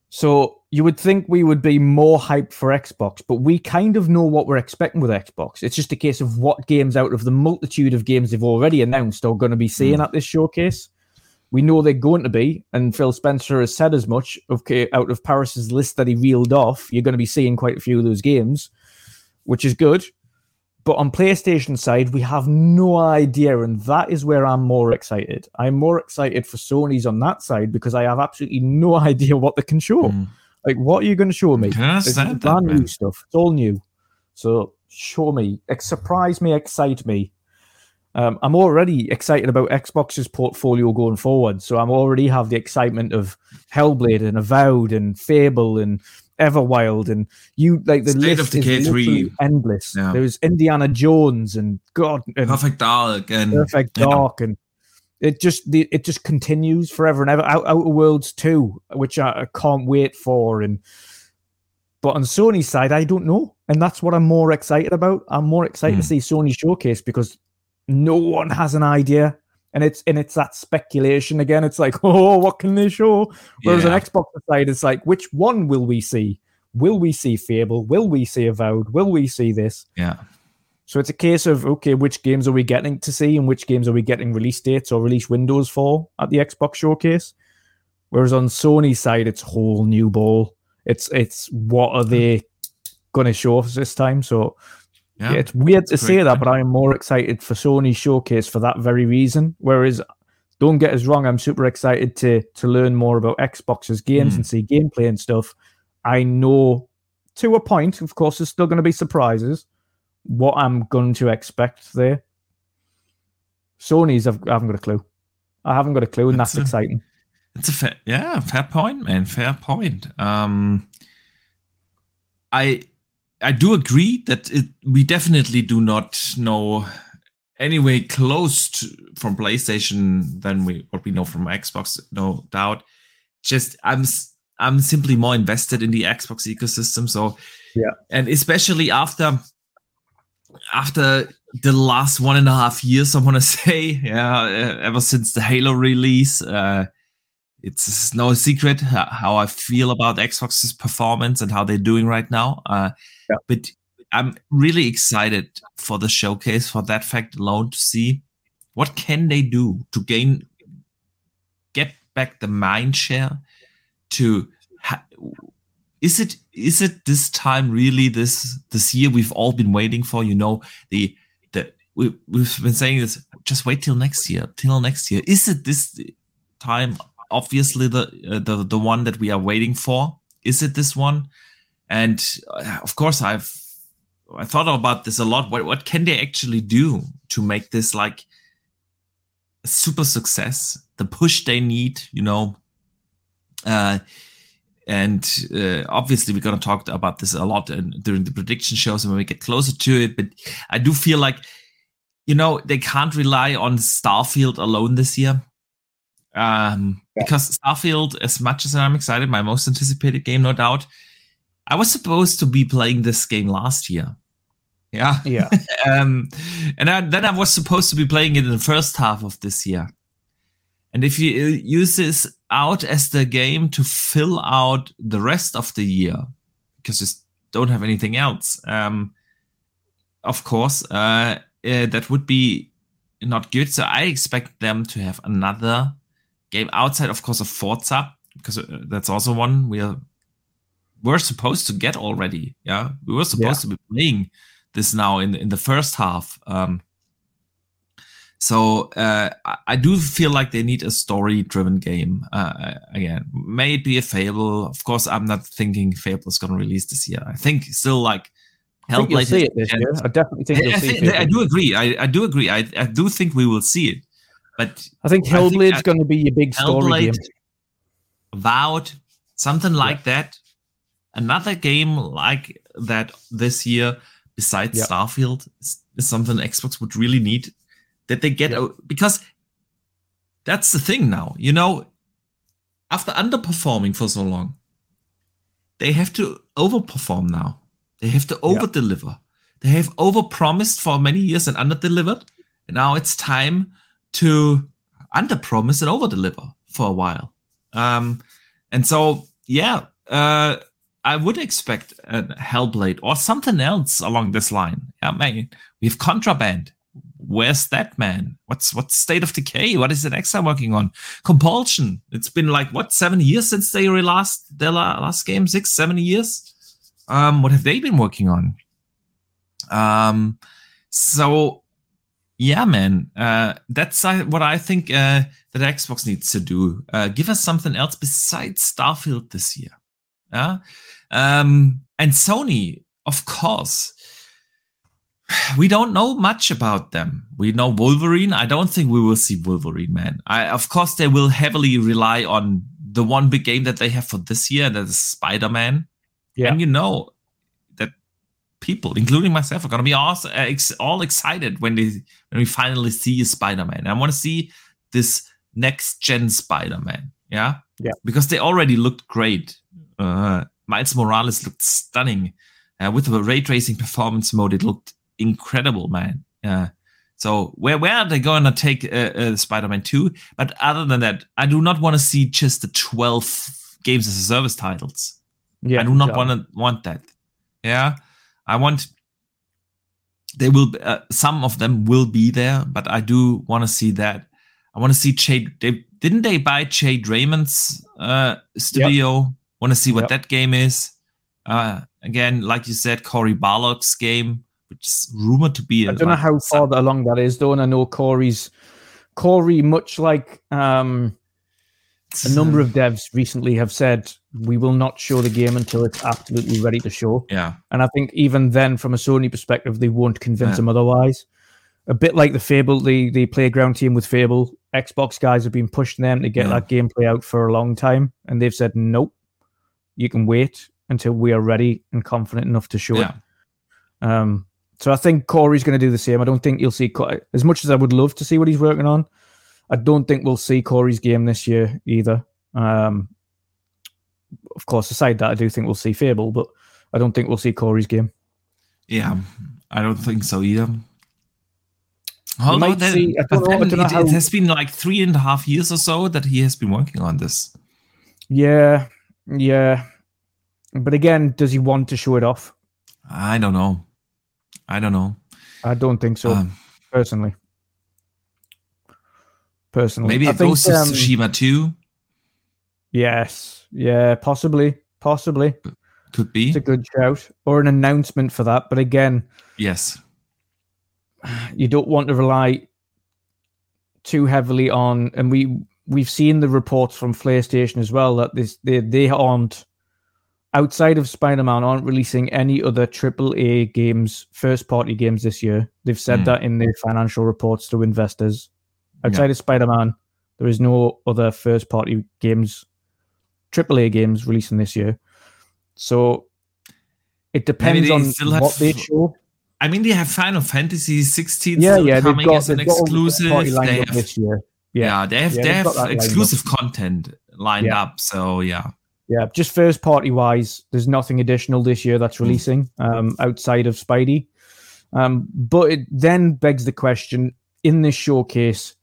So you would think we would be more hyped for Xbox, but we kind of know what we're expecting with Xbox. It's just a case of what games out of the multitude of games they've already announced are going to be seeing mm. at this showcase. We know they're going to be, and Phil Spencer has said as much. Okay, out of Paris's list that he reeled off, you're going to be seeing quite a few of those games, which is good. But on PlayStation side, we have no idea, and that is where I'm more excited. I'm more excited for Sony's on that side because I have absolutely no idea what they can show. Mm. Like, what are you going to show me? It's brand that, new stuff. It's all new. So show me, surprise me, excite me. Um, I'm already excited about Xbox's portfolio going forward. So I'm already have the excitement of Hellblade and Avowed and Fable and Everwild, and you like the State list of Decay is three endless. Yeah. There's Indiana Jones and God and Perfect Dark and Perfect Dark and it just it just continues forever and ever. Out, Outer Worlds two, which I, I can't wait for, and but on Sony's side, I don't know, and that's what I'm more excited about. I'm more excited mm. to hmm. see Sony showcase because no one has an idea and it's and it's that speculation again. It's like, oh, what can they show? Whereas yeah. on Xbox side, it's like, which one will we see? Will we see Fable? Will we see Avowed? Will we see this? Yeah. So it's a case of okay, which games are we getting to see, and which games are we getting release dates or release windows for at the Xbox showcase? Whereas on Sony's side, it's whole new ball. It's it's what are they going to show us this time? So yeah, yeah it's weird to say that, but I'm more excited for Sony showcase for that very reason. Whereas, don't get us wrong, I'm super excited to to learn more about Xbox's games mm. and see gameplay and stuff. I know to a point, of course, there's still going to be surprises. What I'm going to expect there. Sony's, I've, I haven't got a clue. I haven't got a clue, and that's, that's a, exciting. It's a fair, yeah, fair point, man. Fair point. Um, I I do agree that it, we definitely do not know anyway close to, from PlayStation than we what we know from Xbox, no doubt. Just I'm I'm simply more invested in the Xbox ecosystem. So yeah, and especially after after the last one and a half years, I want to say, yeah, ever since the Halo release, uh, it's no secret how I feel about Xbox's performance and how they're doing right now. Uh, yeah. But I'm really excited for the showcase for that fact alone to see what can they do to gain, get back the mind share. To ha- is it is it this time really this this year we've all been waiting for? You know the the we, we've been saying this. Just wait till next year. Till next year. Is it this time? obviously the uh, the the one that we are waiting for. Is it this one? And uh, of course, I've I thought about this a lot. What what can they actually do to make this like a super success? The push they need, you know, Uh, and uh, obviously, we're going to talk about this a lot in, during the prediction shows and when we get closer to it. But I do feel like, you know, they can't rely on Starfield alone this year. Um, yeah. Because Starfield, as much as I'm excited, my most anticipated game, no doubt, I was supposed to be playing this game last year. Yeah. Yeah. um, and I, then I was supposed to be playing it in the first half of this year. And if you uh, use this out as the game to fill out the rest of the year, because you don't have anything else, um, of course, uh, uh, that would be not good. So I expect them to have another game outside, of course, of Forza, because uh, that's also one we are we're supposed to get already. Yeah, we were supposed yeah. to be playing this now in in the first half. Um, so uh, I do feel like they need a story-driven game uh, again. May it be a Fable? Of course, I'm not thinking Fable is going to release this year. I think still like Hellblade. I see it this year. I definitely think you'll I, see. Think, I do agree. I, I do agree. I, I do think we will see it. But I think Hellblade's going to be your big story Hellblade, game. Avowed, something like yeah. that. Another game like that this year, besides yeah. Starfield, is, is something Xbox would really need that they get yeah. because that's the thing now. You know, after underperforming for so long, they have to overperform now. They have to over deliver. Yeah. They have overpromised for many years and underdelivered. And now it's time to underpromise and overdeliver for a while. Um, and so, yeah, uh, I would expect a Hellblade or something else along this line. Yeah, man, we have Contraband where's that man? What's what's State of Decay? What is the next I'm working on? Compulsion. It's been like what seven years since they released their last game, six, seven years. Um, what have they been working on? Um, so yeah, man, uh, that's uh, what I think uh, that Xbox needs to do. Uh, give us something else besides Starfield this year. Yeah, um, and Sony, of course we don't know much about them. We know Wolverine. I don't think we will see Wolverine, man. I, of course, they will heavily rely on the one big game that they have for this year, that is Spider Man. Yeah. And you know that people, including myself, are going to be all, uh, all excited when they when we finally see Spider Man. I want to see this next gen Spider Man. Yeah. Yeah. Because they already looked great. Uh, Miles Morales looked stunning. Uh, with the ray tracing performance mode, it looked incredible, man. Yeah. So where where are they going to take uh, uh, Spider-Man 2? But other than that, I do not want to see just the 12 games as a service titles. Yeah, I do not want to want that. Yeah. I want they will uh, some of them will be there, but I do want to see that. I want to see Jade they didn't they buy Jade Raymond's uh, studio? Want to see what yep. that game is. Uh, again, like you said, Cory Barlog's game which is rumored to be. I don't like, know how far along that is, though. And I know Cory's Cory, much like um, a number of devs recently have said, we will not show the game until it's absolutely ready to show. Yeah. And I think even then, from a Sony perspective, they won't convince yeah. them otherwise. A bit like the Fable, the, the playground team with Fable, Xbox guys have been pushing them to get yeah. that gameplay out for a long time. And they've said, nope, you can wait until we are ready and confident enough to show yeah. it. Um, so I think Cory's going to do the same. I don't think you'll see as much as I would love to see what he's working on. I don't think we'll see Cory's game this year either. Um, of course, aside that, I do think we'll see Fable, but I don't think we'll see Cory's game. Yeah, I don't think so either. See, know, it, how... it has been like three and a half years or so that he has been working on this. Yeah, yeah. But again, does he want to show it off? I don't know. I don't know. I don't think so, um, personally. Personally, maybe it goes to um, Tsushima too. Yes, yeah, possibly, possibly. Could be. It's a good shout or an announcement for that. But again, yes, you don't want to rely too heavily on, and we we've seen the reports from PlayStation as well that this they they aren't outside of Spider-Man aren't releasing any other AAA games, first-party games this year. They've said mm. that in their financial reports to investors. Outside yeah. of Spider-Man, there is no other first-party games AAA games releasing this year. So it depends on what have- they show. I mean, they have Final Fantasy 16 Yeah, still yeah, coming got, as an they've got all the exclusive. They have, this year. Yeah. Yeah, they have Yeah, they have got that lined up. exclusive content lined Yeah. up. So yeah, Yeah, just first party wise, there's nothing additional this year Hmm. that's releasing um, outside of Spidey. Um, but it then begs the question in this showcase,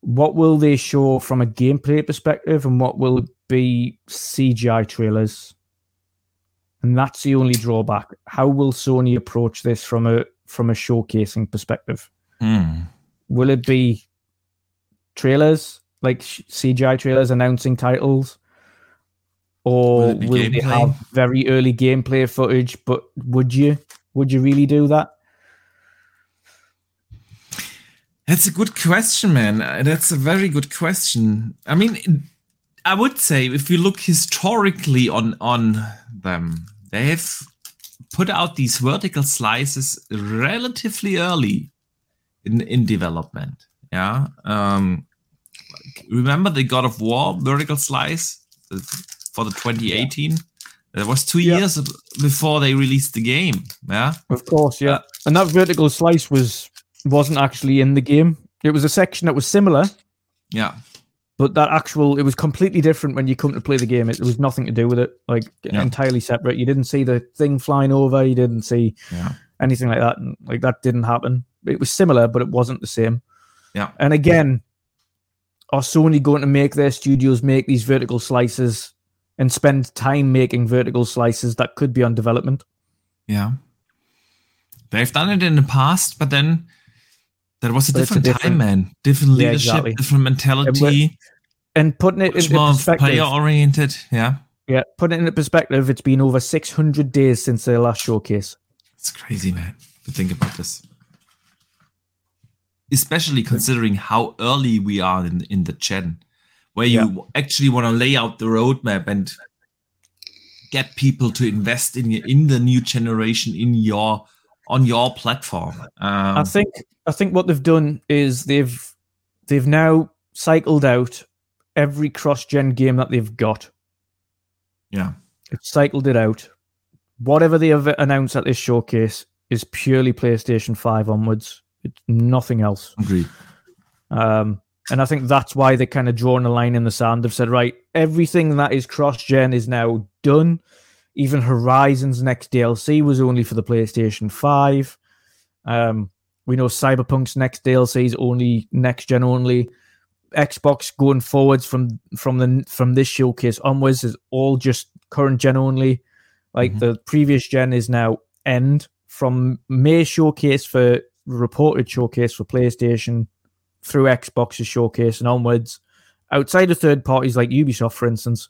what will they show from a gameplay perspective and what will be CGI trailers? And that's the only drawback. How will Sony approach this from a from a showcasing perspective? Hmm. Will it be trailers like CGI trailers announcing titles, or Will will they have very early gameplay footage? But would you would you really do that? That's a good question, man. That's a very good question. I mean, I would say if you look historically on on them, they have put out these vertical slices relatively early in in development. Yeah. Um, remember the God of War vertical slice for the 2018? That was two Yeah. years before they released the game. Yeah. Of course, yeah. Uh, and that vertical slice was wasn't actually in the game. It was a section that was similar, Yeah. but that actual it was completely different when you come to play the game. It, there was nothing to do with it, like Yeah. entirely separate. You didn't see the thing flying over. You didn't see Yeah. anything like that. And, like that didn't happen. It was similar, but it wasn't the same. Yeah. And again, are Sony going to make their studios make these vertical slices and spend time making vertical slices that could be on development? Yeah. They've done it in the past, but then that was a it's a different, different- time, man. Different Yeah, leadership, exactly. different mentality, And putting it into more perspective, player oriented. Yeah. yeah, putting it into perspective, it's been over 600 days since their last showcase. It's crazy, man, to think about this. Especially considering how early we are in, in the gen, where you actually want to lay out the roadmap and get people to invest in in the new generation in your on your platform. Um, I think I think what they've done is they've they've now cycled out every cross-gen game that they've got. yeah, They've cycled it out. Whatever they have announced at this showcase is purely PlayStation 5 onwards. It's nothing else. agreed. Um, and I think that's why they kind of drawn a line in the sand. They've said, right, everything that is cross-gen is now done. Even Horizon's next DLC was only for the PlayStation 5. Um, we know Cyberpunk's next DLC is only next gen only. Xbox going forwards from from the from this showcase onwards is all just current gen only. Like Mhm. the previous gen is now end from May showcase for reported showcase for PlayStation through Xbox's showcase and onwards. Outside of third parties like Ubisoft, for instance,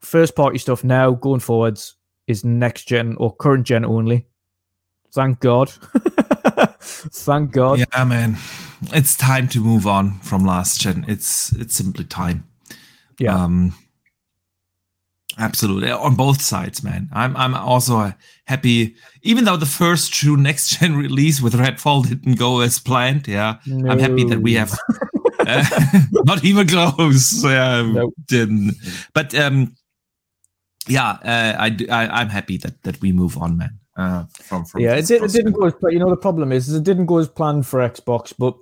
first party stuff now going forwards is next gen or current gen only. Thank God. Thank God. Yeah, man, it's time to move on from last gen. It's it's simply time. Yeah. Um, absolutely on both sides, man. I'm I'm also happy, even though the first true next gen release with Redfall didn't go as planned. Yeah, I'm happy that we have uh, not even close. Yeah, Nope. didn't. But um, yeah, uh, I, I am happy that that we move on, man. Uh, from from yeah, it, did, it didn't go as planned. You know, the problem is, is it didn't go as planned for Xbox, but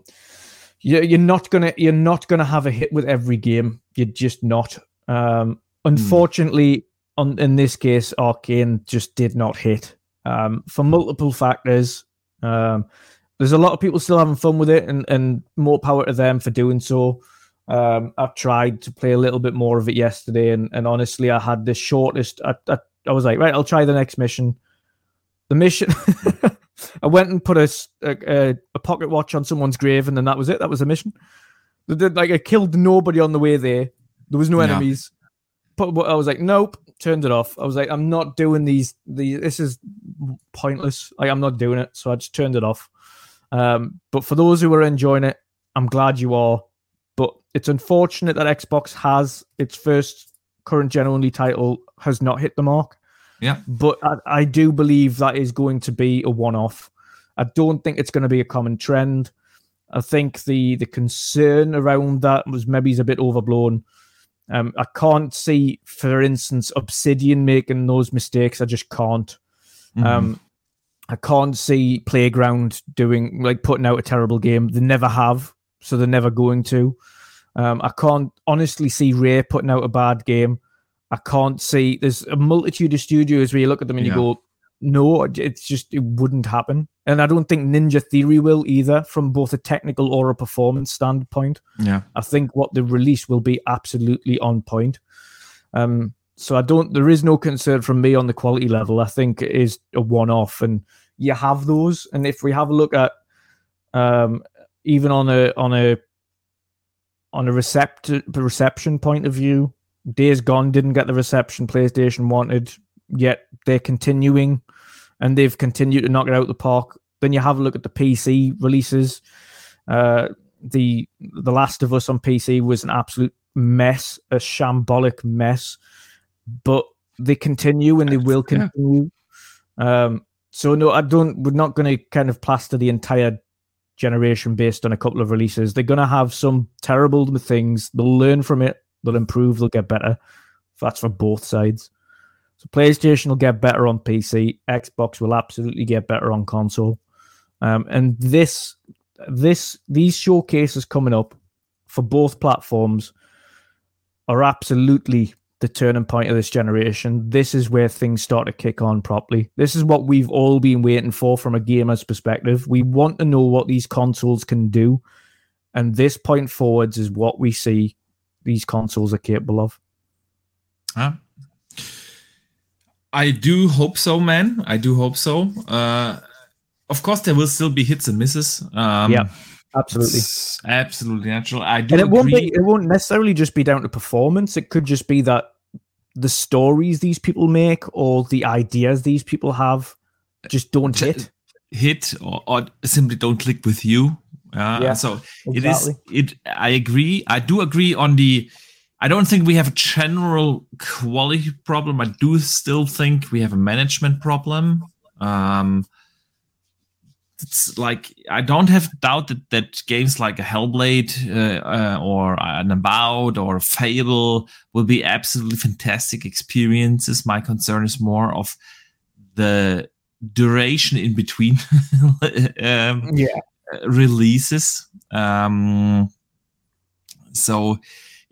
you're, you're not gonna you're not gonna have a hit with every game. You're just not. Um, unfortunately, on in this case, Arkane just did not hit um, for multiple factors. Um, there's a lot of people still having fun with it, and, and more power to them for doing so. Um, I've tried to play a little bit more of it yesterday, and, and honestly, I had the shortest. I, I, I was like, right, I'll try the next mission. The mission, I went and put a pocket watch on someone's grave, and then that was it. That was the mission. They did, like I killed nobody on the way there. There was no enemies. But I was like, nope, turned it off. I was like, I'm not doing these. These this is pointless. Like I'm not doing it. So I just turned it off. Um, but for those who are enjoying it, I'm glad you are. But it's unfortunate that Xbox has its first current gen only title has not hit the mark. Yeah. But I, I do believe that is going to be a one off. I don't think it's going to be a common trend. I think the the concern around that was maybe is a bit overblown. Um, I can't see, for instance, Obsidian making those mistakes. I just can't. Mhm. Um, I can't see Playground doing like putting out a terrible game. They never have, so they're never going to. Um, I can't honestly see Rare putting out a bad game. I can't see. There's a multitude of studios where you look at them and Yeah. you go, "No, it's just it wouldn't happen." And I don't think Ninja Theory will either, from both a technical or a performance standpoint. yeah. I think what the release will be absolutely on point. Um, so I don't. There is no concern from me on the quality level. I think it is a one-off, and you have those. And if we have a look at, um, even on a on a on a recept reception point of view, Days Gone didn't get the reception PlayStation wanted. Yet they're continuing, and they've continued to knock it out of the park. Then you have a look at the PC releases. Uh, the The Last of Us on PC was an absolute mess, a shambolic mess. But they continue and they will Yeah. continue. Um, so no, I don't. We're not going to kind of plaster the entire generation based on a couple of releases. They're going to have some terrible things. They'll learn from it. They'll improve. They'll get better. That's for both sides. So PlayStation will get better on PC. Xbox will absolutely get better on console. Um, and this, this, these showcases coming up for both platforms are absolutely the turning point of this generation. This is where things start to kick on properly. This is what we've all been waiting for from a gamer's perspective. We want to know what these consoles can do. And this point forwards is what we see these consoles are capable of. Huh? I do hope so, man. I do hope so. Uh, of course, there will still be hits and misses. Um, Yeah, Absolutely. absolutely natural. I do And it won't be it won't necessarily just be down to performance. It could just be that the stories these people make or the ideas these people have just don't hit. hit or, or simply don't click with you. Uh, Yeah, so Exactly. it is. It. I agree. I do agree on the. I don't think we have a general quality problem. I do still think we have a management problem. Um, it's like I don't have doubt that, that games like a Hellblade uh, uh, or an Avowed or a Fable will be absolutely fantastic experiences. My concern is more of the duration in between um, Yeah. releases. Um, so,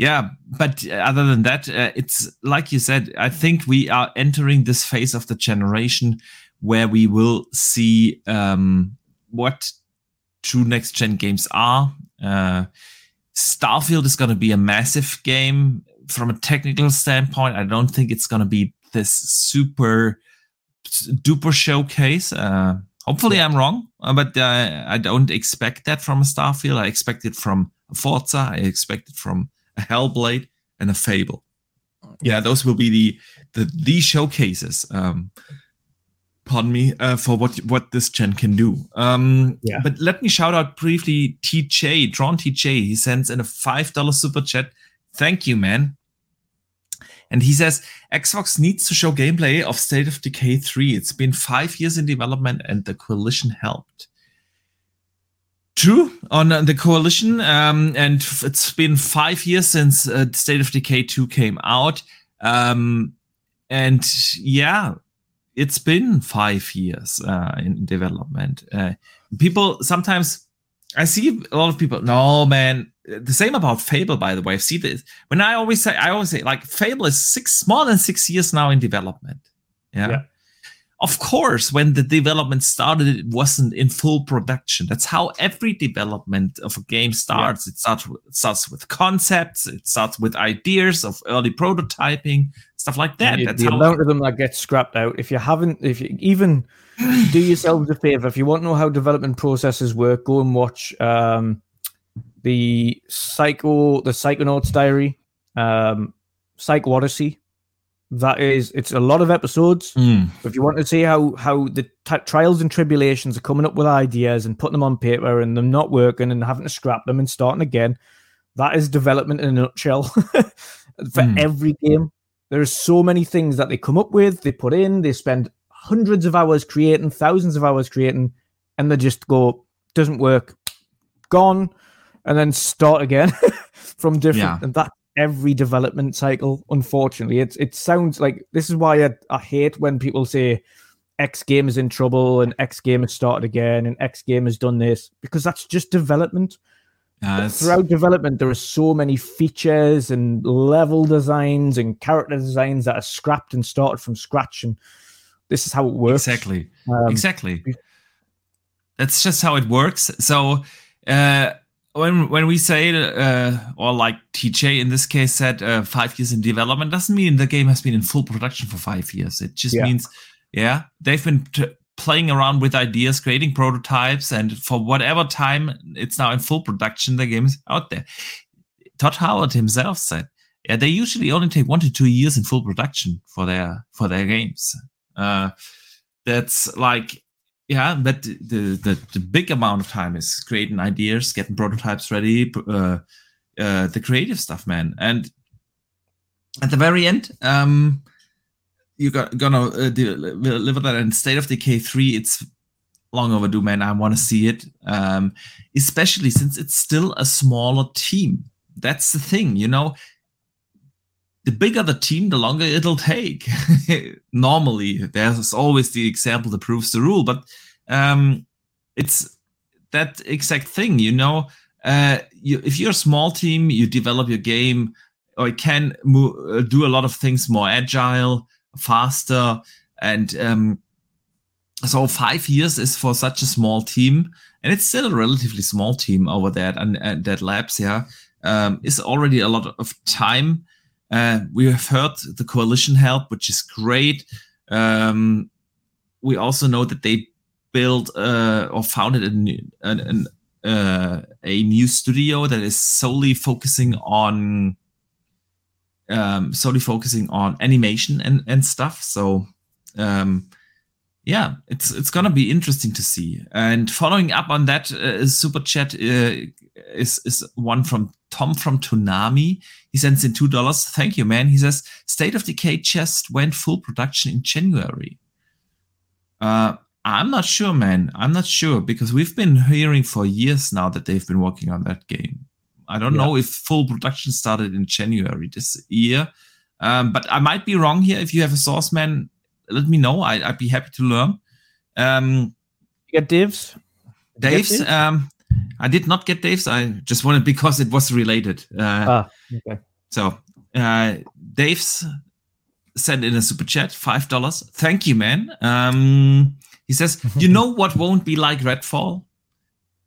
yeah, but other than that, uh, it's like you said. I think we are entering this phase of the generation where we will see um, what true next gen games are. Uh, Starfield is going to be a massive game from a technical standpoint. I don't think it's going to be this super duper showcase. Uh, hopefully, I'm wrong, uh, but uh, I don't expect that from a Starfield. I expect it from Forza. I expect it from a Hellblade and a Fable. Yeah, those will be the the, the showcases. Um, pardon me uh, for what what this gen can do. Um, Yeah. But let me shout out briefly TJ, Drawn TJ. He sends in a five dollar super chat. Thank you, man. And he says Xbox needs to show gameplay of State of Decay 3. It's been five years in development and the coalition helped. True on the coalition, um, and it's been five years since uh, State of Decay 2 came out. Um, and yeah, it's been five years uh, in development. Uh, people sometimes I see a lot of people. No, man. The same about Fable, by the way. I see this when I always say, I always say, like Fable is six more than six years now in development. Yeah. Yeah. Of course, when the development started, it wasn't in full production. That's how every development of a game starts. It starts with, it starts with concepts. It starts with ideas of early prototyping, stuff like that. the, That's the how. amount of them that get scrapped out. If you haven't, if you even do yourselves a favor, if you want to know how development processes work, go and watch um, the Psycho, the Psychonauts Diary, um, PsychOdyssey. That is, it's a lot of episodes. Mm, if you want to see how how the t- trials and tribulations are coming up with ideas and putting them on paper and them not working and having to scrap them and starting again, that is development in a nutshell for Hmm. every game. There are so many things that they come up with, they put in, they spend hundreds of hours creating, thousands of hours creating, and they just go, doesn't work, gone, and then start again from different. Yeah. And that every development cycle. Unfortunately, it it sounds like this is why I, I hate when people say X game is in trouble and X game has started again and X game has done this because that's just development. Uh, Throughout development, there are so many features and level designs and character designs that are scrapped and started from scratch, and this is how it works. Exactly. Um, exactly. That's just how it works. So uh, when when we say uh, or like TJ in this case said uh, five years in development doesn't mean the game has been in full production for five years. It just Yeah. means yeah they've been t- playing around with ideas, creating prototypes, and for whatever time it's now in full production, the game is out there. Todd Howard himself said, "Yeah, they usually only take one to two years in full production for their for their games." Uh, that's like yeah but the, the the big amount of time is creating ideas getting prototypes ready uh, uh the creative stuff man. And at the very end um you're gonna uh, deliver that in state of decay 3 it's long overdue man. I want to see it um especially since it's still a smaller team. That's the thing you know the bigger the team, the longer it'll take. Normally, there's always the example that proves the rule, but um, it's that exact thing. You know, uh, you, if you're a small team, you develop your game, or it can uh, do a lot of things more agile, faster, and um, so five years is for such a small team, and it's still a relatively small team over there and, and that labs. Yeah, um, is already a lot of time. We have heard the coalition help, which is great. Um, we also know that they built uh, or founded a new, an, an, uh, a new studio that is solely focusing on um, solely focusing on animation and, and stuff. So um, yeah, it's it's gonna be interesting to see. And following up on that, uh, super chat uh, is is one from Tom from Toonami. He sends in two dollars. Thank you, man. He says State of Decay just went full production in January. Uh, I'm not sure, man. I'm not sure because we've been hearing for years now that they've been working on that game. I don't Yeah. know if full production started in January this year, um, but I might be wrong here. If you have a source, man, let me know. I, I'd be happy to learn. Um, You get divs. Did you get Dave's. divs? Um, I did not get Dave's. I just wanted because it was related. Uh, ah, okay. so uh, Dave's sent in a super chat, five dollars. Thank you, man. Um, he says, "You know what won't be like Redfall?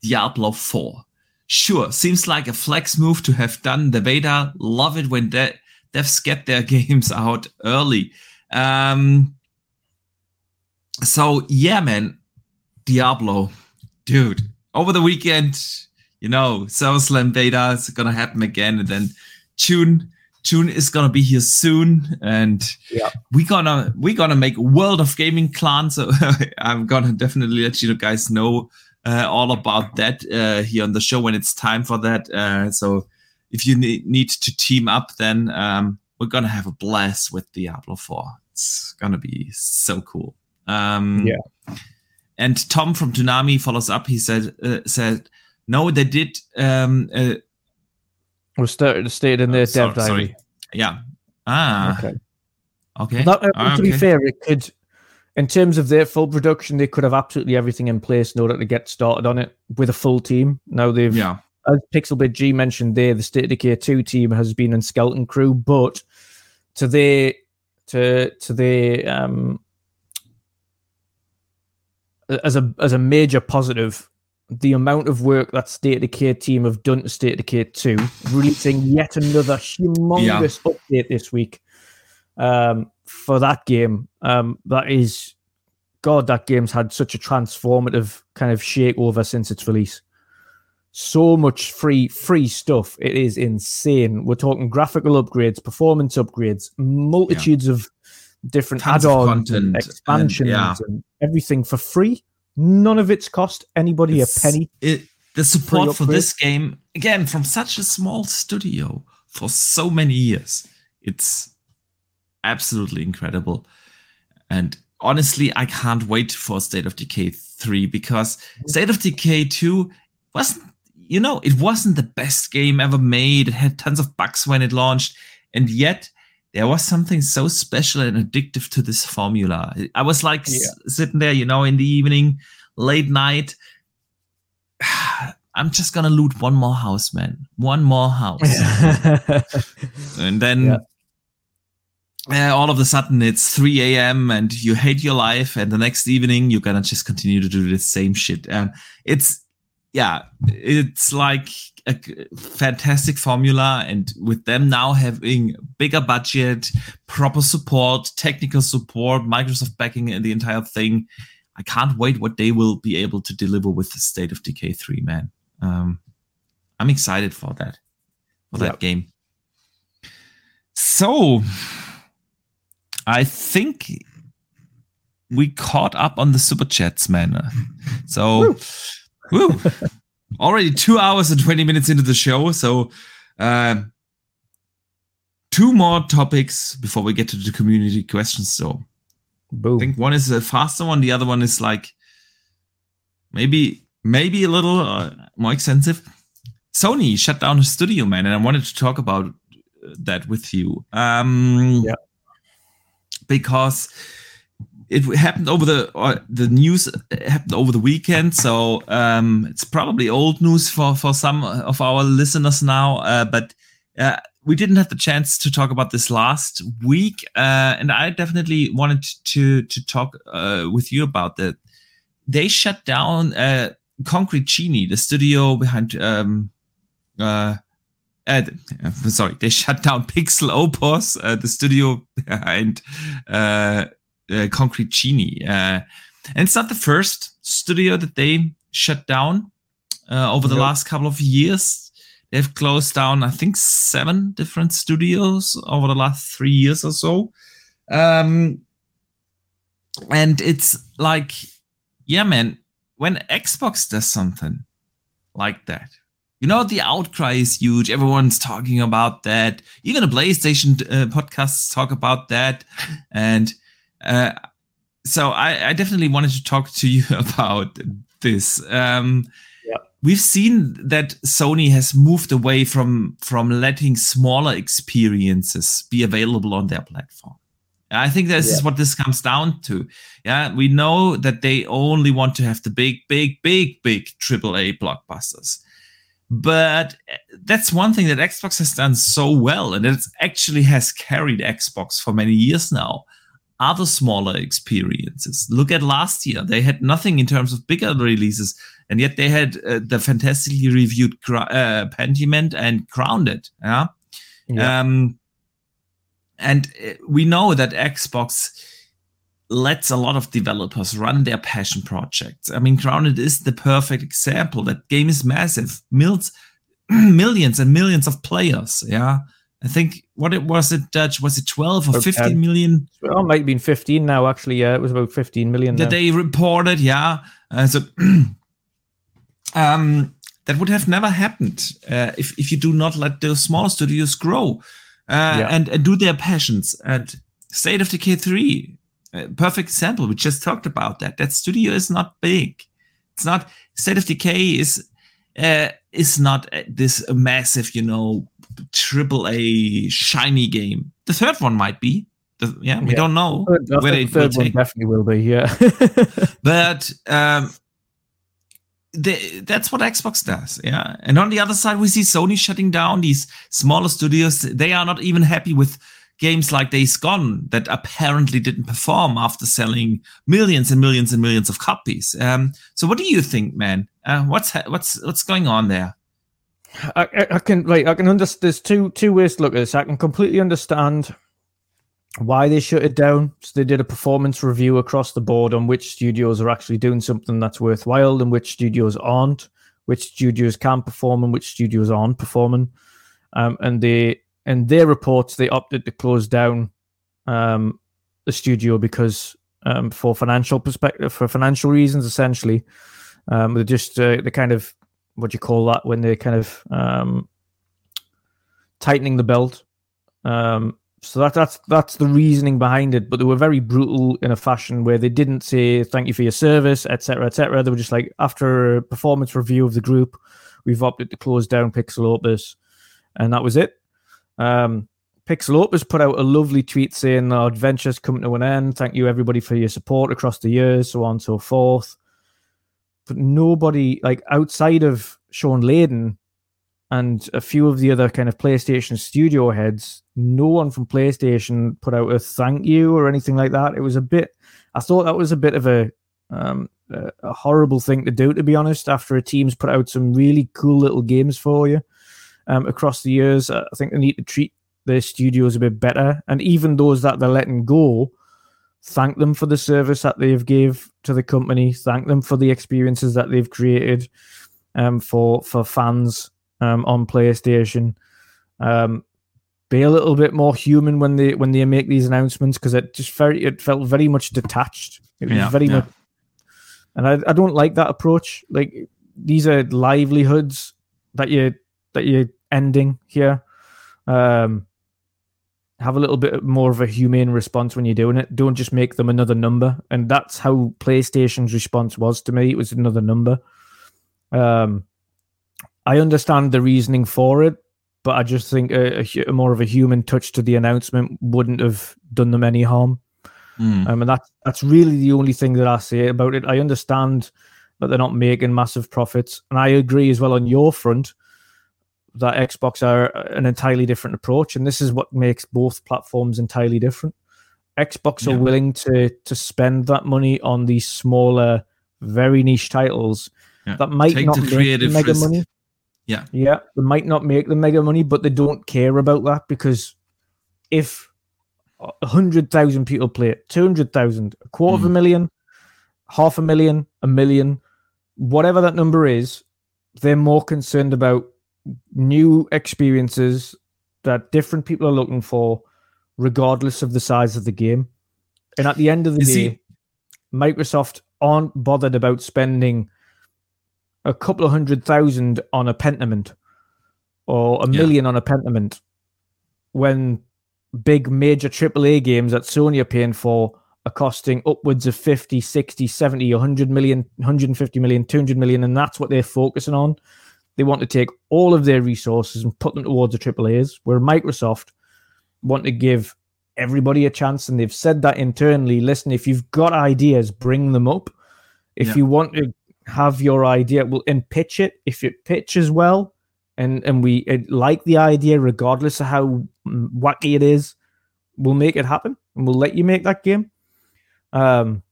Diablo 4. Sure, seems like a flex move to have done the beta. Love it when de- devs get their games out early. Um, so yeah, man, Diablo, dude. Over the weekend, you know, Server Slam beta is gonna happen again, and then June, June is gonna be here soon, and Yeah. we gonna we're gonna make World of Gaming clan. So I'm gonna definitely let you guys know uh, all about that uh, here on the show when it's time for that. Uh, so if you need, need to team up, then um, we're gonna have a blast with Diablo 4. It's gonna be so cool. Um, Yeah. And Tom from Tsunami follows up. He said uh, said no, they did. Um, uh, We're starting to state in Oh, their sorry- dev diary. sorry. yeah. Ah. Okay. Okay. That, uh, Ah, to be fair, it could, in terms of their full production, they could have absolutely everything in place in order to get started on it with a full team. Now they've, Yeah. as Pixelbit G mentioned there, the State of Decay 2 team has been in skeleton crew, but to their to to their um as a as a major positive, the amount of work that State of Decay team have done to State of Decay 2, releasing yet another humongous update this week um, for that game. Um, that is, God, that game's had such a transformative kind of shakeover since its release. So much free free stuff. It is insane. We're talking graphical upgrades, performance upgrades, multitudes of different add-ons, content and and- yeah. and everything for free. None of it's cost anybody It's- a penny. It, the support for this game, again, from such a small studio for so many years, it's absolutely incredible. And honestly, I can't wait for State of Decay 3 because mm-hmm. State of Decay 2 wasn't you know, it wasn't the best game ever made. It had tons of bugs when it launched, and yet there was something so special and addictive to this formula. I was like yeah. s- sitting there, you know, in the evening, late night. I'm just gonna loot one more house, man. One more house, and then. Yeah. Uh, all of a sudden it's 3 a.m. and you hate your life, and the next evening you're gonna just continue to do the same shit. And it's yeah, it's like a fantastic formula. And with them now having bigger budget, proper support, technical support, Microsoft backing the entire thing, I can't wait what they will be able to deliver with the State of Decay 3, man. Um, I'm excited for that, for yep. that game. So, I think we caught up on the super chats, man. So. Woo Woo. Already two hours and 20 minutes into the show. So, uh, two more topics before we get to the community questions. So, Boom. I think one is a faster one. The other one is like maybe, maybe a little uh, more extensive. Sony shut down a studio, man. And I wanted to talk about that with you. Um, yeah. Because it happened over the uh, the news happened over the weekend, so um, it's probably old news for for some of our listeners now. Uh, but uh, we didn't have the chance to talk about this last week, uh, and I definitely wanted to to talk uh, with you about that. They shut down uh, Concrete Genie, the studio behind. Um, uh, sorry, they shut down Pixel Opus, uh, the studio behind uh, uh, Concrete Genie. Uh, and it's not the first studio that they shut down uh, over the last couple of years. They've closed down, I think, seven different studios over the last three years or so. Um, and it's like, yeah, man, when Xbox does something like that, you know, the outcry is huge. Everyone's talking about that. Even the PlayStation uh, podcasts talk about that. And uh, so I, I, definitely wanted to talk to you about this. Um, yeah. We've seen that Sony has moved away from from letting smaller experiences be available on their platform. I think this yeah. is what this comes down to. Yeah, we know that they only want to have the big, big, big, big AAA blockbusters. But uh, that's one thing that Xbox has done so well, and it actually has carried Xbox for many years now other smaller experiences. Look at last year; they had nothing in terms of bigger releases, and yet they had uh, the fantastically reviewed uh, Pentiment and Grounded. Yeah, yeah. Um, and uh, we know that Xbox lets a lot of developers run their passion projects. I mean, Grounded is the perfect example. That game is massive, millions and millions of players. Yeah, I think what it was it Dutch was it 12 or 15 10. million? Well, it might have been 15 now actually. Yeah, it was about 15 million. That now. they reported, yeah. Uh, so um, that would have never happened uh, if if you do not let those small studios grow uh, yeah. and and do their passions. And State of Decay 3, uh, perfect example. We just talked about that. That studio is not big. It's not State of Decay is uh, is not uh, this massive, you know, triple A shiny game. The third one might be. The, yeah, we yeah. don't know third, whether it third will one definitely will be. Yeah, but um, they, that's what Xbox does. Yeah, and on the other side, we see Sony shutting down these smaller studios. They are not even happy with games like Days Gone that apparently didn't perform after selling millions and millions and millions of copies. Um, so, what do you think, man? Uh, what's what's what's going on there? I, I can like I can understand. There's two two ways to look at this. I can completely understand why they shut it down. So they did a performance review across the board on which studios are actually doing something that's worthwhile and which studios aren't, which studios can perform and which studios aren't performing. Um, and they in their reports they opted to close down um, the studio because um, for financial perspective, for financial reasons, essentially, um, they just uh, they kind of what do you call that when they're kind of um, tightening the belt. Um, so that that's that's the reasoning behind it. But they were very brutal in a fashion where they didn't say thank you for your service, etc., etc. They were just like after a performance review of the group, we've opted to close down Pixel Opus, and that was it. Um, Pixel Opus put out a lovely tweet saying our adventure's coming to an end. Thank you everybody for your support across the years, so on and so forth. But nobody, like outside of Shawn Layden and a few of the other kind of PlayStation studio heads, no one from PlayStation put out a thank you or anything like that. It was a bit, I thought that was a bit of a, um, a, horrible thing to do, to be honest, after a team's put out some really cool little games for you um, across the years. I think they need to treat their studios a bit better. And even those that they're letting go, thank them for the service that they've gave to the company. Thank them for the experiences that they've created um, for for fans um, on PlayStation. Um, be a little bit more human when they when they make these announcements because it just very it felt very much detached. It was Yeah, very yeah. much, and I, I don't like that approach. Like these are livelihoods that you that you're ending here. Um, have a little bit more of a humane response when you're doing it. Don't just make them another number. And that's how PlayStation's response was to me. It was another number. Um, I understand the reasoning for it, but I just think a, a a more of a human touch to the announcement wouldn't have done them any harm. Mm. Um, and that's that's really the only thing that I say about it. I understand that they're not making massive profits, and I agree as well on your front that Xbox are an entirely different approach, and this is what makes both platforms entirely different. Xbox Yeah. are willing to to spend that money on these smaller, very niche titles Yeah. that might Take not make the mega risk. money. Yeah. yeah, they might not make the mega money, but they don't care about that because if a hundred thousand people play it, two hundred thousand, a quarter of a Mhm. million, half a million, a million, whatever that number is, they're more concerned about new experiences that different people are looking for, regardless of the size of the game. And at the end of the You day, see- Microsoft aren't bothered about spending a couple of hundred thousand on a Pentiment or a Yeah. million on a Pentiment when big major AAA games that Sony are paying for are costing upwards of 50, 60, 70, 100 million, 150 million, 200 million, and that's what they're focusing on. They want to take all of their resources and put them towards the AAAs, where Microsoft want to give everybody a chance, and they've said that internally. Listen, if you've got ideas, bring them up. If Yeah. you want to have your idea, well, and pitch it. If it pitches well, and and we like the idea, regardless of how wacky it is, we'll make it happen, and we'll let you make that game. Um,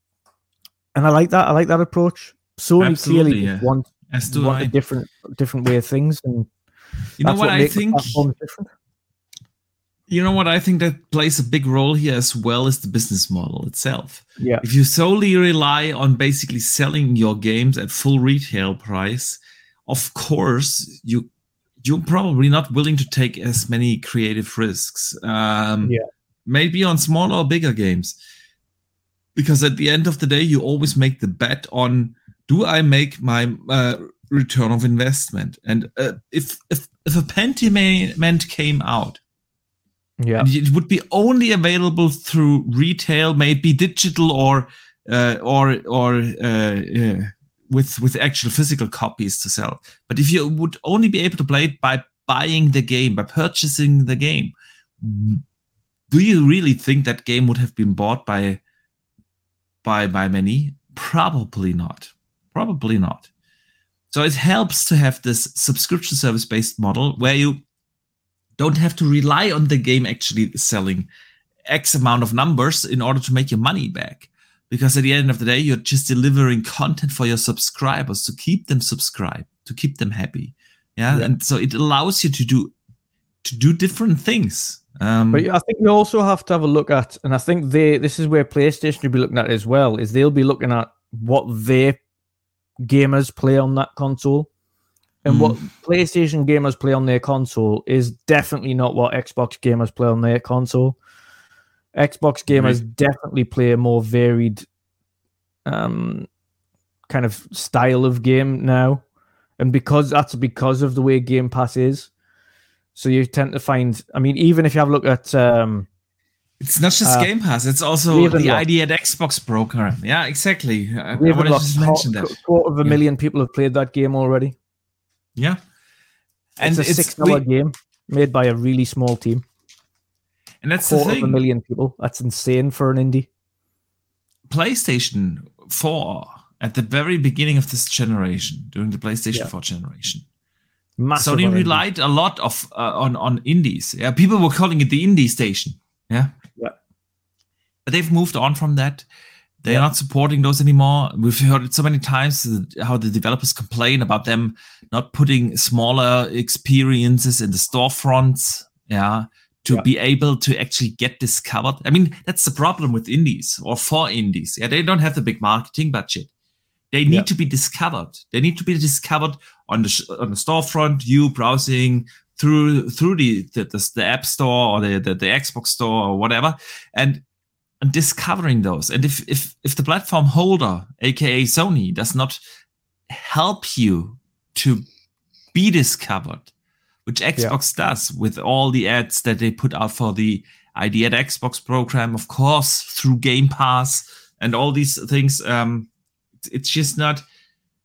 and I like that. I like that approach. Sony Absolutely, clearly yeah. want, As do want I. a different different way of things, and You know that's what, I think? You know what I think that plays a big role here as well as the business model itself. Yeah, If you solely rely on basically selling your games at full retail price, of course you you're probably not willing to take as many creative risks. Um, Yeah. Maybe on smaller or bigger games, because at the end of the day, you always make the bet on: Do I make my uh, return of investment? And uh, if if if a Pentiment came out yeah, it would be only available through retail, maybe digital or uh, or or uh, uh, with with actual physical copies to sell. But if you would only be able to play it by buying the game, by purchasing the game, do you really think that game would have been bought by by by many? Probably not. Probably not. So it helps to have this subscription service based model where you don't have to rely on the game actually selling X amount of numbers in order to make your money back. Because at the end of the day, you're just delivering content for your subscribers to keep them subscribed, to keep them happy. Yeah. Yeah. And so it allows you to do to do different things. Um, But I think you also have to have a look at, and I think they this is where PlayStation will be looking at as well, is they'll be looking at what their gamers play on that console. And Mm. what PlayStation gamers play on their console is definitely not what Xbox gamers play on their console. Xbox gamers definitely play a more varied um kind of style of game now. And because that's because of the way Game Pass is. So you tend to find I mean, even if you have a look at um it's not just uh, Game Pass; it's also Ravenlok. the ID at Xbox broker. Yeah, exactly. I, I wanted to just mention that. quarter of a Yeah. million people have played that game already. Yeah, and it's a six-dollar game made by a really small team. And that's Quarter the of a million people. That's insane for an indie. PlayStation 4 at the very beginning of this generation, during the PlayStation Yeah. 4 generation, Massive Sony on indie. relied a lot of uh, on on indies. Yeah, people were calling it the indie station. Yeah, they've moved on from that. They're Yeah. not supporting those anymore. We've heard it so many times how the developers complain about them not putting smaller experiences in the storefronts. Yeah. To Yeah. be able to actually get discovered. I mean, that's the problem with indies or for indies. Yeah, they don't have the big marketing budget. They need Yeah. to be discovered. They need to be discovered on the sh- on the storefront. You browsing through through the the, the, the app store or the, the the Xbox store or whatever, and and discovering those. And if if if the platform holder, aka Sony, does not help you to be discovered, which Xbox does with all the ads that they put out for the ID at Xbox program, of course, through Game Pass and all these things. Um, it's just not,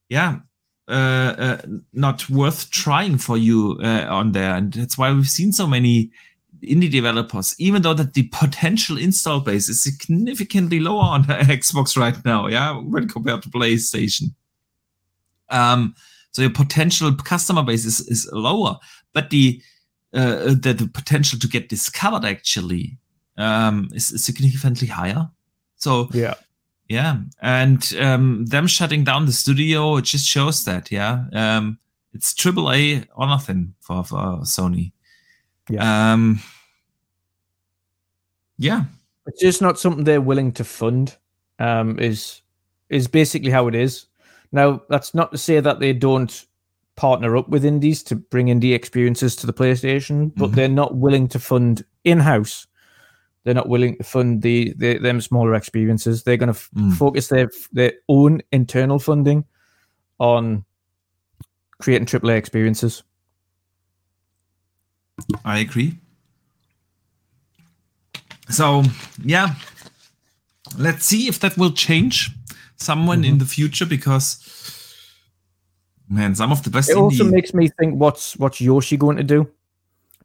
yeah, uh, uh, not worth trying for you uh, on there, and that's why we've seen so many indie developers, even though that the potential install base is significantly lower on Xbox right now, yeah, when compared to PlayStation. Um, so your potential customer base is, is lower, but the uh, the, the potential to get discovered actually um, is, is significantly higher. So Yeah. yeah, and um, them shutting down the studio it just shows that. Yeah, um, it's triple A or nothing for for Sony. Yeah. Um, yeah. It's just not something they're willing to fund. Um, is is basically how it is. Now, that's not to say that they don't partner up with indies to bring indie experiences to the PlayStation, but Mhm. they're not willing to fund in house. They're not willing to fund the, the them smaller experiences. They're going to f- Mm. focus their their own internal funding on creating AAA experiences. I agree. So yeah, let's see if that will change someone Mm-hmm. in the future because man, some of the best It also makes me think what's what's Yoshi going to do?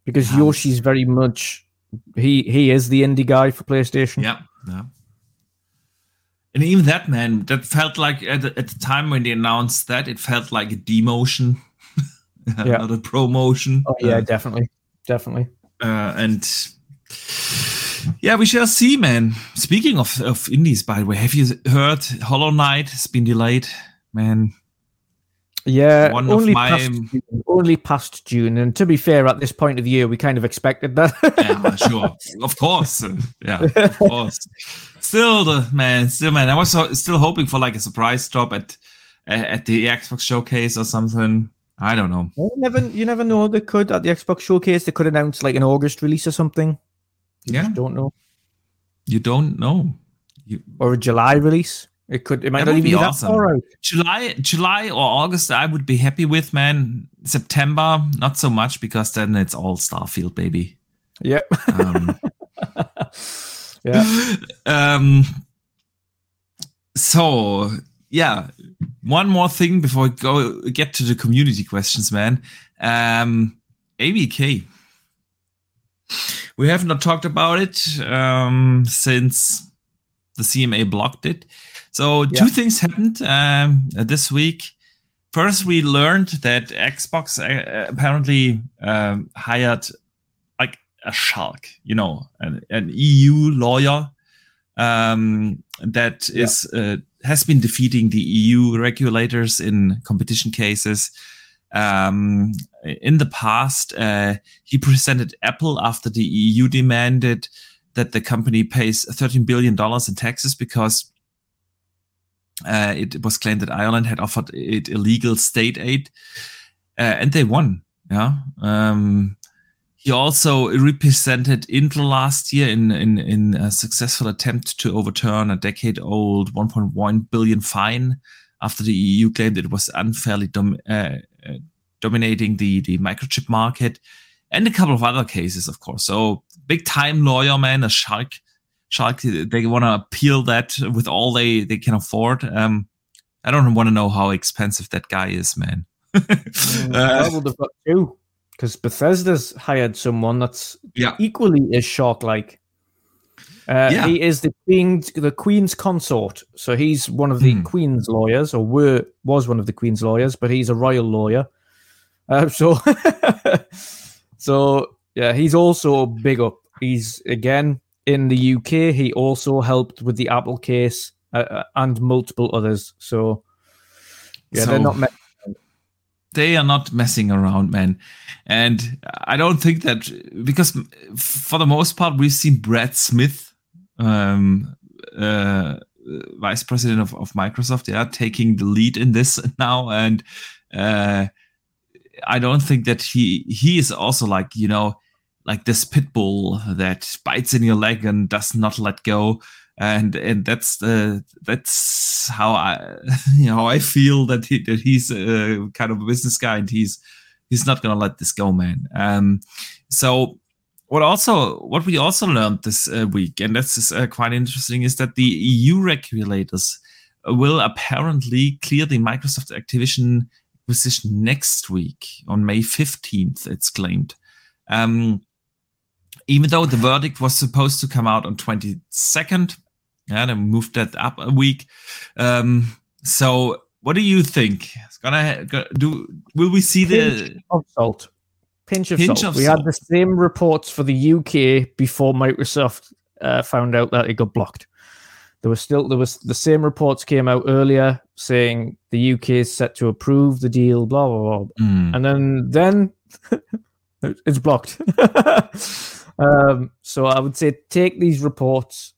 Because Yeah. Yoshi's very much he he is the indie guy for PlayStation. Yeah, yeah. And even that man, that felt like at the, at the time when they announced that, it felt like a demotion, Yeah. not a promotion. Oh yeah, Uh, definitely, definitely. uh, and yeah, we shall see, man. Speaking of of indies, by the way, have you heard Hollow Knight has been delayed, man? Yeah, one of only my- past June, only past June. And to be fair, at this point of the year, we kind of expected that. Yeah, sure, of course, yeah, of course. Still, the man, still, man, I was still hoping for like a surprise drop at at the Xbox showcase or something. I don't know. you never, you never know. They could at the Xbox showcase. They could announce like an August release or something. You Yeah. don't know, You don't know. or a July release. It could. It might That not even be be that awesome. far out. July, July or August, I would be happy with, man. September, not so much because then it's all Starfield, baby. Yep. Um, yeah. um, so yeah, one more thing before we go get to the community questions, man. Um, ABK. We have not talked about it um, since the CMA blocked it. So two things happened um, this week. First, we learned that Xbox uh, apparently um, hired like a shark, you know, an, an EU lawyer um, that Yeah. is uh, has been defeating the EU regulators in competition cases. Um, in the past, uh, he presented Apple after the EU demanded that the company pays 13 billion dollars in taxes because uh, it was claimed that Ireland had offered it illegal state aid, uh, and they won. Yeah. Um, he also represented Intel last year in, in, in a successful attempt to overturn a decade old 1.1 billion fine after the EU claimed it was unfairly dom- uh, uh, dominating the, the microchip market and a couple of other cases, of course. So big time lawyer, man, a shark. Shark, they want to appeal that with all they, they can afford. Um, I don't want to know how expensive that guy is, man. Uh, well, they've got two because Bethesda's hired someone that's yeah, equally as shark-like. Uh, Yeah. He is the queen's the queen's consort, so he's one of the Hmm. queen's lawyers, or were was one of the queen's lawyers, but he's a royal lawyer. Uh, so, so yeah, he's also big up. He's again in the UK. He also helped with the Apple case uh, uh, and multiple others. So, yeah, they're not. They are not messing around, man. And I don't think that because for the most part we've seen Brad Smith, um, uh, vice president of, of Microsoft, yeah, taking the lead in this now, and uh, I don't think that he he is also like you know like this pit bull that bites in your leg and does not let go and and that's the that's how I you know I feel that he that he's a kind of a business guy and he's he's not gonna let this go, man. Um, so what also what we also learned this uh, week, and that's uh, quite interesting, is that the EU regulators will apparently clear the Microsoft Activision acquisition next week on May fifteenth. It's claimed. Um, even though the verdict was supposed to come out on 22nd yeah they moved that up a week um so what do you think it's gonna go- do will we see the of salt. Pinch of Pinch salt. of we salt. had the same reports for the UK before Microsoft uh, found out that it got blocked. There was still there was the same reports came out earlier saying the UK is set to approve the deal, blah blah blah, Hmm, and then then it's blocked. um, so I would say take these reports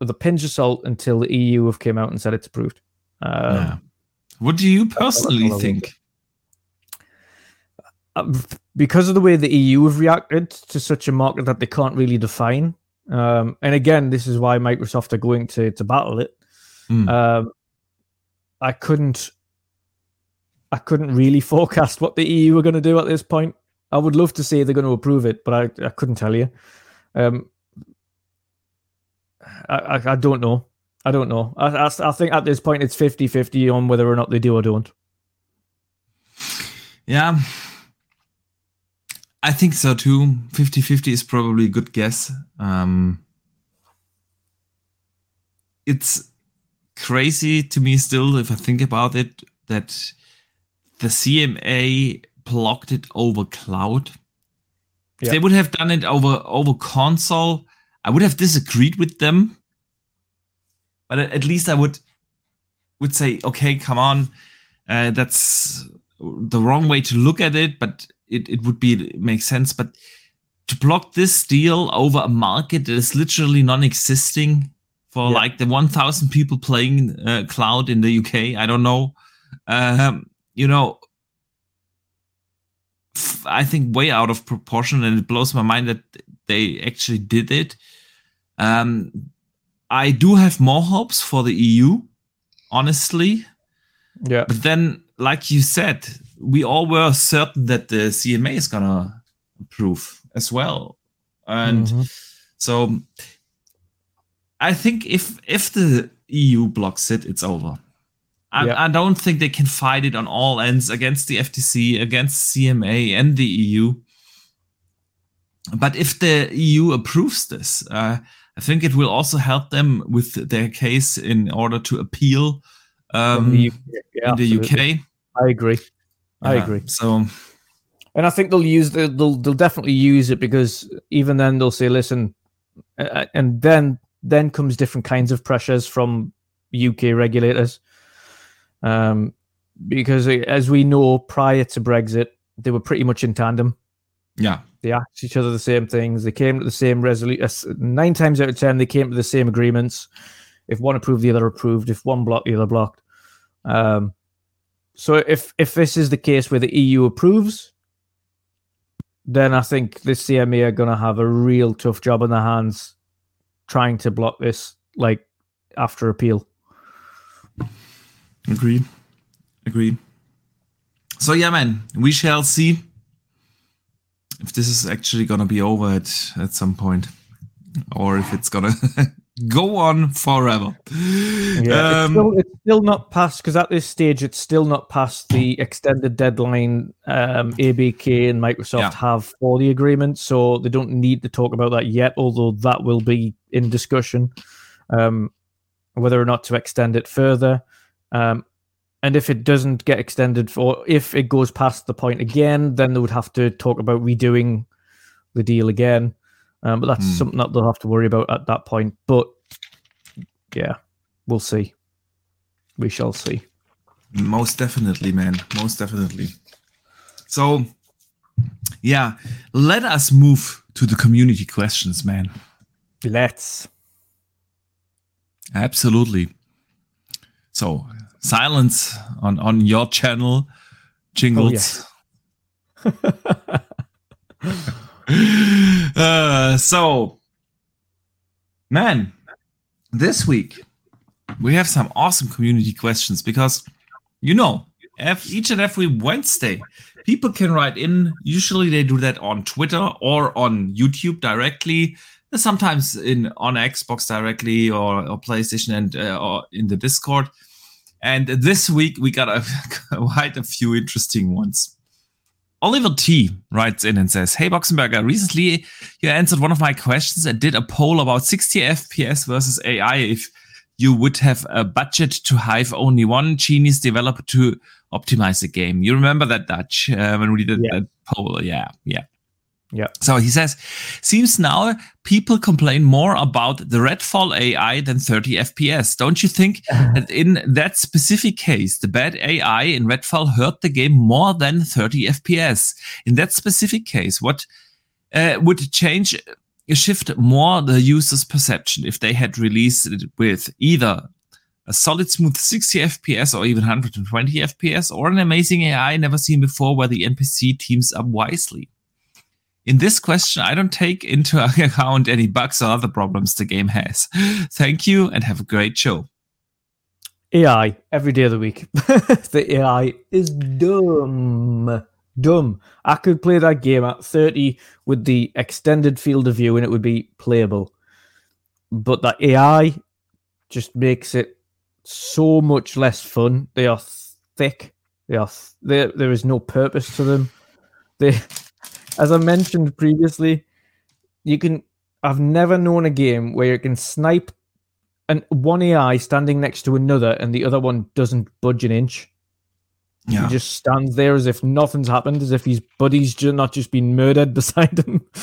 with a pinch of salt until the EU have came out and said it's approved. Um, yeah. what do you personally think uh, because of the way the EU have reacted to such a market that they can't really define. Um, and again, this is why Microsoft are going to to battle it. Hmm. Um, I couldn't, I couldn't really forecast what the EU are going to do at this point. I would love to say they're going to approve it, but I, I couldn't tell you. Um, I, I, I don't know. I don't know. I, I, I think at this point it's 50 50 on whether or not they do or don't. yeah i think so too 50-50 is probably a good guess um it's crazy to me still if i think about it that the cma blocked it over cloud if Yeah. they would have done it over over console i would have disagreed with them but at least i would would say okay come on uh, that's the wrong way to look at it but it, it would be it makes sense but to block this deal over a market that is literally non-existing for Yeah. like the 1000 people playing uh, cloud in the uk i don't know um, you know I think way out of proportion and it blows my mind that they actually did it um, i do have more hopes for the eu honestly Yeah. but then, like you said, we all were certain that the CMA is gonna approve as well, and Mhm. so I think if if the EU blocks it, it's over. I, Yeah. I don't think they can fight it on all ends against the FTC, against CMA, and the EU. But if the EU approves this, uh, I think it will also help them with their case in order to appeal um, the UK. Yeah, in the absolutely. UK. I agree. I Yeah, agree. So And I think they'll use the they'll they'll definitely use it because even then they'll say, listen, uh, and then then comes different kinds of pressures from UK regulators. Um, because uh, as we know, prior to Brexit, they were pretty much in tandem. yeah, They asked each other the same things. They came to the same resolution. Nine times out of ten, they came to the same agreements. If one approved, the other approved. If one blocked, the other blocked. Um, so if if this is the case where the EU approves, then I think the CMA are going to have a real tough job on their hands trying to block this, like after appeal. agreed, agreed. So yeah, man, we shall see if this is actually gonna be over at at some point, or if it's gonna go on forever. Yeah, um, it's, still, it's, still, not past because at this stage it's still not past the extended deadline um, ABK and Microsoft yeah. have for the agreement, so they don't need to talk about that yet. Although that will be in discussion, um, whether or not to extend it further. Um, and if it doesn't get extended, for, if it goes past the point again, then they would have to talk about redoing the deal again. Um, but that's mm. something that they'll have to worry about at that point. But yeah, we'll see. We shall see. Most definitely, man. Most definitely. So, yeah, let us move to the community questions, man. Let's. Absolutely. So, silence on on your channel, jingles. Oh, yes. uh, so, man, this week we have some awesome community questions because you know, each and every Wednesday, people can write in. Usually, they do that on Twitter or on YouTube directly. Sometimes in on Xbox directly or, or PlayStation and uh, or in the Discord. And this week we got a, quite a few interesting ones. Oliver T writes in and says, Hey Boxenberger, recently you answered one of my questions and did a poll about 60 FPS versus AI if you would have a budget to have only one genius developer to optimize the game. You remember that Dutch uh, when we did yeah. that poll? Yeah, yeah. Yeah. So he says, seems now people complain more about the Redfall AI than 30 FPS. Don't you think that in that specific case, the bad AI in Redfall hurt the game more than 30 FPS? In that specific case, what uh, would change, uh, shift more the user's perception if they had released it with either a solid smooth 60 FPS or even 120 FPS or an amazing AI never seen before where the NPC teams up wisely? In this question, I don't take into account any bugs or other problems the game has. Thank you and have a great show. AI every day of the week. the AI is dumb. Dumb. I could play that game at 30 with the extended field of view and it would be playable. But that AI just makes it so much less fun. They are thick. They are there. There is no purpose to them. They as I mentioned previously, you can. I've never known a game where you can snipe and one AI standing next to another, and the other one doesn't budge an inch. Yeah. He just stands there as if nothing's happened, as if his buddy's just not just been murdered beside him.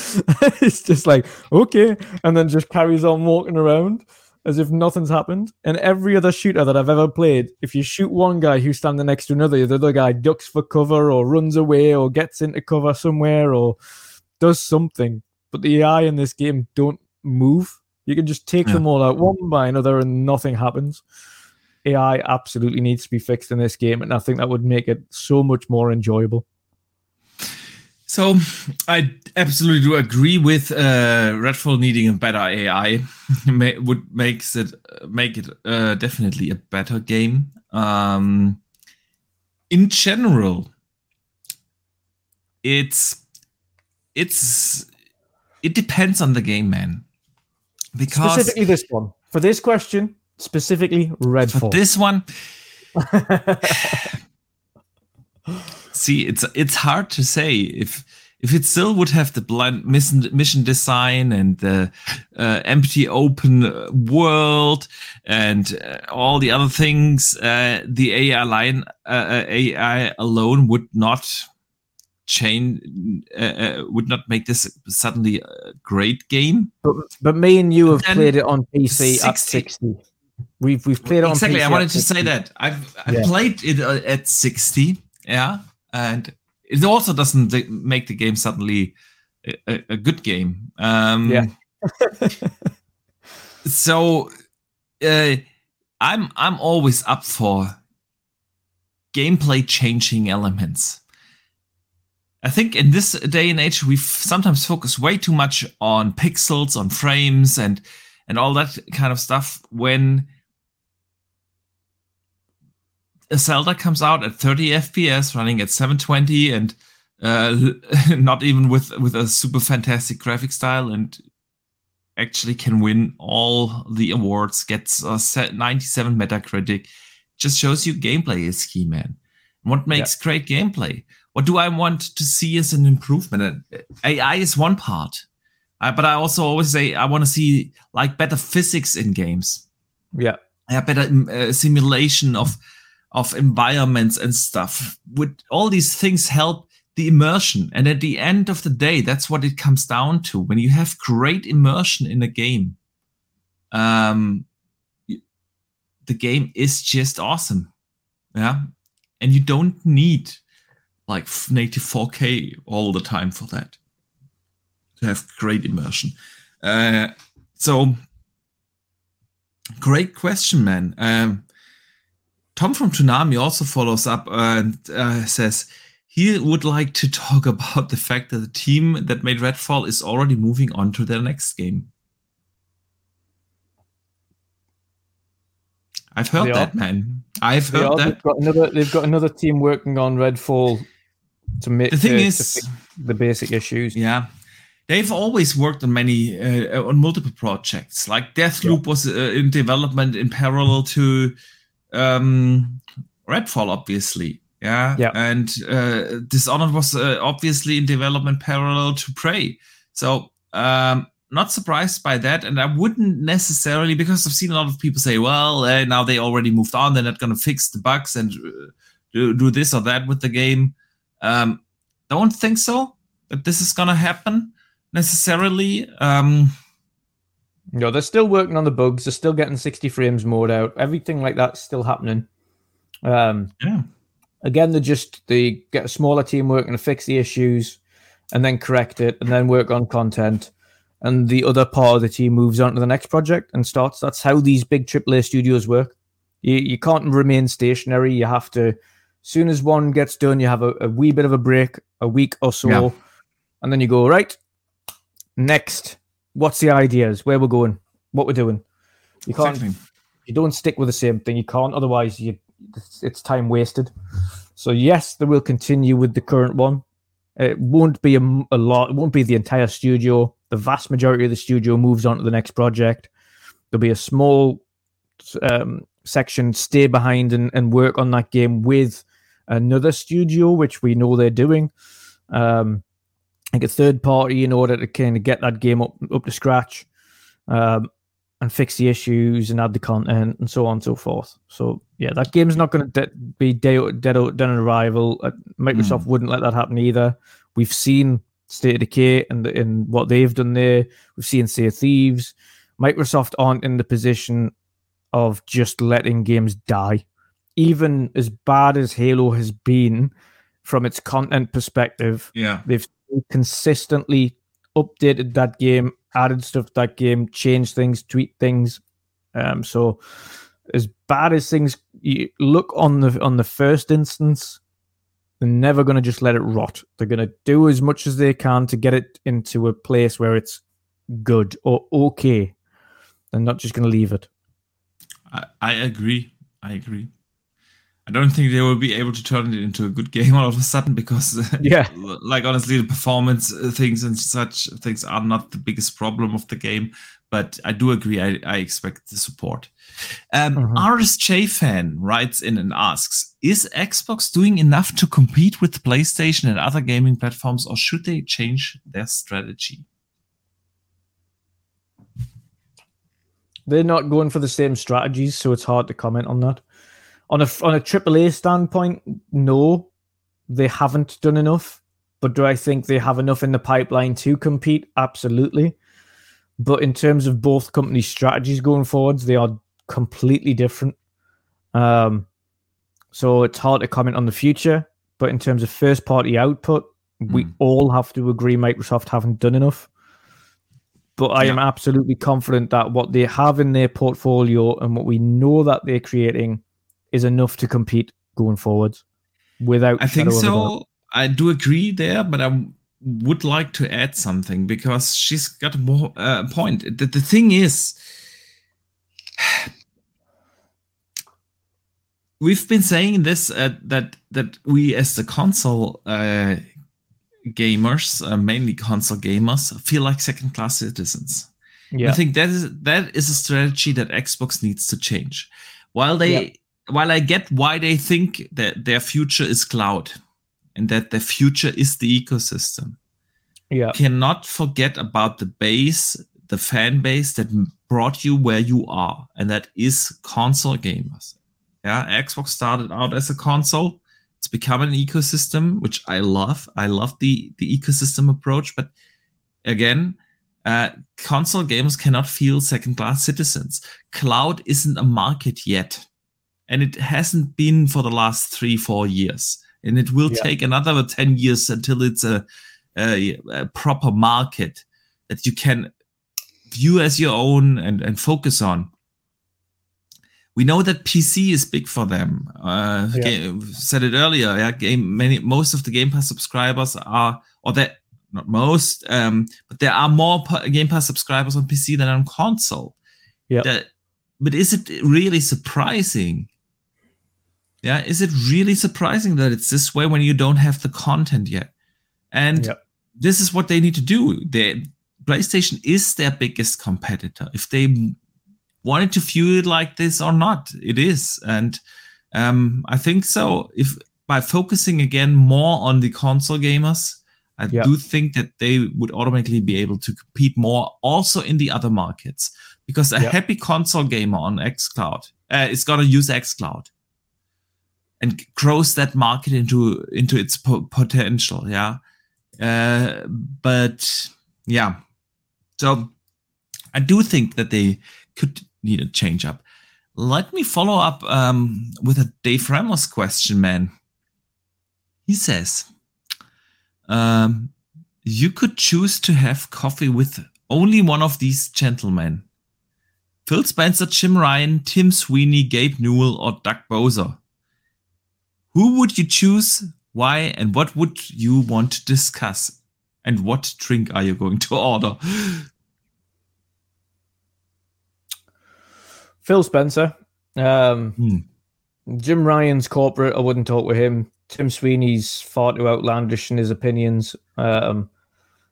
it's just like okay, and then just carries on walking around as if nothing's happened. And every other shooter that I've ever played, if you shoot one guy who's standing next to another, the other guy ducks for cover or runs away or gets into cover somewhere or does something. But the AI in this game don't move. You can just take yeah. them all out one by another and nothing happens. AI absolutely needs to be fixed in this game, and I think that would make it so much more enjoyable. So I absolutely do agree with uh, Redfall needing a better AI. would makes it make it uh, definitely a better game. Um, in general, it's it's it depends on the game, man. Because specifically this one for this question, specifically Redfall. For this one. see it's it's hard to say if if it still would have the blind mission, mission design and the uh, empty open world and uh, all the other things, uh, the AI line uh, uh, AI alone would not change, uh, would not make this suddenly a great game. But, but me and you have played it on PC 60. at sixty. We've we've played it exactly. I wanted to say that I've I yeah. played it at sixty. Yeah, and it also doesn't make the game suddenly a, a good game. Um, yeah. so uh, I'm I'm always up for gameplay changing elements. I think in this day and age, we sometimes focus way too much on pixels, on frames, and and all that kind of stuff when Zelda comes out at 30 FPS, running at 720, and uh, not even with with a super fantastic graphic style, and actually can win all the awards, gets a 97 Metacritic, just shows you gameplay is key, man. What makes yeah. great gameplay? What do I want to see as an improvement? AI is one part, uh, but I also always say I want to see like better physics in games. Yeah, yeah, better uh, simulation of of environments and stuff. Would all these things help the immersion? And at the end of the day, that's what it comes down to. When you have great immersion in a game, um, the game is just awesome. Yeah, and you don't need like native 4K all the time for that to have great immersion. Uh, so, great question, man. Um, Tom from Toonami also follows up and uh, says he would like to talk about the fact that the team that made Redfall is already moving on to their next game. I've heard they that, are. man. I've heard that. They've got another. They've got another team working on Redfall to make the thing to, is to the basic issues. Yeah, they've always worked on many uh, on multiple projects. Like Deathloop yeah. was uh, in development in parallel to um, Redfall, obviously. Yeah, yeah. And uh, Dishonored was uh, obviously in development parallel to Prey. So um, not surprised by that, and I wouldn't necessarily because I've seen a lot of people say, "Well, uh, now they already moved on; they're not going to fix the bugs and uh, do, do this or that with the game." Um, don't think so that this is gonna happen necessarily. Um, no, they're still working on the bugs. They're still getting 60 frames mode out. Everything like that's still happening. Um, yeah. Again, they just they get a smaller team working to fix the issues, and then correct it, and then work on content. And the other part of the team moves on to the next project and starts. That's how these big AAA studios work. You you can't remain stationary. You have to soon as one gets done, you have a, a wee bit of a break, a week or so, yeah. and then you go right next. What's the ideas? Where we're going? What we're doing? You can't. Exactly. You don't stick with the same thing. You can't. Otherwise, you it's, it's time wasted. So yes, they will continue with the current one. It won't be a, a lot. It won't be the entire studio. The vast majority of the studio moves on to the next project. There'll be a small um, section stay behind and, and work on that game with another studio, which we know they're doing, um, like a third party in order to kind of get that game up up to scratch, um, and fix the issues and add the content and so on and so forth. So yeah, that game's not going to de- be dead dead on arrival. Uh, Microsoft mm. wouldn't let that happen either. We've seen State of Decay and in what they've done there. We've seen Sea of Thieves. Microsoft aren't in the position of just letting games die even as bad as Halo has been from its content perspective, yeah, they've consistently updated that game, added stuff to that game, changed things, tweak things. Um, so as bad as things look on the on the first instance, they're never going to just let it rot. They're going to do as much as they can to get it into a place where it's good or okay. They're not just going to leave it. I, I agree. I agree. I don't think they will be able to turn it into a good game all of a sudden because, yeah, like honestly, the performance uh, things and such things are not the biggest problem of the game. But I do agree. I, I expect the support. Um, mm-hmm. RSJ fan writes in and asks: Is Xbox doing enough to compete with PlayStation and other gaming platforms, or should they change their strategy? They're not going for the same strategies, so it's hard to comment on that on a on a AAA standpoint, no, they haven't done enough. But do I think they have enough in the pipeline to compete? Absolutely. But in terms of both companies' strategies going forwards, they are completely different. Um, so it's hard to comment on the future. But in terms of first party output, mm. we hmm. all have to agree Microsoft haven't done enough. But I yeah. am absolutely confident that what they have in their portfolio and what we know that they're creating is enough to compete going forwards without. I think so. I do agree there, but I would like to add something because she's got a more, uh, point. The, the thing is, we've been saying this uh, that that we as the console uh, gamers, uh, mainly console gamers, feel like second class citizens. Yeah. I think that is that is a strategy that Xbox needs to change. While they yeah. While I get why they think that their future is cloud and that their future is the ecosystem. Yeah. Cannot forget about the base, the fan base that brought you where you are, and that is console gamers. Yeah, Xbox started out as a console. It's become an ecosystem, which I love. I love the the ecosystem approach, but again, uh, console gamers cannot feel second class citizens. Cloud isn't a market yet, and it hasn't been for the last three, four years. And it will yeah. take another 10 years until it's a, a, a, proper market that you can view as your own and, and focus on. We know that PC is big for them. Uh, yeah. game, said it earlier. Yeah, game many most of the Game Pass subscribers are, or that not most, um, but there are more Game Pass subscribers on PC than on console. Yeah. But is it really surprising? Yeah, is it really surprising that it's this way when you don't have the content yet? And this is what they need to do. They, PlayStation is their biggest competitor. If they wanted to view it like this or not, it is. And um, I think so. If by focusing again more on the console gamers, I do think that they would automatically be able to compete more also in the other markets because a happy console gamer on xCloud uh, is going to use xCloud and grows that market into into its po- potential. Yeah, uh, but yeah, so I do think that they could need a change up. Let me follow up um, with a Dave Ramos question, man. He says um, you could choose to have coffee with only one of these gentlemen Phil Spencer, Jim Ryan, Tim Sweeney, Gabe Newell, or Doug Bowser. Who would you choose? Why? And what would you want to discuss? And what drink are you going to order? Phil Spencer. Um, hmm. Jim Ryan's corporate. I wouldn't talk with him. Tim Sweeney's far too outlandish in his opinions. Um,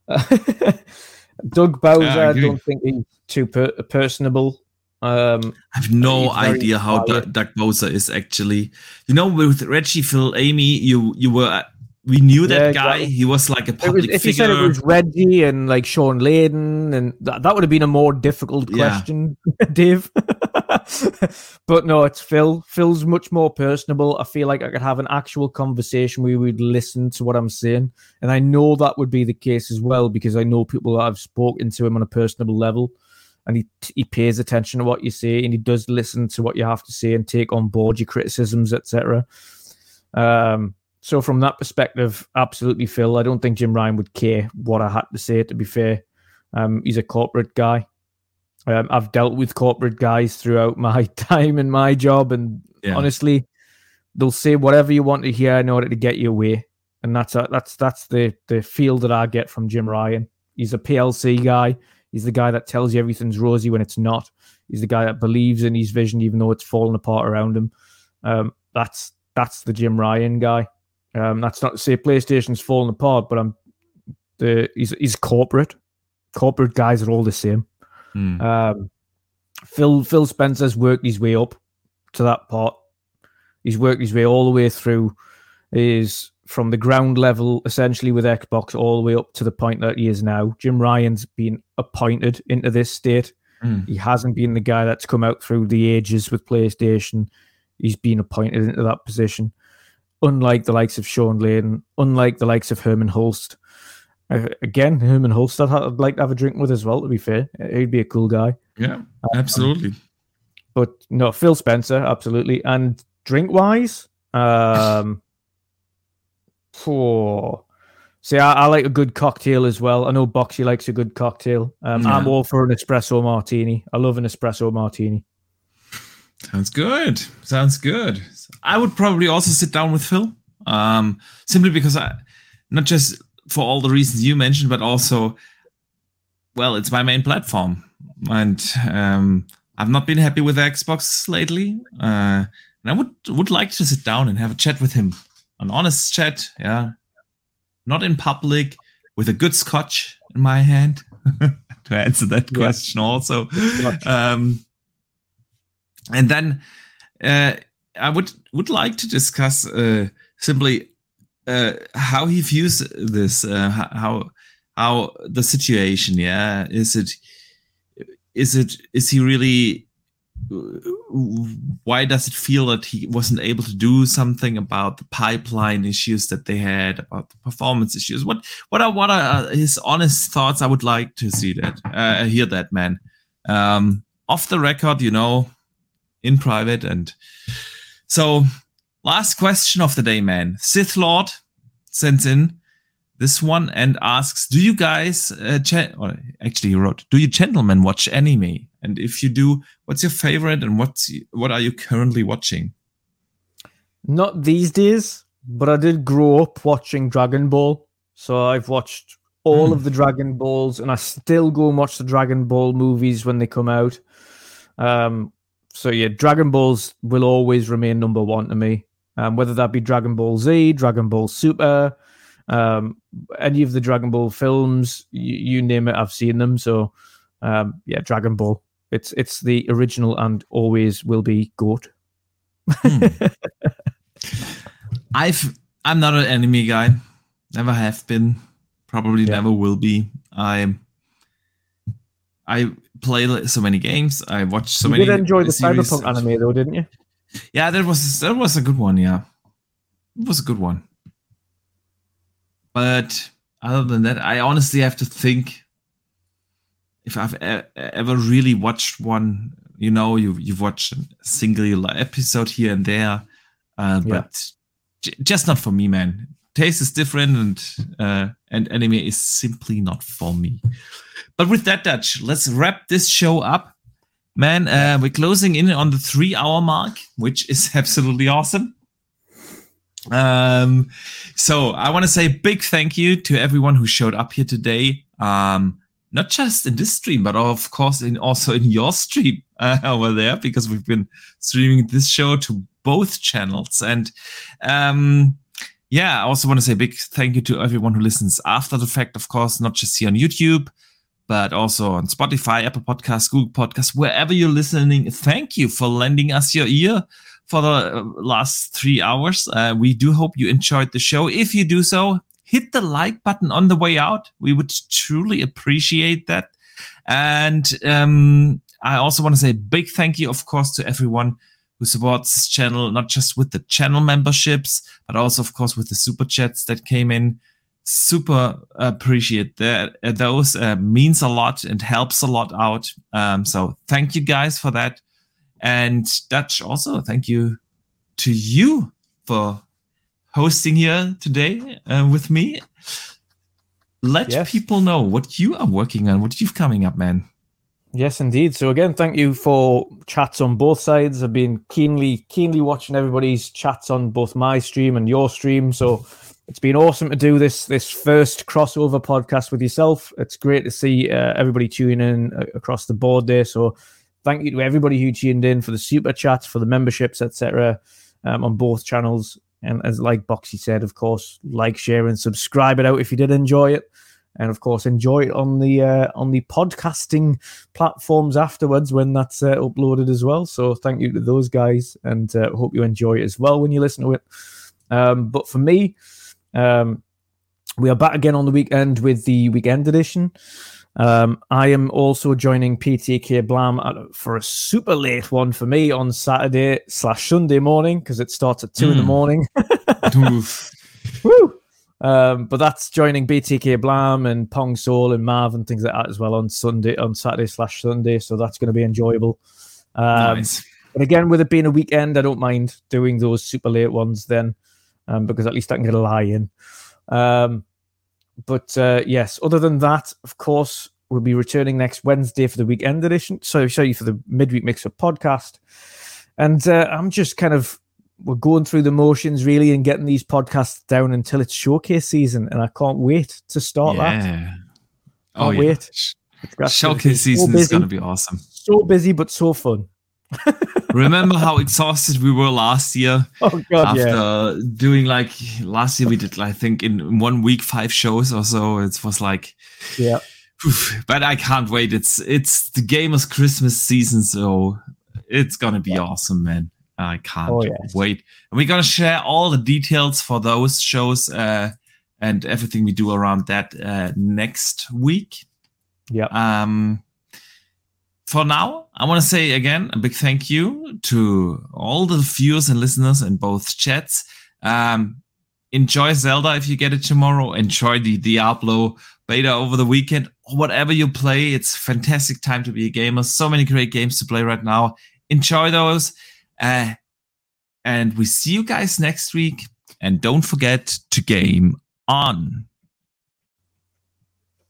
Doug Bowser, I don't think he's too per- personable. Um, I have no idea how D- Doug Bowser is actually. You know, with Reggie Fils-Aimé, you you were we knew that yeah, guy. Exactly. He was like a public was, If figure. you said it was Reggie and like Shawn Layden, and that, that would have been a more difficult question, yeah. Dave. but no, it's Phil. Phil's much more personable. I feel like I could have an actual conversation where we'd listen to what I'm saying. And I know that would be the case as well because I know people that I've spoken to him on a personable level. And he, he pays attention to what you say and he does listen to what you have to say and take on board your criticisms, etc. Um, so from that perspective, absolutely, Phil. I don't think Jim Ryan would care what I had to say. To be fair, um, he's a corporate guy. Um, I've dealt with corporate guys throughout my time in my job, and yeah. honestly, they'll say whatever you want to hear in order to get you away. And that's a, that's that's the the feel that I get from Jim Ryan. He's a PLC guy. He's the guy that tells you everything's rosy when it's not. He's the guy that believes in his vision even though it's falling apart around him. Um, that's that's the Jim Ryan guy. Um, that's not to say PlayStation's falling apart, but I'm the he's he's corporate. Corporate guys are all the same. Mm. Um, Phil Phil Spencer's worked his way up to that part. He's worked his way all the way through. Is from the ground level, essentially with Xbox, all the way up to the point that he is now. Jim Ryan's been appointed into this state. Mm. He hasn't been the guy that's come out through the ages with PlayStation. He's been appointed into that position unlike the likes of Shawn Layden, unlike the likes of Hermen Hulst. Uh, again, Hermen Hulst, I'd, I'd, like to have a drink with as well, to be fair. He'd be a cool guy. Yeah, absolutely. Um, but no, Phil Spencer, absolutely. And drink wise, um, for. See, I, I, like a good cocktail as well. I know Boxy likes a good cocktail. Um, yeah. I'm all for an espresso martini. I love an espresso martini. Sounds good. Sounds good. I would probably also sit down with Phil, um, simply because I, not just for all the reasons you mentioned, but also, well, it's my main platform, and um, I've not been happy with Xbox lately, uh, and I would would like to sit down and have a chat with him, an honest chat, yeah, not in public, with a good scotch in my hand. to answer that Yeah. question also. Um, and then uh, I would would like to discuss uh, simply uh, how he views this, uh, how how the situation. Yeah, is it is it is he really? Why does it feel that he wasn't able to do something about the pipeline issues that they had, about the performance issues? What what are what are his honest thoughts? I would like to see that, uh, hear that, man. Um, off the record, you know, in private, and so last question of the day, man. Sith Lord sends in this one and asks, "Do you guys, uh, or actually, he wrote, do you gentlemen watch anime? And if you do, what's your favorite, and what's what are you currently watching?" Not these days, but I did grow up watching Dragon Ball. So I've watched all Hmm. of the Dragon Balls, and I still go and watch the Dragon Ball movies when they come out. Um, so yeah, Dragon Balls will always remain number one to me. Um, whether that be Dragon Ball Z, Dragon Ball Super, um, any of the Dragon Ball films, you, you name it, I've seen them. So um, yeah, Dragon Ball. It's it's the original and always will be goat. Hmm. I've I'm not an anime guy. Never have been. Probably Yeah. never will be. I I play so many games. I watch so you many. You did enjoy the series. Cyberpunk anime though, didn't you? Yeah, that was that was a good one. Yeah, it was a good one. But other than that, I honestly have to think if I've ever really watched one. You know, you you've watched a single episode here and there, uh, Yeah. but j- just not for me, man. Taste is different, and uh, and anime is simply not for me. But with that, Dutch, let's wrap this show up. Man, uh, we're closing in on the three hour mark, which is absolutely awesome. Um, so I want to say a big thank you to everyone who showed up here today. Um, not just in this stream, but of course in also in your stream uh, over there, because we've been streaming this show to both channels. And um, yeah, I also want to say a big thank you to everyone who listens after the fact, of course, not just here on YouTube, but also on Spotify, Apple Podcasts, Google Podcasts, wherever you're listening. Thank you for lending us your ear for the uh, last three hours. Uh, we do hope you enjoyed the show. If you do so, hit the like button on the way out. We would truly appreciate that. And um, I also want to say a big thank you, of course, to everyone who supports this channel, not just with the channel memberships, but also, of course, with the super chats that came in super appreciate that uh, those uh, means a lot and helps a lot out um, so thank you guys for that and dutch also thank you to you for hosting here today uh, with me let Yes. people know what you are working on what you've coming up man Yes, indeed. So again, thank you for chats on both sides. I've been keenly, keenly watching everybody's chats on both my stream and your stream. So it's been awesome to do this this first crossover podcast with yourself. It's great to see uh, everybody tuning in uh, across the board there. So thank you to everybody who tuned in for the super chats, for the memberships, etc. Um, on both channels. And as like Boxy said, of course, like, share, and subscribe it out if you did enjoy it. And of course, enjoy it on the uh, on the podcasting platforms afterwards when that's uh, uploaded as well. So thank you to those guys, and uh, hope you enjoy it as well when you listen to it. Um, but for me, um, we are back again on the weekend with the weekend edition. Um, I am also joining PTK Blam for a super late one for me on Saturday slash Sunday morning because it starts at two in the Mm. morning. Woo! Um, but that's joining BTK Blam and Pong Soul and Marv and things like that as well on Sunday, on Saturday slash Sunday. So that's going to be enjoyable. Um, nice But again, with it being a weekend, I don't mind doing those super late ones then, um, because at least I can get a lie in. Um, but uh, yes, other than that, of course, we'll be returning next Wednesday for the weekend edition. So, show you for the midweek mix up podcast. And uh, I'm just kind of we're going through the motions really and getting these podcasts down until it's showcase season, and I can't wait to start that. yeah oh Can't yeah wait. Sh- It's got- it's showcase so season is going to be awesome so busy but so fun. remember how exhausted we were last year Oh god, after yeah. doing like last year we did i think in one week five shows or so it was like Yeah. but I can't wait. It's it's the gamers Christmas season, so it's gonna be awesome, man. I can't oh, yes. wait. And we're gonna share all the details for those shows uh, and everything we do around that uh, next week. Yeah. Um. For now, I want to say again a big thank you to all the viewers and listeners in both chats. Um, enjoy Zelda if you get it tomorrow. Enjoy the Diablo beta over the weekend. Whatever you play, it's fantastic time to be a gamer. So many great games to play right now. Enjoy those. Uh, and we see you guys next week. And don't forget to game on.